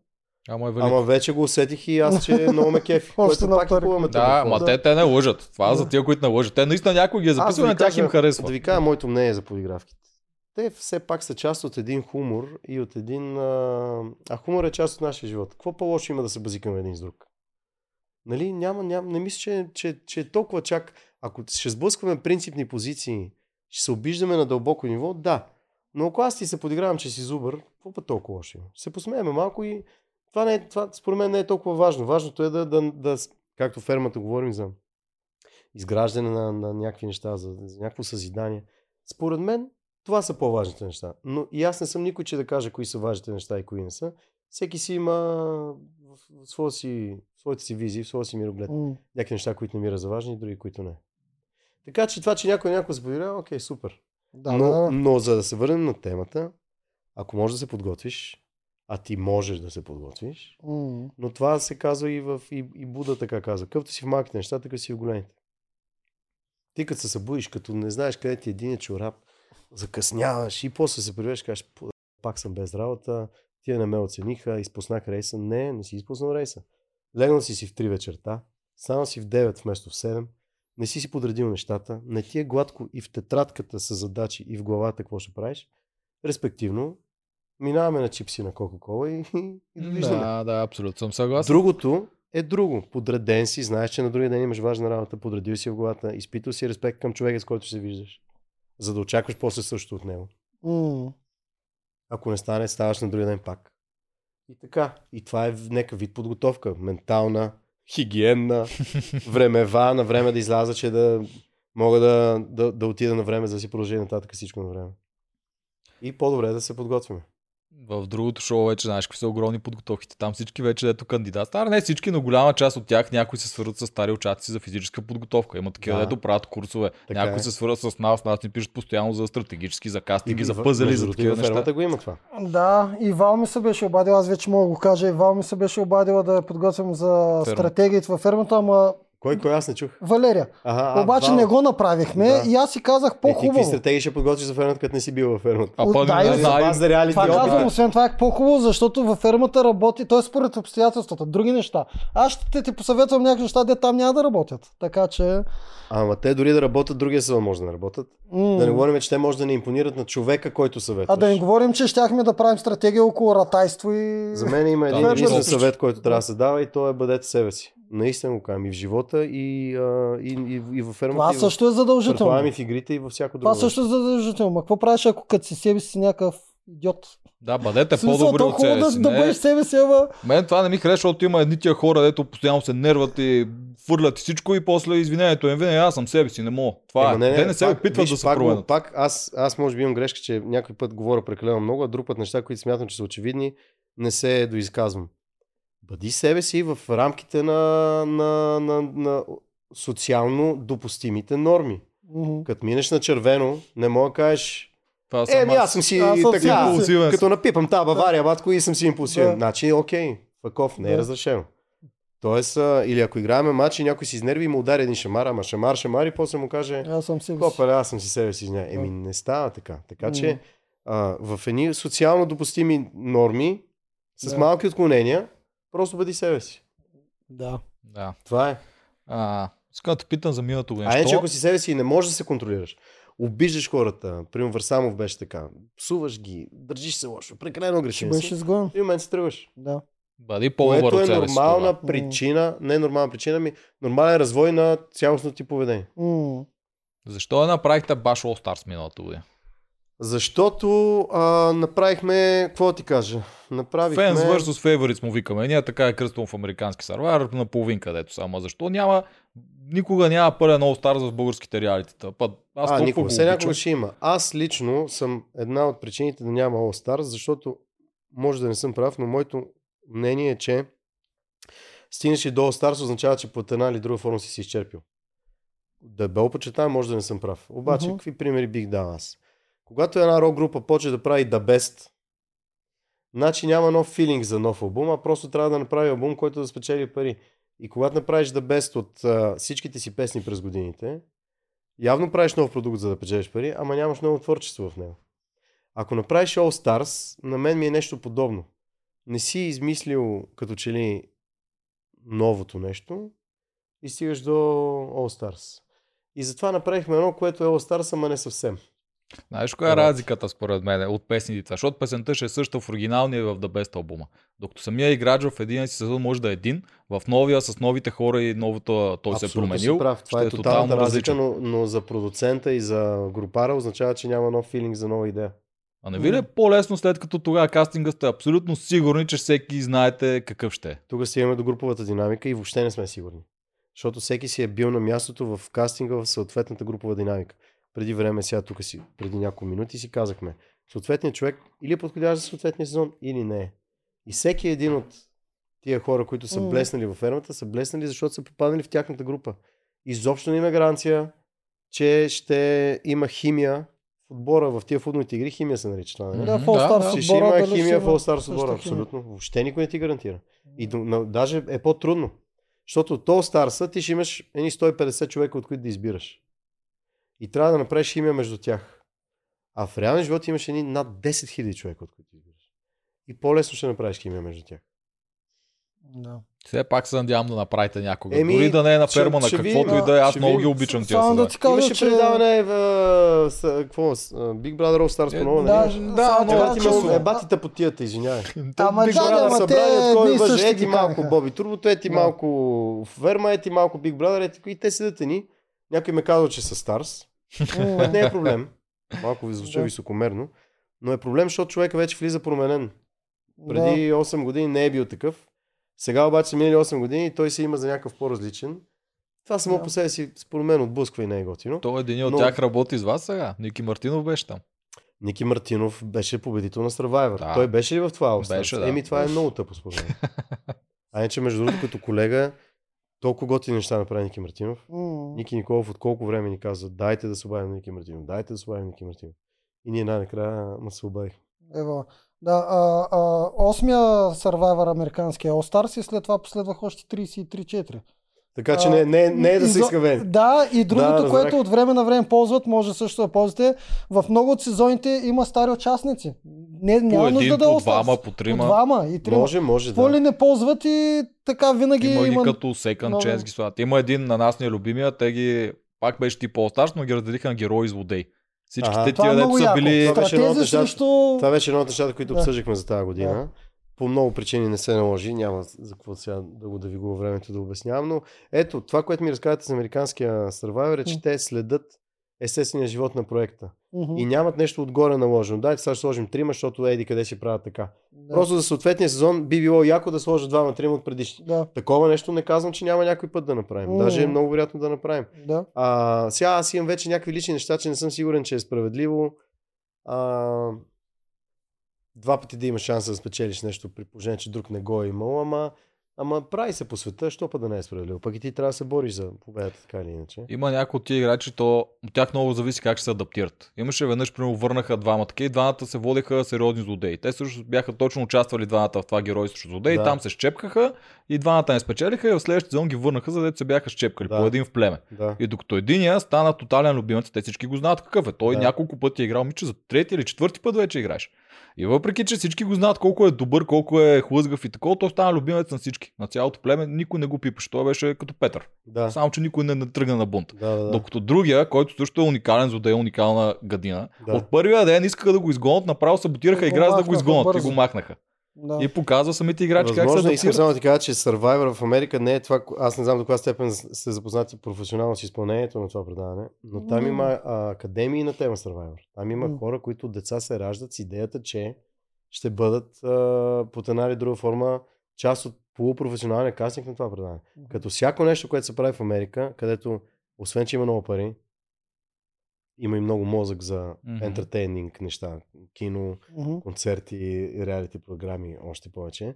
Ама е Ама вече го усетих и аз, че <laughs> много ме кефи. Още на пак е втори хубава кръг. Да, ма те, те не лъжат. Това за тия, които не лъжат. Те наистина някой ги е да записал, на тях им харесва. Да ви кажа моето мнение за подигравките. Те все пак са част от един хумор и от един... А, а хумор е част от нашия живот. Какво по-лошо има да се базикаме един с друг? Нали, няма, няма, не мисля, че, че, че е толкова чак... Ако ще сблъскваме принципни позиции, ще се обиждаме на дълбоко ниво, да. Но ако аз ти се подигравам, че си зубър, какво път толкова лошо има? Се посмееме малко и това, не е, това според мен не е толкова важно. Важното е да, да, да както фермата говорим за изграждане на, на някакви неща, за, за някакво съзидание. Според мен, това са по-важните неща. Но и аз не съм никой, че да кажа кои са важните неща и кои не са. Всеки си има в, своя си, в своите си визии, в своя си мироглед. М, Някакви неща, които намира за важни, други, които не. Така че това, че някой някой се подиграва, окей, супер. Да, но, да, но за да се върнем на темата, ако можеш да се подготвиш, а ти можеш да се подготвиш, М, но това се казва и, в, и, и Буда така казва. Къвто си в малките неща, така си в големите. Ти като се събудиш, като не знаеш къде ти е един чорап, закъсняваш и после се привеш, кажеш, «Пу, пак съм без работа, тия не ме оцениха, изпуснах рейса. Не, не си изпуснал рейса. Легнал си си в 3 вечерта, станал си в 9 вместо в 7, не си си подредил нещата, не ти е гладко и в тетрадката с задачи и в главата какво ще правиш, респективно, минаваме на чипси на Кока-Кола и, и довиждаме. Да, да, абсолютно съм съгласен. Другото е друго. Подреден си, знаеш, че на другия ден имаш важна работа, подредил си в главата, изпитал си респект към човека, с който се виждаш. За да очакваш после също от него. М. Ако не стане, ставаш на другия ден пак. И така. И това е някакъв вид подготовка. Ментална, хигиенна, <laughs> времева, на време да изляза, че да мога да, да, да отида на време, за да си продължи нататък всичко на време. И по-добре е да се подготвяме. В другото шоу вече знаеш какви са огромни подготовките. Там всички вече дето кандидат. Стара не всички, но голяма част от тях някои се свързват с стари участници за физическа подготовка. Има такива, Да. дето правят курсове. Така някои е. се свързват с нас, нас ни пишат постоянно за стратегически, за кастинги, за пъзели, за такива неща. фермата го има това. Да, и Вал ми се беше обадил, аз вече мога да го кажа, и Вал ми се беше обадила да я подготвим за Ферма. стратегиите във фермата, ама Кой, кой аз не чух? Валерия. Ага, а, Обаче Вал. не го направихме Да. и аз си казах Е, ти какви по-хубаво. стратегии ще подготвиш за фермата, като не си бил във фермата? А пък да, и не за реалити Това казвам, освен това е по-хубаво, защото във фермата работи, т.е. според обстоятелствата, други неща. Аз ще ти посъветвам някакви неща, де там няма да работят. Така че... Ама те дори да работят, другия сезон може да не работят. м. Да не говорим, че те може да не импонират на човека, който съветваш. А да не говорим, че щяхме да правим стратегия около ратайство и... За мен има един Да, единствен да. съвет, който трябва да се дава и то е бъдете себе си. Наистина го казвам и в живота, и, а, и, и, и във фермата. Това и в- също е задължително. Предполагам и в игрите, и във всяко друго. Това също е задължително. Ма какво правиш, ако като си себе си някакъв идиот? Да, бъдете по-добри от себе да, си. да Не, бъдеш себе си, ама... Мен това не ми харесва, защото има едни тия хора, дето постоянно се нерват и фърлят и всичко и после извинението им винаги аз съм себе си, не мога. Това е. Ема Те не се опитват виж, да се пак, променят. Пак аз, аз може би имам грешка, че някой път говоря прекалено много, а друг път неща, които смятам, че са очевидни, не се доизказвам. Бъди себе си в рамките на, на, на, на социално допустимите норми. Мгм. Като минеш на червено, не мога да кажеш Това Е, ми аз съм си Аз съм така, импулсивен. като напипам тази Бавария, батко, и съм си импулсивен. Да. Значи, окей, факов, не е Да. разрешено. Тоест, а, или ако играем матч и някой си изнерви и му удари един шамар, ама шамар, шамар и после му каже, Аз съм себе си. аз съм си себе си извиня. Еми, не става така. Така че, а, в едни социално допустими норми, с Да. малки отклонения, просто бъди себе си. Да. Да. Това е. А, искам да те питам за миналото година. А иначе, Що? ако си себе си и не можеш да се контролираш, обиждаш хората, примерно Варсамов беше така, псуваш ги, държиш се лошо, прекалено Ще агресивен бъдеш си, изгонен. в момент се тръгваш. Да. Бъди по-добър Което е си. нормална тогава. причина, не е нормална причина, ми нормален развой на цялостното ти поведение. М. Защо не направихте баш All Stars миналата година? Защото а, направихме, какво ти кажа? Направихме... Fans vs. Favorites му викаме. Ние така е кръстом в американски сервер на половин където само. Защо няма никога няма пълен All Stars в българските реалитета. Па, аз а, никога. Все някога ще има. Аз лично съм една от причините да няма All Stars, защото може да не съм прав, но моето мнение е, че стигнеш и до All Stars означава, че по една или друга форма си си изчерпил. Дебело почетая, може да не съм прав. Обаче, Мгм. какви примери бих дал аз? Когато една рок група почне да прави The Best, значи няма нов филинг за нов албум, а просто трябва да направи албум, който да спечели пари. И когато направиш The Best от а, всичките си песни през годините, явно правиш нов продукт, за да печелиш пари, ама нямаш много творчество в него. Ако направиш All Stars, на мен ми е нещо подобно. Не си измислил като че ли новото нещо и стигаш до All Stars. И затова направихме едно, което е All Stars, ама не съвсем. Знаеш коя е разликата според мен от песните? Защото песента ще е съща в оригиналния и в The Best албума. Докато самия играч в един си сезон може да е един, в новия с новите хора и новото той се е Абсолютно променил. си прав. Това е е тотално разлика, но, но за продуцента и за групара означава, че няма нов филинг за нова идея. А не ви ли е по-лесно след като тогава кастинга сте абсолютно сигурни, че всеки знаете какъв ще е? Тук стигаме до груповата динамика и въобще не сме сигурни. Защото всеки си е бил на мястото в кастинга в съответната групова динамика. Преди време, сега тук си, преди няколко минути си казахме, съответният човек или е подходящ за съответния сезон, или не е. И всеки един от тия хора, които са Мгм. блеснали във фермата, са блеснали, защото са попаднали в тяхната група. Изобщо не има гаранция, че ще има химия в отбора в тия футболните игри. Химия се нарича това. нали? Да, в All да, да. Ще, има дали химия в има All Stars същата отбора, химия. абсолютно. Въобще никой не ти гарантира. И даже е по-трудно. Защото от All Stars ти ще имаш едни 150 човека, от които да избираш. И трябва да направиш химия между тях. А в реален живот имаш едни над 10 000 човека, от които избираш. И по-лесно ще направиш химия между тях. Да. Все пак се надявам да направите някога. Еми, Дори да не е на ферма, на каквото и да е. Аз много ги видим. обичам тия Само да ти кажа, Имаше че... предаване в с, какво, Big Brother All Stars Е, по-ново, Да, нали? да, Е, но бати, че- ма- е, батите по тията, извинявай. Ама Big да, Brother ама събрание, те такова едни и въже, ети ги малко. Боби Турбото, ети Да. малко Верма, ети малко Big Brother, ети, и те седят ни. Някой ме казва, че са Старс, което не е проблем. Малко ви звуча Да. високомерно. Но е проблем, защото човека вече влиза променен. Преди 8 години не е бил такъв. Сега обаче са минали 8 години и той се има за някакъв по-различен. Това само Да. по себе си, според мен, отблъсква и не е готино. Той един от Но- тях работи с вас сега. Ники Мартинов беше там. Ники Мартинов беше победител на Survivor. Да. Той беше ли в това? Беше, да. Еми, това е много тъпо, според мен. <laughs> А иначе, между другото, като колега, толкова готини неща направи Ники Мартинов. М. Ники Николов от колко време ни казва, дайте да се обадим на Ники Мартинов, дайте да се обадим на Ники Мартинов. И ние най-накрая му се обадихме. Ево. Да, а, а, осмия Survivor американския All Stars и след това последвах още 33-4. Така че не, не, не е да са изо- изкавени. Да, и другото, разбрах. което от време на време ползват, може също да ползвате. В много от сезоните има стари участници. Не, По няма един, нужда да по Stars. двама, по По трима. двама и трима. Може, може, Какво да. ли не ползват и така винаги Има има... ги като second много- chance ги слагат. Има един на нас ни е любимия, те ги пак беше тип All-Stars, но ги разделиха на герои и злодей. Всички Ага. те Това е тия, дето са яко. били... Това беше едно от Стратези нещата- срещу... Това беше едно от нещата, които Да. обсъждахме за тази година. По много причини не се наложи, няма за какво сега да го да ви го времето да обяснявам, но ето, това, което ми разказвате за американския Survivor е, че те следят естествения живот на проекта. Мгм. И нямат нещо отгоре наложено. Дайте сега ще сложим трима, защото еди къде си правят така. Да. Просто за съответния сезон би било яко да сложат двама-трима от предишни. Да, Такова нещо не казвам, че няма някой път да направим. М. Даже е много вероятно да направим. да. А, сега аз имам вече някакви лични неща, че не съм сигурен, че е справедливо. А, два пъти да имаш шанс да спечелиш нещо, при положение, че друг не го е имал, ама, ама прави се по света, що път да не е справедливо. Пък и ти трябва да се бориш за победата, така или иначе. Има някои от тия играчи, то от тях много зависи как ще се адаптират. Имаше веднъж, примерно, върнаха двама такива и двамата се водеха сериозни злодеи. Те също бяха точно участвали двамата в това герой срещу злодеи, Да. там се щепкаха и двамата не спечелиха и в следващия сезон ги върнаха, за да се бяха щепкали Да. по един в племе. Да. И докато единия стана тотален любимец, те всички го знаят какъв е. Той Да. няколко пъти е играл, мича за трети или четвърти път вече играеш. И въпреки, че всички го знаят колко е добър, колко е хлъзгав и такова, той стана любимец на всички. На цялото племе никой не го пипаше. Той беше като Петър. Да. Само, че никой не, не тръгна на бунт. Да, да, да. Докато другия, който също е уникален злодей, уникална гадина, Да. от първия ден искаха да го изгонят, направо саботираха Го игра, за да го изгонят и го махнаха. Да. И показва самите играчи как се Възможно, искам адаптират. само да ти кажа, че Survivor в Америка не е това, аз не знам до каква степен сте запознати професионално с изпълнението на това предаване, но там М. има а, академии на тема Survivor. Там има М. хора, които деца се раждат с идеята, че ще бъдат а, под една или друга форма част от полупрофесионалния кастинг на това предаване. Като всяко нещо, което се прави в Америка, където освен, че има много пари, има и много мозък за ентертейнинг неща, кино, Мгм. концерти, реалити програми, още повече.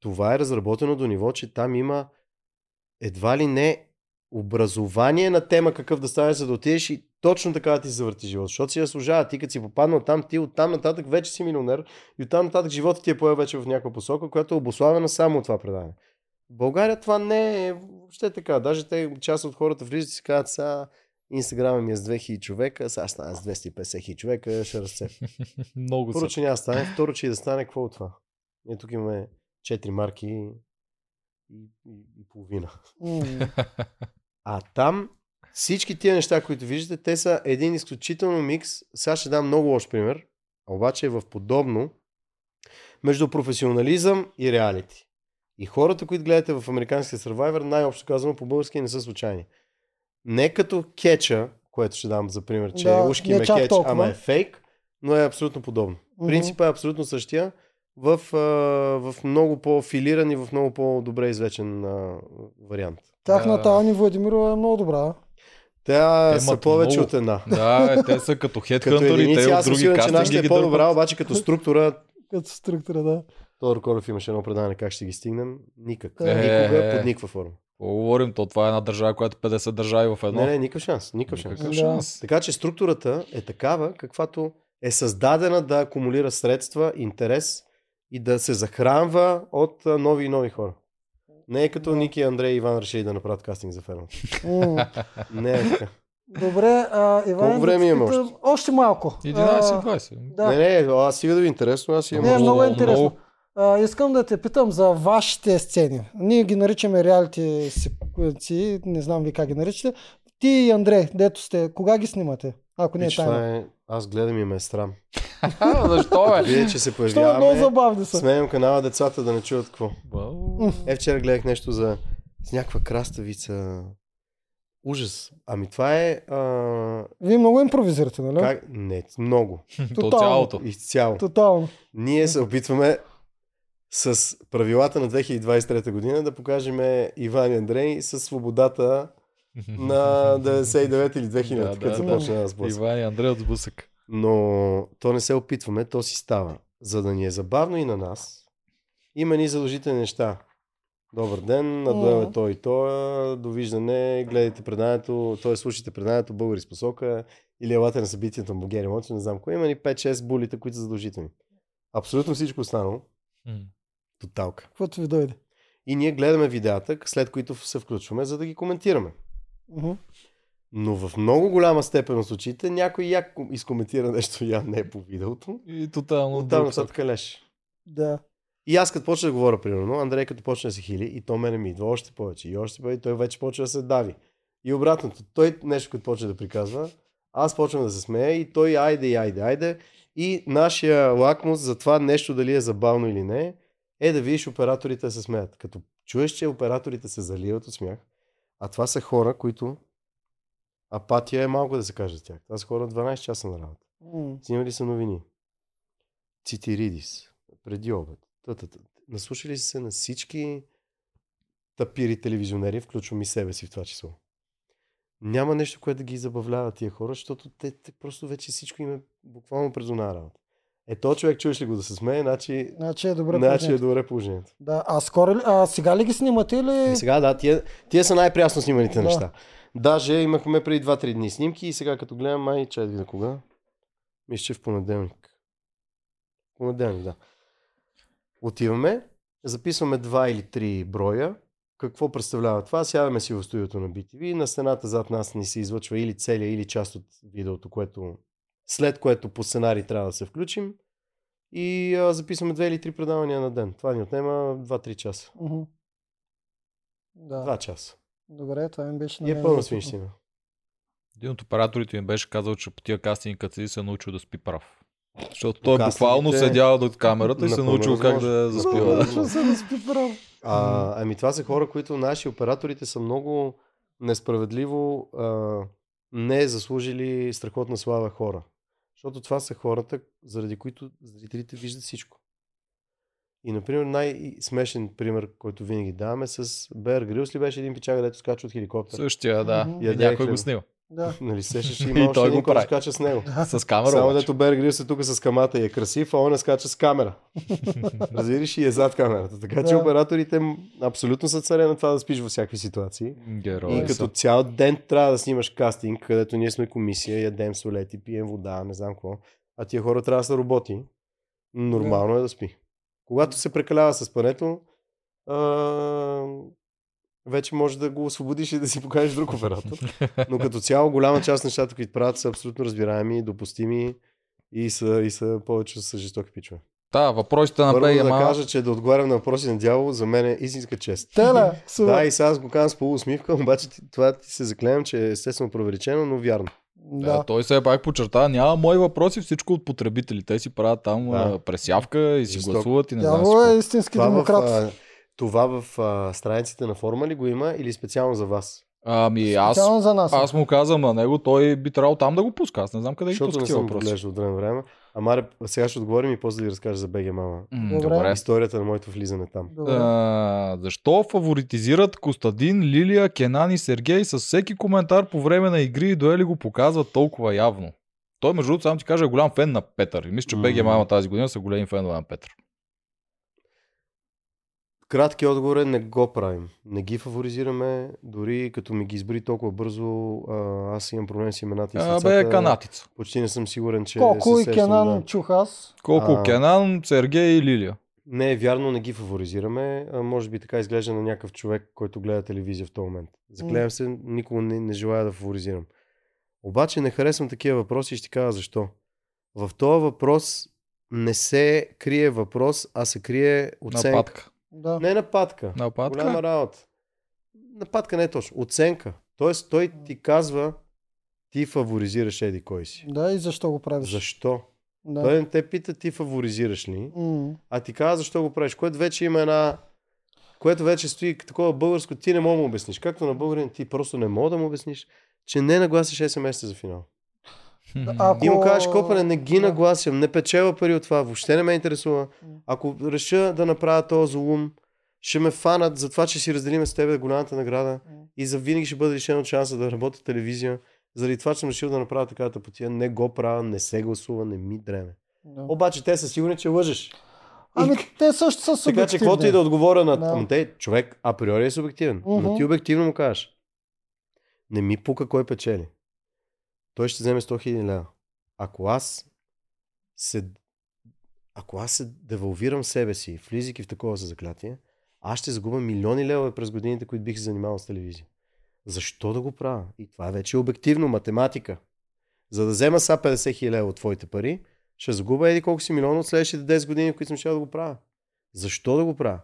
Това е разработено до ниво, че там има едва ли не образование на тема какъв да станеш, за да отидеш и точно така да ти се завърти живот. Защото си заслужава. Ти като си попаднал там, ти оттам нататък вече си милионер и оттам нататък живота ти е поел вече в някаква посока, която е обославена само от това предаване. В България това не е въобще така. Даже те, част от хората влизат и си казват, сега Инстаграма ми е с 2000 човека, сега стана с 250 хиляди човека, ще расте. <laughs> Много Първо, че няма стане. Второ, че и да стане, какво от това? Ние тук имаме 4 марки и, и, и половина. А там всички тия неща, които виждате, те са един изключително микс. Сега ще дам много лош пример, обаче е в подобно между професионализъм и реалити. И хората, които гледате в американския Survivor, най-общо казано по български не са случайни. Не като кетча, което ще дам за пример, че Да, ушки не ме кетч, толкова. ама е фейк, но е абсолютно подобно. Мгм. Принципът е абсолютно същия в, а, в много по-филиран и в много по-добре извлечен а, вариант. Тяхната Да. Ани Владимирова е много добра. Тя Те са повече много- от една. Да, е, те са като <laughs> единици, те от други сигурен, че нашата е по-добра, обаче като структура, <laughs> Като структура, да. Тодор Колев имаше едно предаване как ще ги стигнем. Никак. Е. Никога, под никаква форма. Какво говорим, то това е една държава, която 50 държави в едно. Не, не, никакъв шанс. Никакъв шанс. Никакъв Да. шанс. Така че структурата е такава, каквато е създадена да акумулира средства, интерес и да се захранва от нови и нови хора. Не е като Да. Ники, Андрей и Иван решили да направят кастинг за ферма. М. <laughs> Не е така. Добре, а, Иван, Колко време да имаме питам- още малко. 11-20. Да. Не, не, а стига да ви е интересно, аз имам. Не, много, много е много, интересно. много. А, искам да те питам за вашите сцени. Ние ги наричаме реалити секвенции, не знам ви как ги наричате. Ти и Андрей, дето сте, кога ги снимате? Ако не е Пич, тайна. е... Аз гледам и ме е срам. Защо бе? Видя, че се Що много появяваме. забавни са. Сменям канала децата да не чуят какво. Е, вчера гледах нещо за с някаква краставица. ужас. Ами това е... А, Вие много импровизирате, нали? как... Не, много. То цялото. Изцяло. Тотално. Ние се опитваме с правилата на 2023 година да покажем Иван и Андрей с свободата на <laughs> 99 или 2000, Да, като да. започна да сблъсък. Иван и Андрей от сблъсък. Но то не се опитваме, то си става. За да ни е забавно и на нас, има ни задължителни неща. Добър ден, надоел е той и той, довиждане, гледайте преданието, т.е. слушайте преданието Българи с посока или елате на събитието на България Емоция, не знам кое. Има ни 5-6 булите, които са задължителни. Абсолютно всичко останало, тоталка. Каквото ви дойде. И ние гледаме видеята, след които се включваме, за да ги коментираме. Мгм. Но в много голяма степен от случаите някой як изкоментира нещо я не е по видеото. И тотално. Оттам друг нататък леш. Да. И аз като почна да говоря, примерно, Андрей като почне да се хили, и то мене ми идва още повече, и още повече, и той вече почва да се дави. И обратното, той нещо, като почне да приказва, аз почвам да се смея и той айде, и айде, айде. И нашия лакмус за това нещо дали е забавно или не, е да видиш операторите се смеят. Като чуеш, че операторите се заливат от смях, а това са хора, които апатия е малко да се каже за тях. Това са хора 12 часа на работа. М. Снимали са новини. Цитиридис. Преди обед. Та-та-та. Наслушали са се на всички тапири телевизионери, включвам и себе си в това число. Няма нещо, което да ги забавлява тия хора, защото те, те просто вече всичко им е буквално през една работа. Е, то човек чуеш ли го да се смее, значи, Значи е добре. значи е положението. добре положението. Да. А, скоро а сега ли ги снимате или? И сега, да, тия, тия са най-прясно сниманите Да. неща. Даже имахме преди 2-3 дни снимки и сега като гледам, май, чай да видя кога. Мисля, че в понеделник. Понеделник, да. Отиваме, записваме два или три броя. Какво представлява това? Сядаме си в студиото на BTV. На стената зад нас ни се излъчва или целия, или част от видеото, което, след което по сценарий трябва да се включим. И а, записваме две или три предавания на ден. Това ни отнема 2-3 часа. Мгм. Да. 2 часа. Добре, това ми беше на И е мен пълна свинщина. Един от операторите ми беше казал, че по тия кастинги, като седи, се е научил да спи прав. Защото той кастингите- буквално седял до камерата и се е научил как да заспива. Да. Се да спи право. А, ами това са хора, които наши операторите са много несправедливо а, не заслужили страхотна слава хора. Защото това са хората, заради които зрителите виждат всичко. И, например, най-смешен пример, който винаги даваме с Бер Грилс ли беше един пичага, дето скача от хеликоптер. Същия, да. И някой хлеб. го снима. Да. <laughs> Нали сещаш, че <laughs> И има още един, който скача с него. <laughs> С камера Само обаче. дето Бер Грилс е тук с камата и е красив, а он не скача с камера. Разбираш и е зад камерата. Така че Да. операторите м, абсолютно са царе на това да спиш във всякакви ситуации. Герой. И като цял ден трябва да снимаш кастинг, където ние сме комисия, ядем солети, пием вода, не знам какво. А тия хора трябва да са роботи. Нормално е да спи. Когато се прекалява с спането, а, вече може да го освободиш и да си покажеш друг оператор. <laughs> Но като цяло голяма част от нещата, които правят, са абсолютно разбираеми, допустими и са, и са повече са жестоки пичове. Да, въпросите на Първо да кажа, че да отговарям на въпроси на дявол, за мен е истинска чест. <laughs> Супер. Да, и сега аз го казвам с полусмивка, <laughs> обаче това ти се заклевам, че е естествено проверичено, но вярно. Да. Да. той се пак подчерта, няма мои въпроси, всичко от потребители. Те си правят там Да. да. пресявка и си Жестоко. гласуват и не знам Дявол е истински Това в, демократ. а, това в а, страниците на форма ли го има или специално за вас? Ами аз, Специално за нас. аз му казвам на него, той би трябвало там да го пуска. Аз не знам къде ги Защото пуска не съм въпроси. от време време. Ама сега ще отговорим и после да ви разкажа за БГ Мама. М, Добре. Добре. Историята на моето влизане там. Добре. А, защо фаворитизират Костадин, Лилия, Кенан и Сергей с всеки коментар по време на игри и дуели го показват толкова явно? Той, между другото, само ти кажа, е голям фен на Петър. И мисля, че БГ М. Мама тази година са големи фенове на Петър. Кратки отговор е не го правим. Не ги фаворизираме, дори като ми ги избори толкова бързо, а, аз имам проблем с имената и с А, лицата. бе, канатица. Почти не съм сигурен, че Колко се и Кенан да. чух аз. Колко А. Кенан, Сергей и Лилия. Не е вярно, не ги фаворизираме. А, може би така изглежда на някакъв човек, който гледа телевизия в този момент. Заклевам се, никога не, не желая да фаворизирам. Обаче не харесвам такива въпроси и ще кажа защо. В този въпрос не се крие въпрос, а се крие оценка. Нападка. Да. Не нападка. Нападка? Голяма работа. Нападка не е точно. Оценка. Тоест той ти казва ти фаворизираш еди кой си. Да, и защо го правиш? Защо? Да. Той не те пита ти фаворизираш ли, М. а ти казва защо го правиш, което вече има една което вече стои такова българско, ти не мога да му обясниш. Както на българин, ти просто не мога да му обясниш, че не нагласиш SMS за финал. Ако... И му кажеш, Копане, не ги Да. нагласям, не печела пари от това, въобще не ме интересува. Ако реша да направя този зулум, ще ме фанат за това, че си разделиме с тебе голямата награда и за винаги ще бъда лишен от шанса да работя телевизия. Заради това, че съм решил да направя такава тъпотия, не го правя, не се гласува, не ми дреме. Да. Обаче те са сигурни, че лъжеш. Ами те също са субективни. Така че каквото и да отговоря на... Да. Ама те, човек априори е субективен. Но Мгм. ти обективно му кажеш. Не ми пука кой печели. Той ще вземе 100 000 лева. Ако аз се... Ако аз се девалвирам себе си, влизайки в такова за заклятие, аз ще загубя милиони левове през годините, които бих се занимавал с телевизия. Защо да го правя? И това е вече обективно, математика. За да взема са 50 000 лева от твоите пари, ще загубя еди колко си милиона от следващите 10 години, в които съм ще да го правя. Защо да го правя?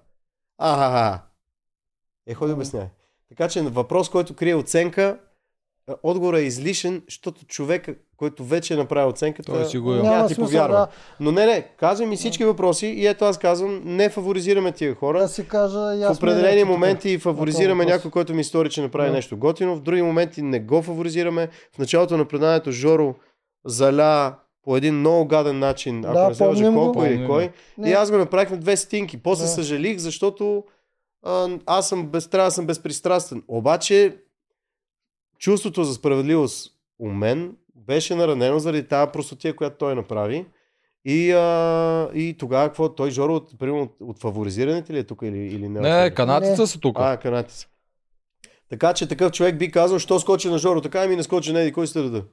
А, е, ходи обясняй. Така че въпрос, който крие оценка, отговорът е излишен, защото човек, който вече е направил оценката, Той си го е. няма ти смисъл, повярва. да. Но не, не, казвай ми всички въпроси и ето аз казвам, не фаворизираме тия хора. Да си кажа и В определени тук. моменти фаворизираме въпрос. някой, който ми стори, че направи Да. нещо готино. В други моменти не го фаворизираме. В началото на преданието Жоро заля по един много гаден начин, ако Да, не се лъжа колко или кой. Не. И аз го направих на две стинки. После Да. съжалих, защото а, аз съм без, трябва да съм безпристрастен. Обаче чувството за справедливост у мен беше наранено заради тази простотия, която той направи. И, а, и тогава какво? Той Жоро от, примерно, от, от фаворизираните ли е тук или, или не? Не, канадците Не. са тук. А, канатица. Така че такъв човек би казал, що скочи на Жоро, така ми не скочи на еди, кой сте реда?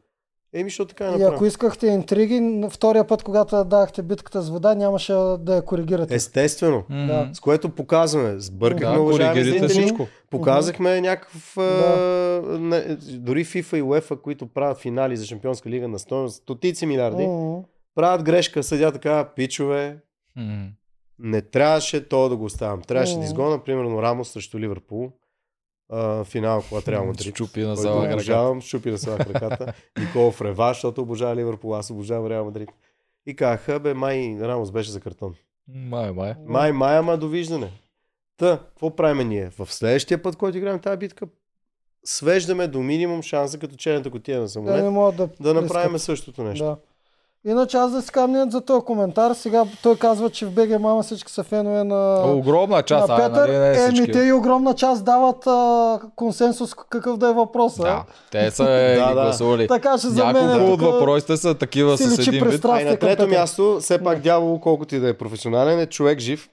Еми, що така е И направил? ако искахте интриги, втория път, когато дахте битката с вода, нямаше да я коригирате. Естествено. Да. С което показваме. Сбъркахме, Да, уважаеми зрители. всичко. Показахме някакъв... Да. не, дори FIFA и UEFA, които правят финали за Шампионска лига на стоеност стотици милиарди, М. правят грешка, съдя така, пичове, М. не трябваше то да го оставям. Трябваше да Мгм. изгона, примерно, Рамос срещу Ливърпул. А, финал, когато Реал Мадрид. Щупи на зала краката. обожавам, щупи на сала краката. <laughs> Никола Фрева, защото обожава Ливърпул, аз обожавам Реал Мадрид. И казаха, бе, май Рамос беше за картон. Май, май. Май, май, ама довиждане. Та, какво правим ние? В следващия път, който играем тази битка, свеждаме до минимум шанса, като черната котия на Да не самолет, могат да, да направим същото нещо. Да. Иначе аз да си камнят за този коментар. Сега той казва, че в БГ Мама всички са фенове на, Огромна част, на а, Петър. нали, не Еми, всички. те и огромна част дават а, консенсус какъв да е въпроса. Да, те са е, <laughs> Да, да. гласували. Така че за мен е от въпросите са такива с един вид. А и на трето място, все пак дявол, колкото и да е професионален, е човек жив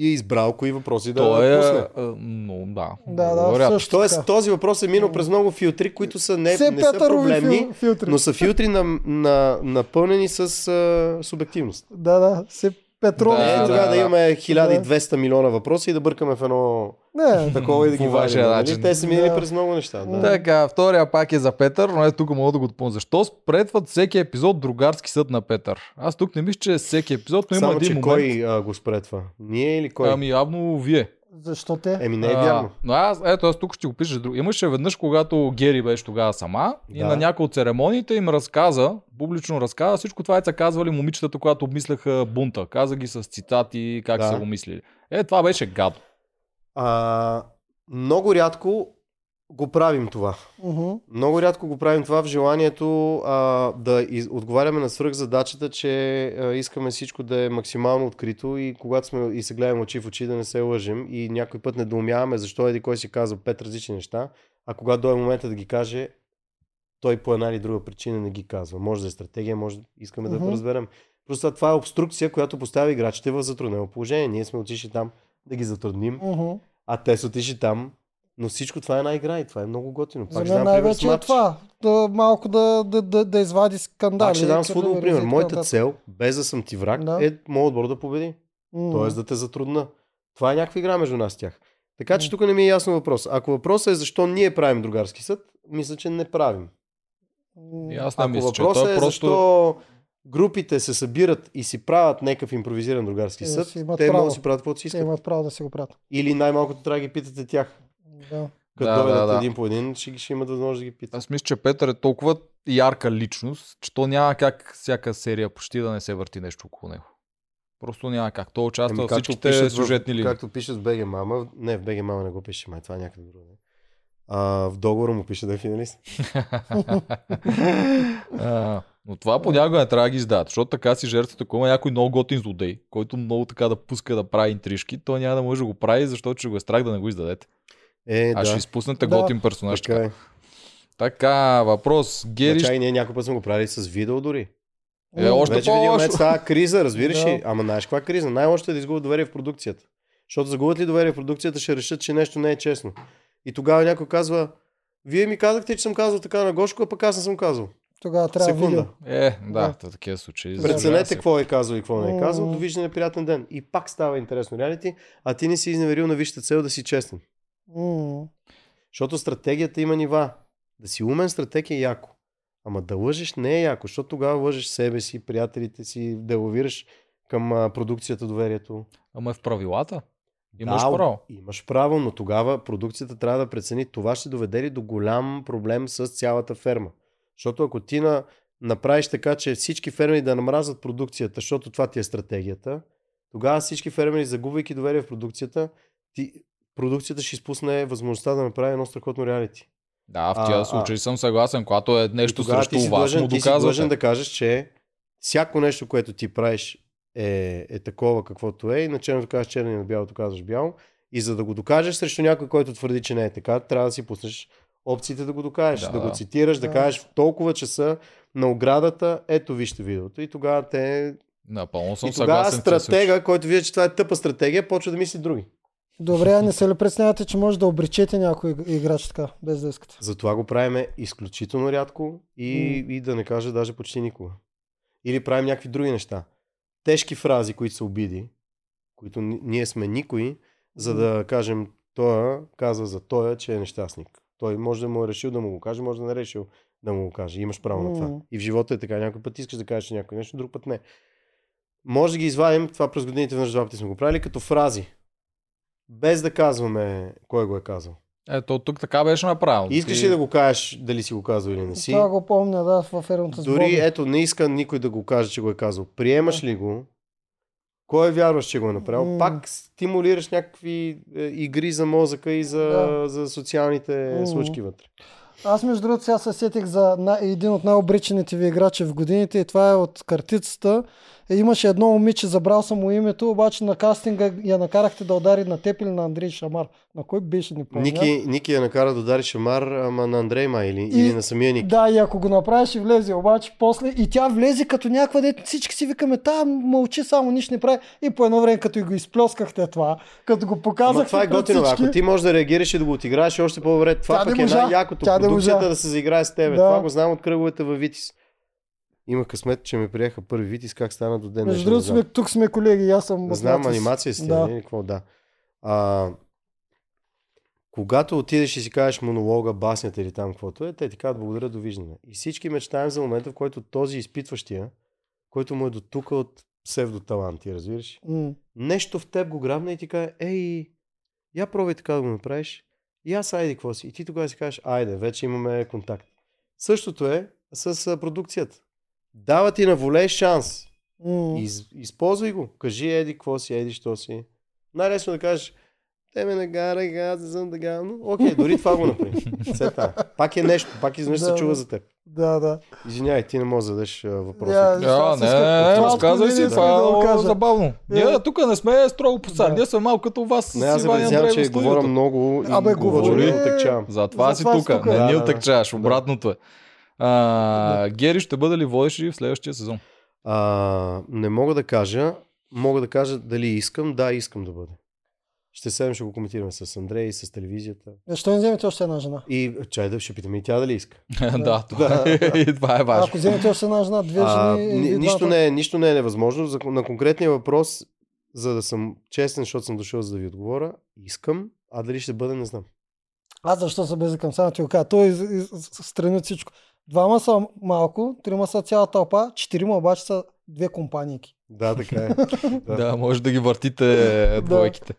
и е избрал кои въпроси да Той е... пусне. а, Но, да. Да, да, рядко. също Тоест, така. този въпрос е минал през много филтри, които са не, Все не са проблемни, фил, филтри. но са филтри на, на, напълнени с а, субективност. Да, да, все Петрови Да, е филтри. тогава да, да. имаме 1200 милиона въпроси и да бъркаме в едно Не, такова и да ги вашия вадим. начин. Нали? Те са минали Да. през много неща. Да. Така, втория пак е за Петър, но е тук мога да го допълня. Защо спретват всеки епизод другарски съд на Петър? Аз тук не мисля, че е всеки епизод, но има Само, един че момент. кой а, го спретва? Ние или кой? Ами явно вие. защо те? Еми не е вярно. А, но аз, ето аз тук ще го пиша. Имаше веднъж, когато Гери беше тогава сама и Да. на някои от церемониите им разказа, публично разказа, всичко това е са казвали момичетата, когато обмисляха бунта. Каза ги с цитати, как Да. са го мислили. Е, това беше гадо. А, много рядко го правим това. Мгм. Много рядко го правим това в желанието а, да из, отговаряме на свръхзадачата, че а, искаме всичко да е максимално открито и когато сме и се гледаме очи в очи да не се лъжим и някой път недоумяваме защо еди кой си казва пет различни неща, а когато дойде момента да ги каже, той по една или друга причина не ги казва. Може да е стратегия, може да искаме Мгм. да разберем. Просто това е обструкция, която поставя играчите в затруднено положение. Ние сме отишли там да ги затрудним, Мгм. а те са отишли там, но всичко това е една игра и това е много готино. За Пак ще мен най-вече е това. Да, малко да, да, да, да извади скандали. Пак ще дам с футбол пример. Моята цел, без да съм ти враг, Да. е моят отбор да победи. М. Тоест да те затрудна. Това е някаква игра между нас тях. Така че М. тук не ми е ясно въпрос. Ако въпросът е защо ние правим другарски съд, мисля, че не правим. И аз не Ако мисля, въпросът е просто... защо групите се събират и си правят някакъв импровизиран другарски Е, съд, те могат да си правят каквото си Те искат. имат право да си го правят. Или най-малкото трябва да ги питате тях. Да. Като Да, дойдат да, да. един по един, ще, ги- ще имат възможност да ги питат. Аз мисля, че Петър е толкова ярка личност, че то няма как всяка серия почти да не се върти нещо около него. Просто няма как. Той участва Ами, във както всичките сюжетни линии. Както пишат в БГ Мама, не в БГ Мама не го пише, май това е някъде друго. А, в договора му пише да е финалист. <laughs> Но това понякога не трябва да ги издават, защото така си жертвата, ако има някой много готин злодей, който много така да пуска да прави интрижки, той няма да може да го прави, защото ще го е страх да не го издадете. Е, А да. ще изпуснете Да. готин персонаж. Така е. така въпрос. Гери, Чай, ние някой път сме го правили с видео дори. Е, още Вече момент по-лошо. става криза, разбираш <laughs> Да. ли? Ама знаеш каква криза? Най-лошото е да изгубят доверие в продукцията. Защото загубят ли доверие в продукцията, ще решат, че нещо не е честно. И тогава някой казва, вие ми казахте, че съм казал така на Гошко, а пък аз не съм казал. Тогава трябва видео. Секунда. Е, да, Да. в такива случаи. Преценете какво е казал и какво не е казал. Довиждане, приятен ден. И пак става интересно реалити, а ти не си изневерил на висшата цел да си честен. Защото стратегията има нива. Да си умен стратег е яко. Ама да лъжеш не е яко, защото тогава лъжеш себе си, приятелите си, да лавираш към а, продукцията доверието. Ама е в правилата. Имаш да, право. Имаш право, но тогава продукцията трябва да прецени това ще доведе ли до голям проблем с цялата ферма. Защото ако ти на, направиш така, че всички фермери да намразят продукцията, защото това ти е стратегията, тогава всички фермери, загубвайки доверие в продукцията, ти, продукцията ще изпусне възможността да направи едно страхотно реалити. Да, в тия а. случаи съм съгласен. Когато е нещо срещу ти си вас, длъжен, му ти си длъжен доказвате. да кажеш, че всяко нещо, което ти правиш е, е такова каквото е, и на черното казваш черно и на бялото казваш бяло. И за да го докажеш срещу някой, който твърди, че не е така, трябва да си пуснеш опциите да го докажеш, Да, да, го цитираш, да, Да. кажеш в толкова часа на оградата, ето вижте видеото. И тогава те... Напълно съм и тогава съгласен. тия стратега, който вижда, че това е тъпа стратегия, почва да мисли други. Добре, а не се ли преценявате, че може да обречете някой играч така, без да искате? Затова го правиме изключително рядко и, М. и да не кажа даже почти никога. Или правим някакви други неща. Тежки фрази, които са обиди, които ни- ние сме никой, за да кажем, той каза за тоя, че е нещастник. Той може да му е решил да му го каже, може да не е решил да му го каже. Имаш право на това. И в живота е така. Някой път искаш да кажеш някой нещо, друг път не. Може да ги извадим, това през годините веднъж два пъти сме го правили, като фрази. Без да казваме кой го е казал. Ето, тук така беше направено. Искаш Ти- ли да го кажеш дали си го казал или не си? Това го помня, да, в фермата с Дори ето, не иска никой да го каже, че го е казал. Приемаш ли го? Кой вярваш, че го е направил? М. Пак стимулираш някакви е, игри за мозъка и за, Да. за социалните М. случки вътре. Аз между другото сега се сетих за един от най-обречените ви играчи в годините и това е от картицата. Е, имаше едно момиче, забрал съм му името, обаче на кастинга я накарахте да удари на теб или на Андрей Шамар. На кой беше, не помня. Ники, Ники я накара да удари шамар, ама на Андрей май или, И- или на самия Ники. Да, и ако го направиш и влезе, обаче после и тя влезе като някаква, дето всички си викаме, та мълчи само, нищо не прави. И по едно време, като и го изплескахте това, като го показахте Ама това е готино. всички, Ако ти можеш да реагираш и да го отиграеш, е още по-добре. Това Тя пък е най-якото. Тя Продукцията можа. да се заиграе с тебе. Да. Това го знам от кръговете във Витис. Имах късмет, че ме приеха първи Витис, как стана до ден. Между другото, сме, тук сме колеги, и аз съм. Знам анимация си, Да. да. не, какво да. А, когато отидеш и си кажеш монолога, баснята или там каквото е, те ти казват благодаря, довиждане. И всички мечтаем за момента, в който този изпитващия, който му е до тук от псевдоталанти, разбираш? М. Нещо в теб го грабне и ти каже, ей, я пробвай така да го направиш. И аз айде какво си. И ти тогава си кажеш, айде, вече имаме контакт. Същото е с продукцията. Дава ти на волей шанс. М. Из, използвай го. Кажи еди, какво си, еди, що си. Най-лесно да кажеш, те ме нагарай, аз не съм така. Но, окей, дори това го направи. <laughs> Все така. Пак е нещо, пак изведнъж Да, се чува за теб. Да, да. Извинявай, ти не можеш да зададеш въпроса. Да, Аз не, не, не, разказвай си, това е да много забавно. Ние Е. тук не сме строго Да. ние сме малко като вас Не, аз в че говоря много и Абе, говори. и отекчавам. Затова си тук, не ни Да. обратното е. А, Гери ще бъде ли водещ и в следващия сезон? А, не мога да кажа. Мога да кажа дали искам. Да, искам да бъде. Ще седем, ще го коментираме с Андрей и с телевизията. Е, Що не вземете още една жена? И чай да ще питаме и тя дали иска. <laughs> да, това е, <laughs> и това е важно. Ако вземете още една жена, две А, жени. ни, и нищо, двамата- не е, нищо не е невъзможно. За, на конкретния въпрос, за да съм честен, защото съм дошъл за да ви отговоря, искам, а дали ще бъде, не знам. Аз защо се безикам? Само ти го кажа. Той из, из, страни от всичко. Двама са малко, трима са цяла тълпа, четирима обаче са две компанийки. Да, така е. <laughs> да. Да, може да ги въртите <laughs> двойките.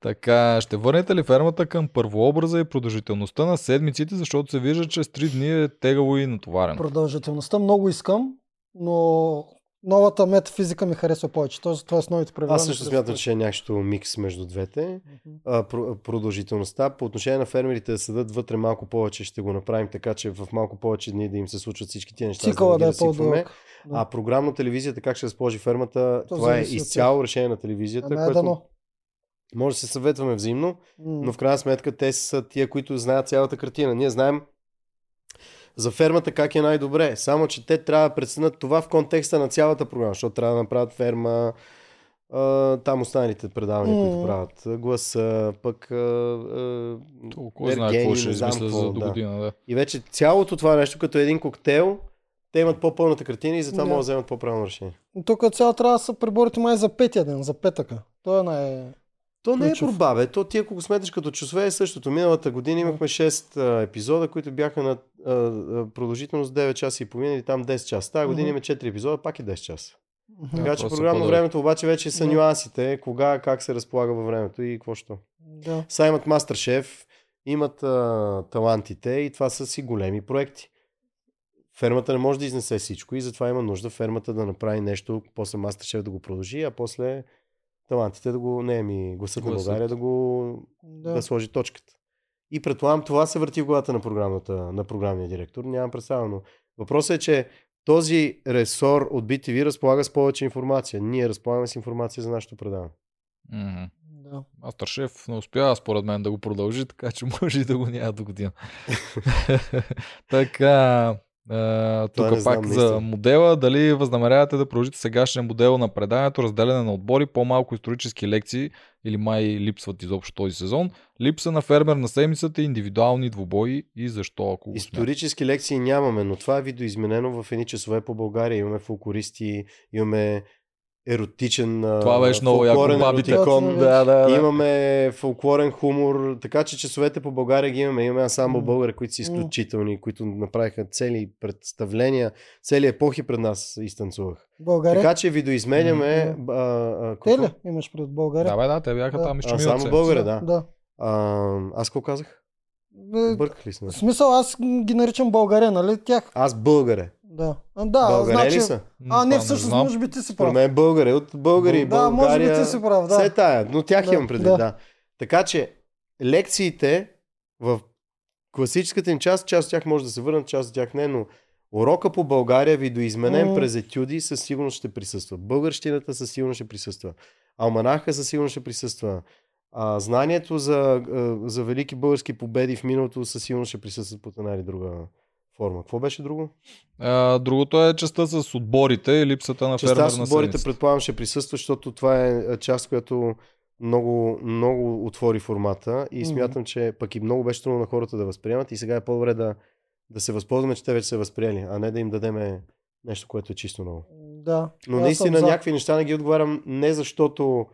Така, ще върнете ли фермата към първообраза и продължителността на седмиците, защото се вижда, че с 3 дни е тегаво и натоварено. Продължителността много искам, но Новата метафизика ми харесва повече. Тоест, това с новите правила. Аз също смятам, че е някакво микс между двете. А, про- продължителността. По отношение на фермерите да съдат вътре малко повече, ще го направим така, че в малко повече дни да им се случват всички тия неща. Цикъла ги да е разсипваме. по-дълъг. А програмно телевизията, как ще разположи фермата, То това е изцяло решение на телевизията, е което дано. може да се съветваме взаимно, М. но в крайна сметка те са тия, които знаят цялата картина. Ние знаем за фермата как е най-добре, само че те трябва да преценят това в контекста на цялата програма, защото трябва да направят ферма, а, там останалите предавания, които М. правят, гласа, пък а, а, Толкова знае какво ще измисля за до да. година. Да. И вече цялото това нещо като един коктейл, те имат по-пълната картина и затова Да. могат да вземат по-правилно решение. Тук цяло трябва да се преборите май за петия ден, за петъка. Той е най... То не е борба, бе. То ти ако го сметаш като часове е същото. Миналата година имахме 6 а, епизода, които бяха на а, а, продължителност 9 часа и половина или там 10 часа. Тази година имаме 4 епизода, пак и 10 часа. Така че просто програмно времето обаче вече са Да. нюансите, кога, как се разполага във времето и какво що. Да. Сега имат Мастершеф, имат а, талантите и това са си големи проекти. Фермата не може да изнесе всичко и затова има нужда фермата да направи нещо, после Мастершеф да го продължи, а после талантите да го, не ми, гласът на. България да го да. Да. сложи точката. И предполагам, това се върти в главата на, програмната, на програмния директор. Нямам представа, но въпросът е, че този ресор от BTV разполага с повече информация. Ние разполагаме с информация за нашето предаване. Мгм. да. Мастершеф не успява според мен да го продължи, така че <laughs> може и да го няма до година. <laughs> така, Това тук не знам, пак за модела, дали възнамерявате да продължите сегашния модел на преданието, разделяне на отбори, по-малко исторически лекции или май липсват изобщо този сезон, липса на фермер на седмицата, индивидуални двубои и защо ако? Исторически лекции нямаме, но това е видоизменено в едни часове по България. Имаме фолклористи, имаме еротичен Това беше много яко, фолклорен бабите. еротикон. Точно, Да, да, да. Имаме фолклорен хумор, така че часовете по България ги имаме. Имаме ансамбъл М. българи, които са изключителни, които направиха цели представления, цели епохи пред нас изтанцувах. България. Така че видоизменяме... М. А, а, Те какво? ли имаш пред България? Да, бе, да, те бяха Да. там и А, само българи, да. да. А, аз какво казах? Е, Бърках ли се? В смисъл, аз ги наричам България, нали? Тях. Аз българе. Да. А, да, Българе значи... ли са? А, не, всъщност, знам. може би ти си Според прав. мен българи. От българи, Да, може би България. ти си прав, да. Все тая, но тях Да, имам предвид, да. да. Така че лекциите в класическата им част, част от тях може да се върнат, част от тях не, но урока по България, видоизменен М. през етюди, със сигурност ще присъства. Българщината със сигурност ще присъства. Алманаха със сигурност ще присъства. А, знанието за, а, за велики български победи в миналото със сигурност ще присъстват под една или друга форма. Какво беше друго? А, другото е частта с отборите и липсата на Частта фермер с отборите предполагам ще присъства, защото това е част, която много, много отвори формата и смятам, че пък и много беше трудно на хората да възприемат и сега е по-добре да, да се възползваме, че те вече са възприели, а не да им дадеме нещо, което е чисто ново. Да. Но наистина за. някакви неща не ги отговарям не защото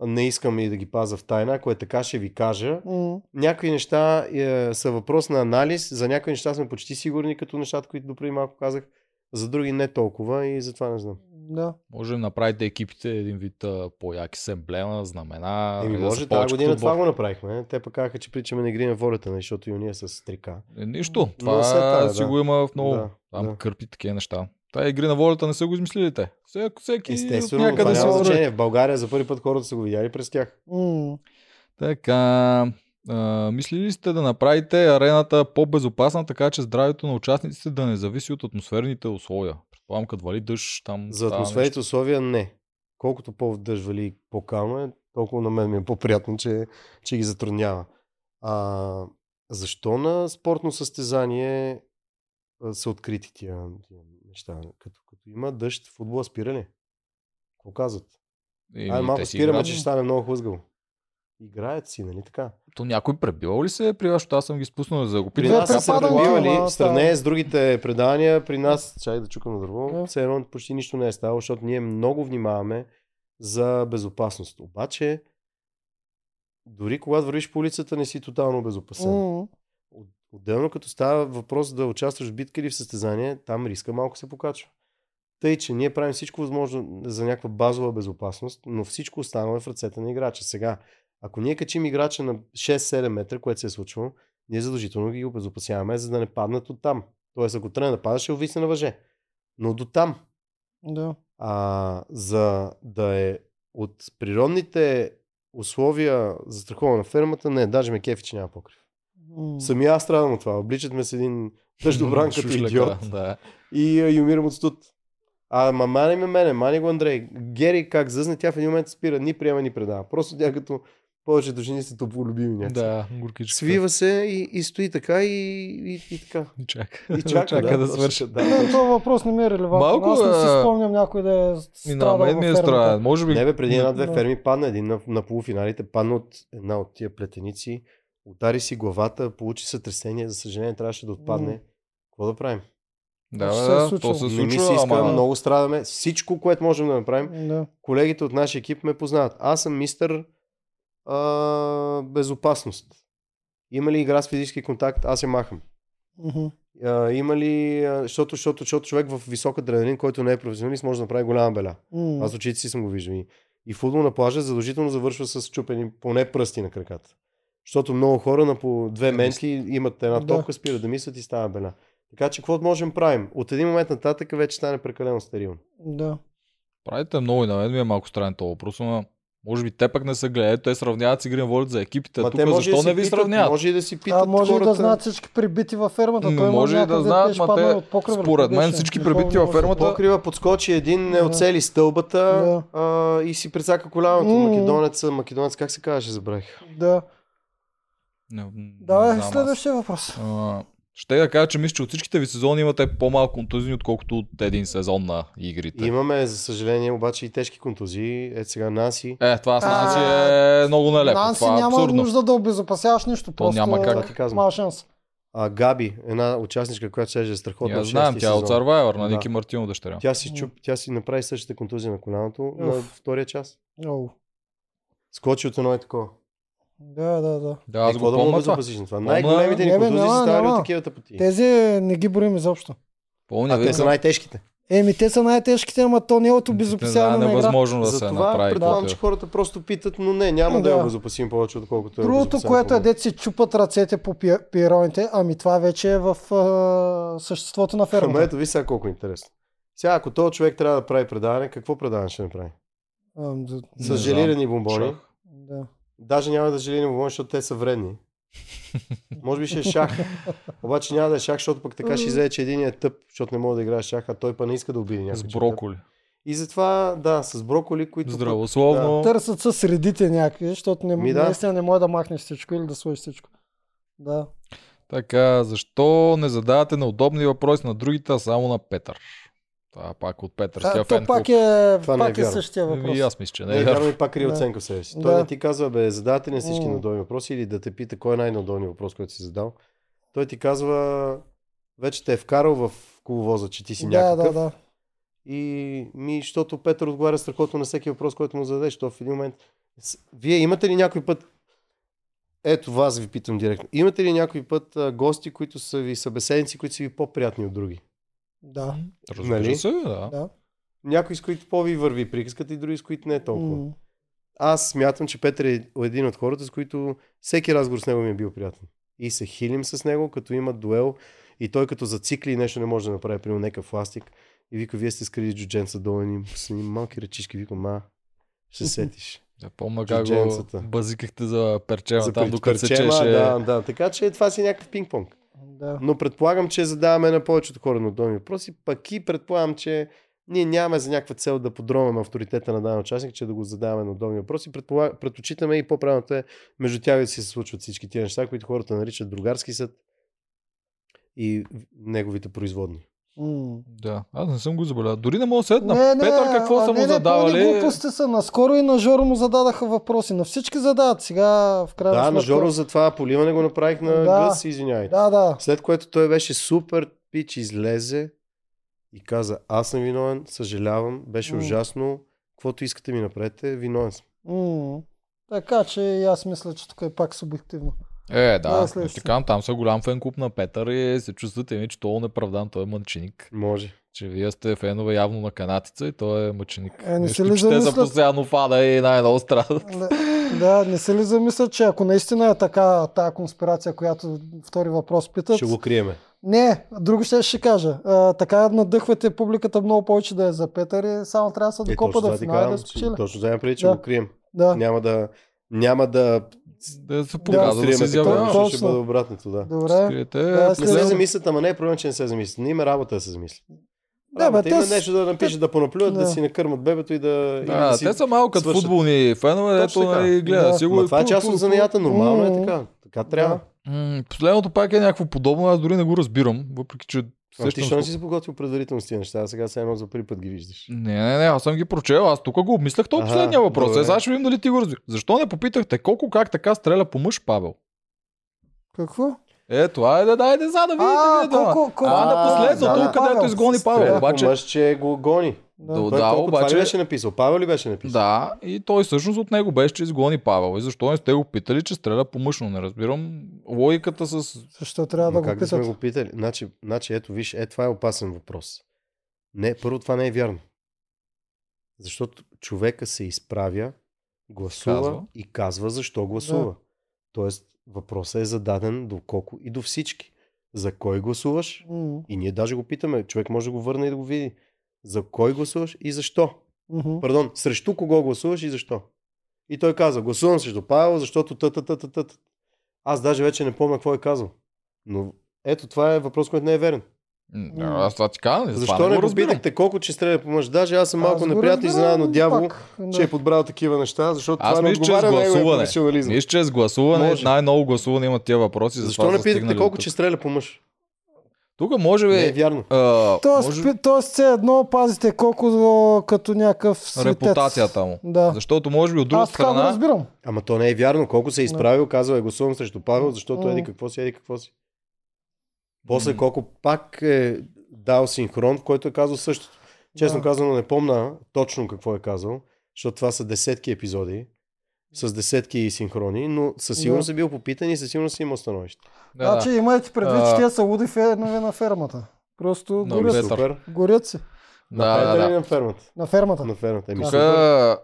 не искам и да ги паза в тайна, ако е така ще ви кажа. М, Някои неща е, са въпрос на анализ, за някои неща сме почти сигурни, като нещата, които допреди малко казах, за други не толкова и затова не знам. Да. Може да направите екипите един вид а, по-яки с емблема, знамена. Еми, да може, тази година това го направихме. Те пък казаха, че причаме на игри на волята, нали, защото и ние с трика. Е, нищо. Но Това след тая, си да. го има в много. Да, там да. кърпи такива неща. Тая игри на волята не са го измислили те. Всеки, всеки Естествено, от това няма значение. В България за първи път хората са го видяли през тях. М, Така, а, мислили ли сте да направите арената по-безопасна, така че здравето на участниците да не зависи от атмосферните условия? Предполагам, като вали дъжд, там За атмосферните условия не. Колкото по-вдъжд вали по-кално е, толкова на мен ми е по-приятно, че, че ги затруднява. А, защо на спортно състезание са открити тия, тия неща? Като, като има дъжд, футбола спира ли? Какво казват? Ай, малко спираме, че ще стане много хлъзгаво. Играят си, нали така? То някой пребивал ли се е при вас, защото аз съм ги спуснал за да го При питам. нас Двете са се пребивали, в сравнение с другите предавания, при нас, чай да чукам на дърво, все едно почти нищо не е ставало, защото ние много внимаваме за безопасност. Обаче, дори когато вървиш по улицата, не си тотално безопасен. м, От- Отделно като става въпрос да участваш в битка или в състезание, там риска малко се покачва. Тъй, че ние правим всичко възможно за някаква базова безопасност, но всичко останало е в ръцете на играча. Сега, ако ние качим играча на 6-7 метра, което се е случвало, ние задължително ги обезопасяваме, за да не паднат от там. Тоест, ако тръгне да пада, ще увисне на въже. Но до там. Да. А за да е от природните условия за страховане на фермата, не, даже ме кефи, че няма покрив. М. Самия аз страдам от това. Обличат ме с един дъждобран <laughs> като идиот Да. и, и умирам от студ. А, ма мани ме мене, мани го Андрей. Гери как зъзне, тя в един момент спира, ни приема, ни предава. Просто тя като повечето жени са топлолюбими някакси. Да, горкичка. Свива се и, и стои така и, и, и така. И чака. И чака, чака да, точно, свърши. Да, Не, този въпрос не ми е релевантен. Малко, Аз не си спомням някой да е страдал мен ми е странен. Може би... Не бе, преди една-две Да. ферми падна един на, на полуфиналите, падна от една от тия плетеници, удари си главата, получи сътресение, за съжаление трябваше да отпадне. Какво да правим? Да, да, се е да, случило. то се Не ми се случва, иска, ама... много страдаме. Всичко, което можем да направим, Да. колегите от нашия екип ме познават. Аз съм мистър а, безопасност. Има ли игра с физически контакт, аз я махам. Мгм. А, има ли, а, защото, защото, защото човек в висок адреналин, който не е професионалист, може да направи голяма беля. М. Аз очите си съм го виждал. И, и футбол на плажа задължително завършва с чупени поне пръсти на краката. Защото много хора на по две Да, менти имат една Да. топка, спират да мислят и става беля. Така че какво можем правим? От един момент нататък вече стане прекалено стерилно. Да. Правите много и на мен ми е малко странен този въпрос, но може би те пък не са гледали, те сравняват с игри на волята за екипите. Ма Тук защо да не ви питат, сравняват? Може и да си питат А може и хората. да знаят всички прибити във фермата. Той може и да знаят, ма те- покрива, според мен всички прибити във фермата- Покрива подскочи един, не Да. оцели стълбата а, и си прецака коляното. М. Македонец, македонец, как се казваше, забравих. Да. Не, Давай, не аз. следващия въпрос. А, Ще да кажа, че мисля, че от всичките ви сезони имате по-малко контузии, отколкото от един сезон на игрите. Имаме, за съжаление, обаче и тежки контузии. Ето сега Наси. Е, това с А, Нанси е много нелепо. Нанси това е няма абсурдно. нужда да обезопасяваш нищо. Просто няма как. Казвам. Няма шанс. А, Габи, една участничка, която ще е страхотна. Я знам, тя е от. Survivor на Да. Ники Мартинов дъщеря. Тя си, чуп, тя си направи същата контузия на коляното на втория час. Оу. Скочи от едно и такова. Да, да, да. Да, Е, аз го да му помня това. това? Най-големите ни Не, бе, контузии са ставали от такива тъпоти. Тези не ги броим изобщо. Помня, А те са най-тежките. Еми, те са най-тежките, ама то не е от обезопасяване да, на невъзможно да се Затова направи. предполагам, че е. хората просто питат, но не, няма да, Да. я обезопасим повече, отколкото я Другото, което е по-добре. дет си чупат ръцете по пи- пироните, ами това вече е в а, съществото на Ама фермата. ето ви сега колко е интересно. Сега, ако този човек трябва да прави предаване, какво предаване ще направи? Ам, да, С желирани бомбони. Да. Даже няма да желирани бомбони, защото те са вредни. Може би ще е шах. Обаче няма да е шах, защото пък така ще излезе, че един е тъп, защото не може да играе шах, а той па не иска да обиди някой. С е тъп. броколи. И затова, да, с броколи, които... Здравословно. Търсят се средите някакви, защото не, Ми да. наистина не може да махнеш всичко или да сложиш всичко. Да. Така, защо не задавате неудобни въпроси на другите, а само на Петър? Това пак от Петър. А, то пак е, Това е пак е вярно. същия въпрос. И аз мисля, че не е е вярно. и пак крие Да. оценка в себе си. Той Да. не ти казва, бе, задавате ли на всички М. неудобни въпроси или да те пита кой е най-неудобният въпрос, който си задал. Той ти казва, вече те е вкарал в коловоза, че ти си да, някакъв. да, да. И ми, защото Петър отговаря страхотно на всеки въпрос, който му зададеш. То в един момент... Вие имате ли някой път... Ето вас ви питам директно. Имате ли някой път а, гости, които са ви събеседници, които са ви по-приятни от други? Да. Разбира Нали? се, да. да. Някои с които по-ви върви приказката и други с които не е толкова. М. Аз смятам, че Петър е един от хората, с които всеки разговор с него ми е бил приятен. И се хилим с него, като има дуел и той като зацикли и нещо не може да направи, примерно някакъв пластик. И вика, вие сте скрили джудженца долу и с едни малки ръчички. Викам, ма, ще сетиш. <laughs> Я помня как го базикахте за перчема За там, докато се чеше. Да, да, така че това си е някакъв пинг-понг. Да. Но предполагам, че задаваме на повечето хора на удобни въпроси, пък и предполагам, че ние нямаме за някаква цел да подронваме авторитета на даден участник, че да го задаваме на удобни въпроси. Предполаг... Предпочитаме и по-правилното е между тях да се случват всички тия неща, които хората наричат другарски съд и неговите производни. Да, аз не съм го забелязал. Дори не мога да седна. Не, не, Петър какво а, са не, му не, задавали? пълни глупости са. Наскоро и на Жоро му зададаха въпроси. На всички задават. Сега в крайна Да, на сметка... Жоро за това поливане го направих на Да. гъс, извинявай. Да, да. След което той беше супер пич, излезе и каза, аз съм виновен, съжалявам, беше М. ужасно, каквото искате ми направете, виновен съм. М. Така че и аз мисля, че тук е пак субективно. Е, Да, да. следващото. Ти казвам, там са голям фен клуб на Петър и се чувствате ми, че той е неправдан, той е мъченик. Може. Че вие сте фенове явно на канатица и той е мъченик. Е, не се ли че те са замислят? постоянно фада и най-много страдат. Да, да, не се ли замислят, че ако наистина е така тази конспирация, която втори въпрос питат, Ще го криеме. Не, друго ще ще кажа. А, така надъхвате публиката много повече да е за Петър и само трябва да се Е, докопа точно да финала да спечели. Точно имам преди, че Да. го крием. Да, Няма да, няма да Да се показва, да, демонстрираме се изявява. Точно. ще бъде обратното, да. добре. Скриете, Да, Не се замислят, ама не е проблем, че не се замислят. Не има работа да се замисли. Да, бе, те има нещо да напишат, да понаплюят, да. Да. си накърмат бебето и да... и Да, си... те са малко като футболни фенове, Точно ето така. нали, гледа Да. си го. Ма и това е част от пу. занята, нормално е така. Така трябва. М, Последното пак е някакво подобно, аз дори не го разбирам, въпреки че А ти не си се подготвил предварително с тия неща, а сега само за първи път ги виждаш. Не, не, не, аз съм ги прочел, аз тук го обмислях, то е Аха, последния въпрос. добре. Е, сега ще видим дали ти го разбираш. Защо не попитахте колко как така стреля по мъж Павел? Какво? Е, това е да дайде за да видите. А, колко- колко- А, на последното, да, да. където изгони Павел. Обаче, мъж, че го гони. Да. Той да, колко, това обаче- ли беше написал? Павел ли беше написал? да, и той всъщност от него беше, че изгони Павел. И защо не сте го питали, че стреля по мъжно? Не разбирам логиката с... Защо трябва да Ма го как да сме питат? го питали? Значи, значи, ето виж, е, това е опасен въпрос. Не, първо това не е вярно. Защото човека се изправя, гласува Казва. и казва защо гласува. Тоест, въпросът е зададен до колко и до всички. За кой гласуваш? М, И ние даже го питаме. Човек може да го върне и да го види. За кой гласуваш и защо? мгм. Пардон, срещу кого гласуваш и защо? И той каза, гласувам срещу Павел, защото та, та, та, та, та. та. Аз даже вече не помня какво е казал. Но ето, това е въпрос, който не е верен. М, Аз това ти казвам. за Защо не попитахте колко че стреля по мъж? Даже аз съм малко неприятен разбирам, изненадан от дявол, пак, да. че е подбрал такива неща, защото Аз това не мисля, че с отговаря на професионализъм. Мисля, че с гласуване най-много гласуване имат тия въпроси. Защо не питахте колко че стреля по мъж? Тук може би... Не е вярно. а, Тоест, може... тоест, все едно пазите колко като някакъв светец. репутацията му. Да. Защото може би от друга Аз страна... разбирам. Ама то не е вярно. Колко се е изправил, казва е гласувам срещу Павел, защото М. еди какво си, еди какво си. После М. колко пак е дал синхрон, в който е казал същото. Честно Да. казано не помна точно какво е казал, защото това са десетки епизоди с десетки синхрони, но със сигурност Да. е бил попитан и със сигурност е имал становище. Да, Значи да. имайте предвид, А. че те са луди фенове на фермата. Просто Много горят. Супер. горят се Да, На да, да. на фермата? на фермата. На фермата. Еми, Тук. Да.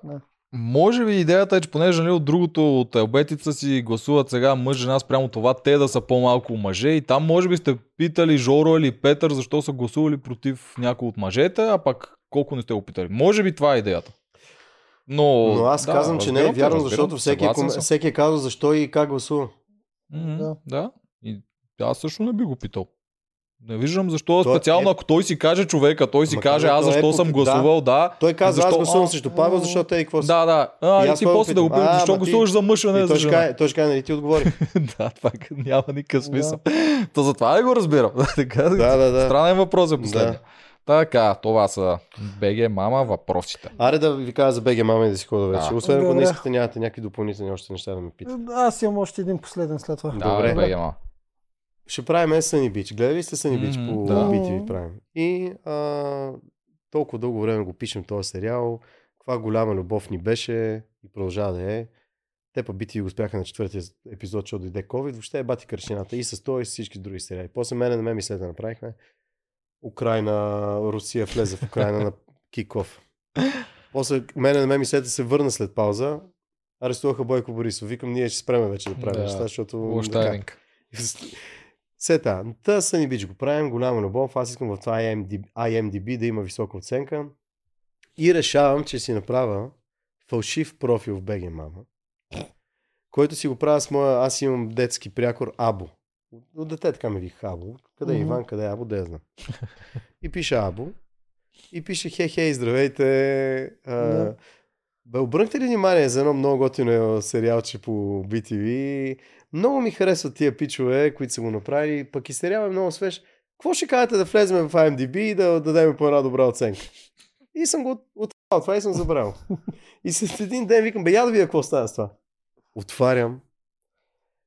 може би идеята е, че понеже нали, от другото, от елбетица си гласуват сега мъж, жена спрямо това, те да са по-малко мъже и там може би сте питали Жоро или Петър защо са гласували против някой от мъжете, а пък колко не сте го питали. Може би това е идеята. Но, Но аз да, казвам, че не е вярно, разбирам, защото всеки, е, ком- всеки е казал защо и как гласува. М, Да. да. И аз също не би го питал. Не виждам защо То е- специално, ако той си каже човека, той си Ма каже казва, аз той е защо по- съм да. гласувал, да. Той казва, аз Защо? гласувам А, срещу Павел, защото е какво си. Да, да. А, И и, аз ти после да го питам. защо ма ти- гласуваш за мъж, а не И за той ще жена. каже, той ще каже, нали ти отговори. <laughs> да, това няма никакъв смисъл. <laughs> То затова не го разбирам. <laughs> Да, да, да. Странен въпрос е последния. Така, това са БГ Мама въпросите. Аре да ви кажа за БГ мама и да си хода вече. Да. Освен ако не искате, нямате някакви допълнителни още неща да ме питате. Аз имам още един последен след това. Да, Добре. БГ Мама. Ще правим Съни Бич. Гледали ли сте Съни Бич по да. BTV правим? И а, толкова дълго време го пишем този сериал. Каква голяма любов ни беше и продължава да е. Те па BTV го успяха на четвъртия епизод, защото дойде COVID. Въобще е бати кръщината и с това и с всички други сериали. После мене на мен ми след да направихме. Украина, Русия влезе в Украина на киков. После мене на мен ми след се върна след пауза. Арестуваха Бойко Борисов. Викам, ние ще спреме вече да правим Да. неща, защото... Сета, та Съни Бич го правим, голяма любов. Аз искам в това IMDb, IMDb да има висока оценка. И решавам, че си направя фалшив профил в BG Мама, който си го правя с моя... Аз имам детски прякор Або. От дете така ме вих Або. Къде е Мгм. Иван, къде е Або, да я знам. <laughs> И пише Або. И пише хей, хей, здравейте. А, Да. Бе, обърнахте ли внимание за едно много готино сериалче по BTV? Много ми харесват тия пичове, които са го направили, пък и сериал е много свеж. Какво ще кажете да влезем в IMDb и да дадем по една добра оценка? И съм го от това и съм забрал. <laughs> И след един ден викам, бе, я да видя какво става с това. Отварям.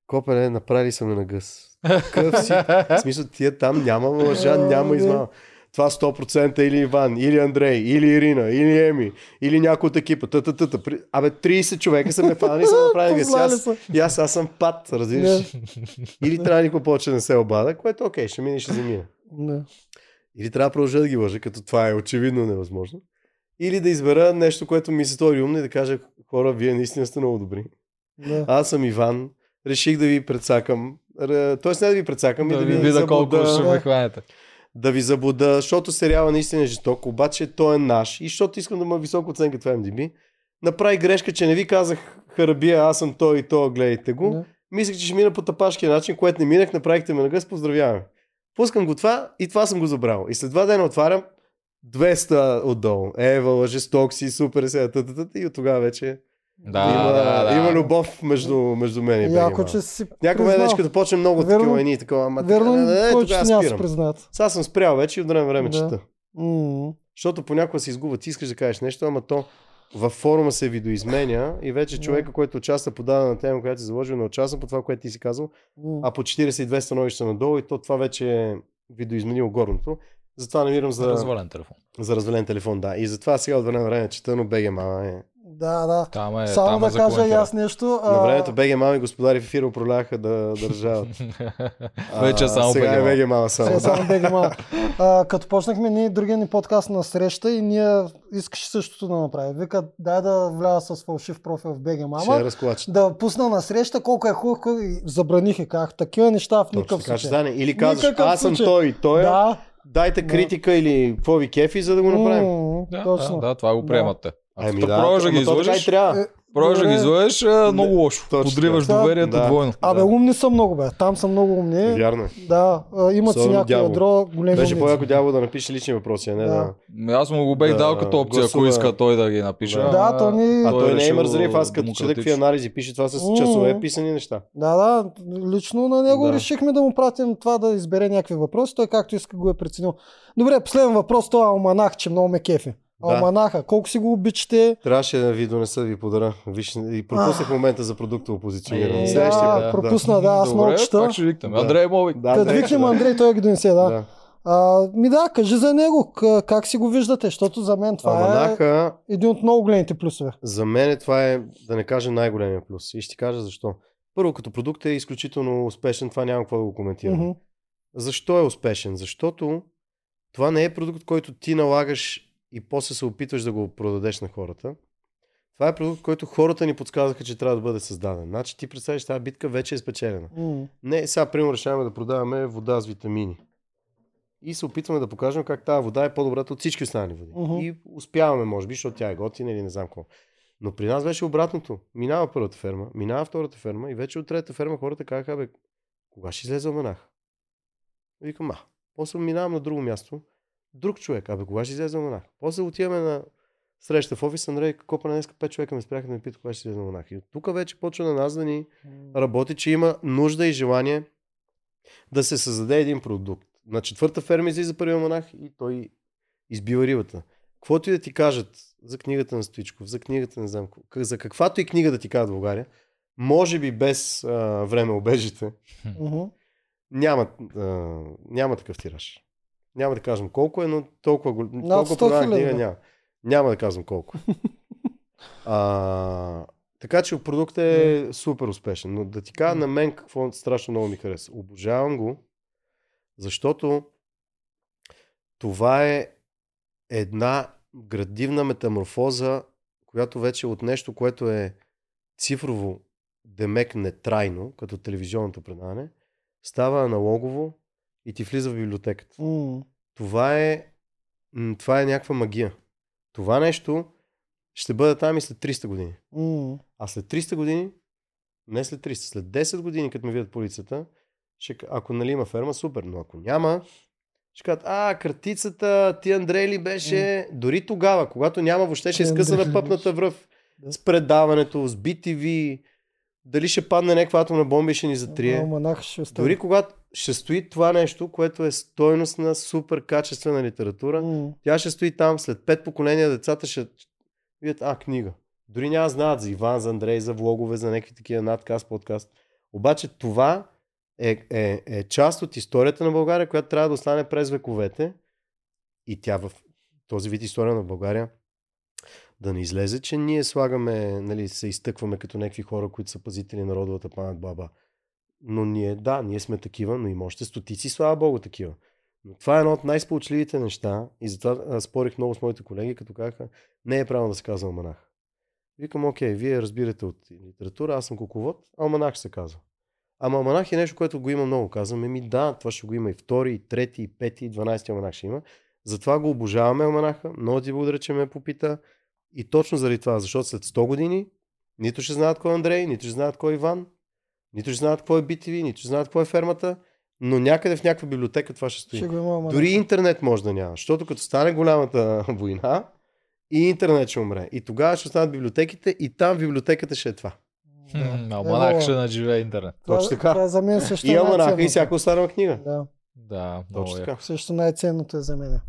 Копеле, направили са ме на гъс. Къв си? В смисъл, тия там няма лъжа, няма измама. Това 100% или Иван, или Андрей, или Ирина, или Еми, или някой от екипа. Та, та, та, та. Абе, 30 човека са ме фанали са направили гъс. Аз, аз, аз съм пат, разбираш? Или трябва никой повече да не се обада, което окей, ще мине ще замине. Да. Или трябва да продължа да ги лъжа, като това е очевидно невъзможно. Или да избера нещо, което ми се стори умно и да кажа, хора, вие наистина сте много добри. Да. Аз съм Иван, реших да ви предсакам Тоест не да ви прецакам, и Да да ви ви видя колко ще ме хванете. да ви забуда, защото сериала наистина е жесток, обаче той е наш и защото искам да има висока оценка това MDB, направи грешка, че не ви казах Харабия, аз съм той и то, гледайте го. Да. Мислех, че ще мина по тапашкия начин, което не минах, направихте ме на гъс, поздравяваме. Пускам го това и това съм го забрал. И след два дена отварям 200 отдолу. Ева, жесток си, супер сега, и от тогава вече Да, има, да, да. има любов между, между мен и Беги Яко, че си Някой признал. вече като почне много Верно- такива едни и такова, ама така, Верно, не, не, не, повече тогава няма да се спирам. признаят. Сега съм спрял вече и от време време Да. чета. Защото понякога се изгубва. Ти искаш да кажеш нещо, ама то във форума се видоизменя и вече Да. човека, който участва по дадена тема, която си заложил, не участва по това, което ти си казал, М. а по 42 становища надолу и то това вече е видоизменило горното. Затова намирам за, Развален телефон. за развален телефон, да. И затова сега от време на време чета, но БГ мама е. Да, да. Там е, Само там да е за кажа и аз нещо. На а, времето БГ мама и господари в ефира управляваха да държават. <laughs> Вече е само сега БГ мама. е БГ мама само. Само бега малко. А, като почнахме ние другия ни подкаст на среща и ние искаше същото да направи. Вика, дай да вляза с фалшив профил в БГ Ще Мама. разклачат. Да пусна на среща колко е хубаво забраних е как. Такива неща в никакъв ще случай. стане. Или казваш, Никакъв аз съм той и той. е. Да, Дайте Да. критика или какво ви кефи, за да го направим. м, Да, точно. да, да, това го приемат те. Ако Ами да, да, да ги излъжеш, трябва. Е, пробваш да ги излъжеш, е много лошо. Точно Подриваш така. доверието Да. двойно. Абе, Да. умни са много, бе. Там са много умни. Вярно е. Да, имат си Особено някакво дявол. ядро, големи Беше по-яко дявол да напише лични въпроси, а не Да. да. Ами Аз му го бех Да, дал като опция, ако иска той да ги напише. Да. Да, то ни- А той не е решил мързелив, аз като чета какви демократично. анализи пише, това с часове писани неща. Да, да, лично на него Да. решихме да му пратим това да избере някакви въпроси. Той както иска го е преценил. Добре, последен въпрос, това алманах, че много ме кефи. Да. Алманаха, колко си го обичате? Трябваше да ви донеса да ви подаря. Виж, и пропуснах момента за продуктово позициониране. Е, да, път. пропусна, да, аз много Добре, чета. пак ще викнем. Да. Андрей Мовик. Да, Като да, викнем да. Андрей, той ги донесе, да. Да. А, ми да, кажи за него, как си го виждате, защото за мен това е Алманаха, един от много големите плюсове. за мен това е, да не кажа най-големия плюс. И ще ти кажа защо. Първо, като продукт е изключително успешен, това няма какво да го коментирам. Мгм. Защо е успешен? Защото това не е продукт, който ти налагаш и после се опитваш да го продадеш на хората. Това е продукт, който хората ни подсказаха, че трябва да бъде създаден. Значи ти представиш, тази битка вече е спечелена. М. Не, сега, примерно, решаваме да продаваме вода с витамини. И се опитваме да покажем как тази вода е по-добрата от всички останали води. Мгм. И успяваме, може би, защото тя е готина или не знам какво. Но при нас беше обратното. Минава първата ферма, минава втората ферма и вече от третата ферма хората казаха, бе, кога ще излезе алманах? Викам, а, после минавам на друго място, друг човек, абе, кога ще излезе алманах? После отиваме на среща в офис, Андрей, копа на днеска пет човека ме спряха да ме питат кога ще излезе алманах. И от тук вече почва на нас да ни работи, че има нужда и желание да се създаде един продукт. На четвърта ферма излиза първия монах и той избива рибата. Каквото и да ти кажат за книгата на Стоичков, за книгата не знам, как- за каквато и книга да ти кажат в България, може би без а, време обежите, няма, а, няма такъв тираж. Няма да кажем колко е, но толкова, гол- толкова 100 продадена хиляди, книга да. няма. Няма да казвам колко. <laughs> а, така че продуктът е супер успешен. Но да ти кажа на мен какво страшно много ми хареса. Обожавам го, защото това е една градивна метаморфоза, която вече от нещо, което е цифрово демекне трайно, като телевизионното предаване, става аналогово и ти влиза в библиотеката. М. Това е, това е някаква магия. Това нещо ще бъде там и след 300 години. М. А след 300 години, не след 300, след 10 години, като ме видят полицията, ще, ако нали има ферма, супер, но ако няма, ще кажат, а, картицата, ти Андрей ли беше? Дори тогава, когато няма въобще, ще Ти изкъса Андрей на ли пъпната връв. С предаването, с BTV, дали ще падне някаква атомна бомба и ще ни затрие. Алманах ще. Дори когато ще стои това нещо, което е стойност на супер качествена литература, М. тя ще стои там, след пет поколения децата ще видят, а, книга. Дори няма знаят за Иван, за Андрей, за влогове, за някакви такива надкаст, подкаст. Обаче това е, е, е част от историята на България, която трябва да остане през вековете. И тя в този вид история на България да не излезе, че ние слагаме, нали, се изтъкваме като някакви хора, които са пазители на родовата памет баба. Но ние, да, ние сме такива, но има още стотици, слава Богу, такива. Но това е едно от най-сполучливите неща и затова а, спорих много с моите колеги, като казаха, не е правилно да се казва алманах. Викам, окей, вие разбирате от литература, аз съм куковод, алманах ще се казва. Ама алманах е нещо, което го има много. Казваме ми да, това ще го има и втори, и трети, и пети, и дванайсти алманах ще има. Затова го обожаваме алманаха. Много ти благодаря, че ме попита. И точно заради това, защото след 100 години нито ще знаят кой е Андрей, нито ще знаят кой е Иван, нито ще знаят кой е BTV, нито ще знаят кой е фермата, но някъде в някаква библиотека това ще стои. Ще има, Дори интернет може да няма, защото като стане голямата <laughs> война, и интернет ще умре. И тогава ще останат библиотеките и там библиотеката ще е това. Да. Алманах Ево, ще надживее интернет. това- Точно така. Това е за мен също И алманаха и всяка останала книга. Да, Да, Точно е. така. също най-ценното е за мен.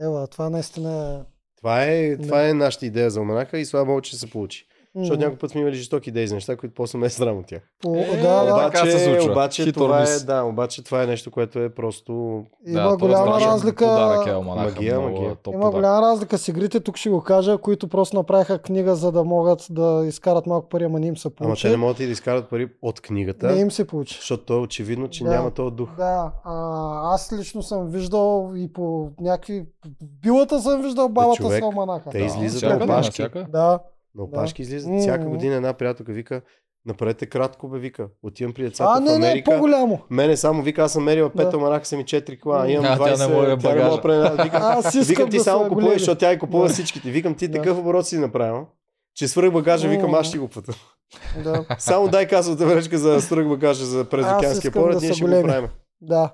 Ева, това наистина е... Това е, това е нашата идея за алманаха и слава Богу, че се получи. Защото някой път сме имали жестоки идеи за неща, които после ме е срам от тях. Е, да, да, така се Обаче, случва. обаче това е, да, обаче това е нещо, което е просто има да, голяма това е разлика. Подарък е алманаха. Магия, много магия. топ Има подарък. голяма разлика с игрите, тук ще го кажа, които просто направиха книга, за да могат да изкарат малко пари, ама не им се Ама получи. те не могат и да изкарат пари от книгата, не им се получи. защото то е очевидно, че Да. няма този дух. Да, а, аз лично съм виждал и по някакви... Билата съм виждал бабата човек, с алманаха. те да. излизат на опашки. всяка. Да, На Да. опашки излизат. М. Всяка година една приятелка вика, направете кратко, бе, вика. Отивам при децата а в не, не, Америка. по-голямо. Мене само вика, аз съм мерила 5 Да. аманаха са ми 4 кола, имам А, тя не 20, може тя не багажа. мога да пренеса. Викам, <laughs> Аз искам викам ти да само са купуваш, големи. защото тя и купува Да. всичките. Викам ти Да. такъв оборот си направил, че свръх багажа, викам аз ще го плата. Да, <laughs> Само дай касовата връчка за свръх багажа за през океанския полет, да ние ще го големи. правим. да.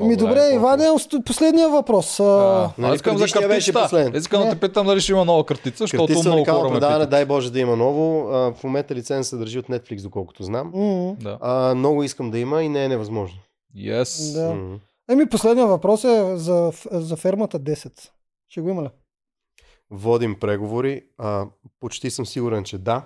Ми добре. Иване, последния въпрос. А, А, Нали, искам за картицата. Искам да те питам дали ще има нова картица, защото Картица много хора ме питат. дай Боже да има ново. А, В момента лиценз се държи от Netflix, доколкото знам. Да. А, много искам да има и не е невъзможно. Yes. Да. М. Еми, последния въпрос е за, за фермата 10. Ще го има ли? Водим преговори. А, почти съм сигурен, че да.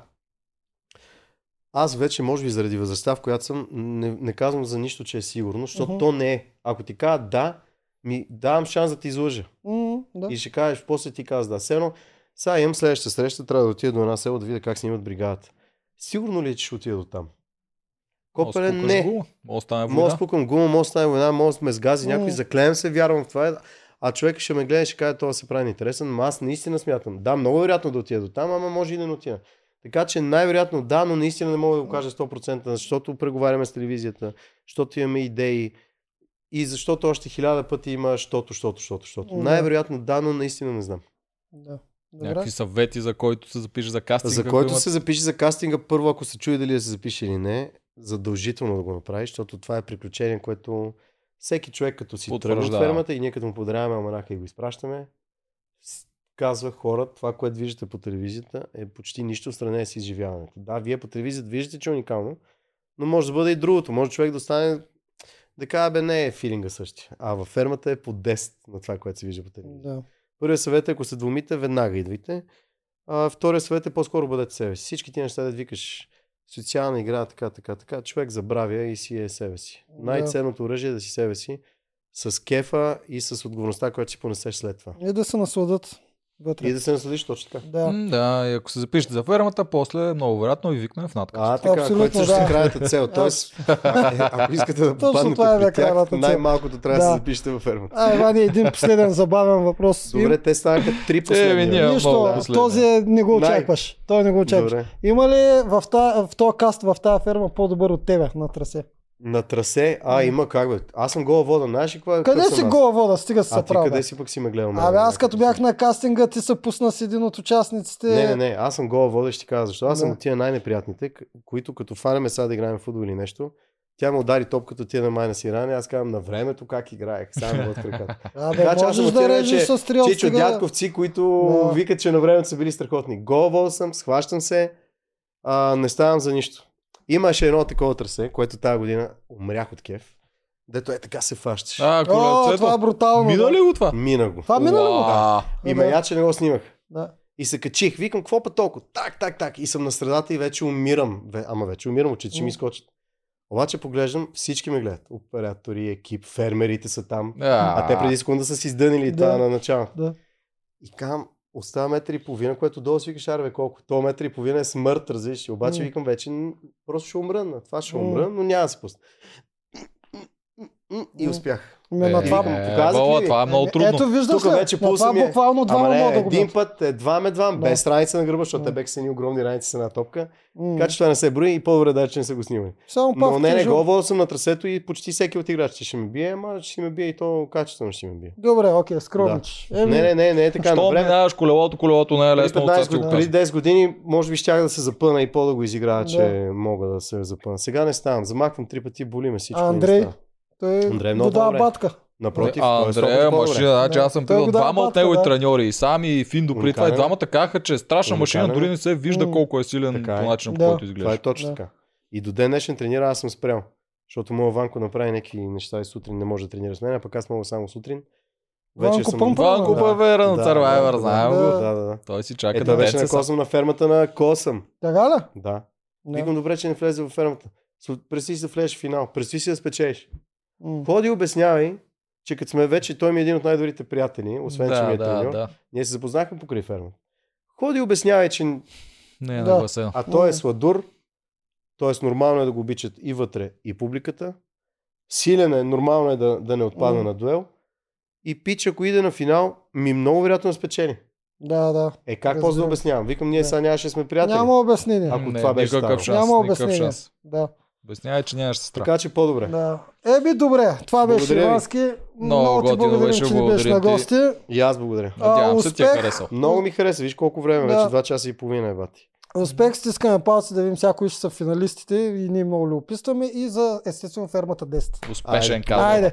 Аз вече, може би заради възрастта, в която съм, не, не казвам за нищо, че е сигурно, защото Мгм. то не е. Ако ти кажа да, ми давам шанс да ти излъжа. М, да. И ще кажеш, после ти казваш да. Все едно, сега имам следващата среща, трябва да отида до една село да видя как снимат бригадата. Сигурно ли е, че ще отида до там? Копеле, не. война. спукам гума, може да стане война, може да ме сгази някой, М. заклеям се, вярвам в това. А човек ще ме гледа и ще каже, това се прави интересен, но аз наистина смятам. Да, много вероятно да отида до там, ама може и да не отида. Така че най-вероятно да, но наистина не мога да го кажа 100%, защото преговаряме с телевизията, защото имаме идеи и защото още хиляда пъти има, защото, защото, защото, защото. Да. Най-вероятно да, но наистина не знам. да. Добре. Някакви съвети, за който се запише за кастинг. За който имат- се запише за кастинга, първо, ако се чуе дали да се запише или не, задължително да го направи, защото това е приключение, което всеки човек, като си тръгне от фермата и ние като му подаряваме аманаха и го изпращаме, казва хора, това, което виждате по телевизията, е почти нищо в сравнение с изживяването. Да, вие по телевизията виждате, че е уникално, но може да бъде и другото. Може човек да стане да каже, бе, не е филинга същия. А във фермата е по 10 на това, което се вижда по телевизията. Да. Първият съвет е, ако се двумите, веднага идвайте. А, вторият съвет е по-скоро бъдете себе си. Всички ти неща да викаш социална игра, така, така, така, човек забравя и си е себе си. Да. Най-ценното оръжие е да си себе си, с кефа и с отговорността, която си понесеш след това. И да се насладат вътре. И да се насладиш точно така. Да. М, Да, и ако се запишете за фермата, после много вероятно ви викнем в надказ. А, така, Абсолютно, което също да. е крайната цел. <laughs> Тоест, а, е, ако искате да <laughs> Точно попаднете това е при тях, най-малкото трябва да, Да. се запишете във фермата. А, Ивани, един последен забавен въпрос. <laughs> Добре, те станаха три последни. ние- бе. Нищо, последен. този е- не го Най- очакваш. Той не го очакваш. Добре. Има ли в, та, в този каст, в тази ферма по-добър от тебе на трасе? На трасе, а има как бе. Аз съм гола вода, знаеш ли какво е? Къде си аз? гола вода? Стига се А ти къде си пък си ме гледал? Абе, аз като бях на кастинга, ти се пусна с един от участниците. Не, не, не, аз съм гола вода, ще ти кажа защо. Аз съм от тия най-неприятните, които като фанеме сега да играем в футбол или нещо, тя ме удари топката тия на майна си ране, аз казвам на времето как играех, само в краката. <laughs> Абе, Така че можеш да режеш с стрел. Чичо стига- дядковци, които Да. викат, че на времето са били страхотни. Гола вода съм, схващам се, а, не ставам за нищо. Имаше едно такова трасе, което тази година умрях от кеф. Дето е така се фащаш. А, О, колелцето. това е брутално. Мина да. ли го това? Мина го. Това мина ли го? Уа. И ме я, че не го снимах. Да. И се качих, викам, какво па толкова? Так, так, так. И съм на средата и вече умирам. Ама вече умирам, очите ще ми М. изкочат. Обаче поглеждам, всички ме гледат. Оператори, екип, фермерите са там. А, А те преди секунда са си издънили Да. това на начало. Да. И казвам, остава метър и половина, което долу си викаш, аре, колко? То метър и половина е смърт, разбираш. Обаче М. викам, вече просто ще умра на това, ще умра, но няма да се пусна. И успях. Ме на Е, това... е, показах Бола, ли? това е много Е, трудно. Ето виждаш Тук вече на това е. буквално двама Ама да не, го един път, едва медвам, Да. без страница на гърба, защото Да. те беха са едни огромни раници с една топка. М. Така че това не се брои и по-добре да е, че не са го снимали. Само Но не, не, голово съм на трасето и почти всеки от играчите ще ме бие, ама ще ме бие и то качествено ще ме бие. Добре, окей, скромнич. Не, не, не, не е така. Що минаваш колелото, колелото не е Преди лесно от 15 сега ти го години, преди казвам. 10 години, може би щях да се запъна и по да го изиграя, че Да. мога да се запъна. Сега не ставам. Замахвам три пъти, боли ме всичко. Андрей? Той Андрей е много го дава добре. батка. Напротив, а, е сто Андрея, по-добре. машина, значи аз съм дава двама от негови да. треньори и сами и Финдо преди това. И двамата казаха, че е страшна машина, дори не се вижда колко е силен Така е. по начина, по Да. който Това е изглежда. точно Да. така. И до ден днешен тренира, аз съм спрял. Защото моят Ванко направи някакви неща и сутрин не може да тренира с мен, а пък аз мога само сутрин. Ванко Пъмпа? Ванко Да. Павера на Да, Survivor, да, знаем да. го. Да, да, да. Той си чака Е, да беше на. Косъм на фермата на Косъм. Така ли? Да. Да. Викам добре, че не влезе във фермата. Представи си да влезеш в финал. Представи си да спечелиш. М. Ходи и обяснявай, че като сме вече, той ми е един от най-добрите приятели, освен че ми Да, е да, треньор. да. Ние се запознахме покрай фермата. Ходи и обяснявай, че Не е Да. нагласено. а той е сладур, т.е. нормално е да го обичат и вътре, и публиката. Силен е, нормално е да, да не отпадне М. на дуел. И пич, ако иде на финал, ми много вероятно да спечели. Да, да. Е, как после да обяснявам? Викам, ние Да. сега нямаше да сме приятели. Няма обяснение. Ако Не, това беше никакъв шанс. Няма обяснение. шанс. Да. Обяснявай, че нямаш сестра. Така че по-добре. Да. Еби, добре. Това беше Благодаря. Ивански. Много Много ти благодарим, беше, че ни беше на ти. гости. И аз благодаря. Надявам се, ти е харесал. Много ми хареса. Виж колко време Да. вече. Два часа и половина е бати. Успех, стискаме палци да видим сега кои ще са финалистите и ние много ли описваме и за естествено фермата 10. Успешен казвам. Айде.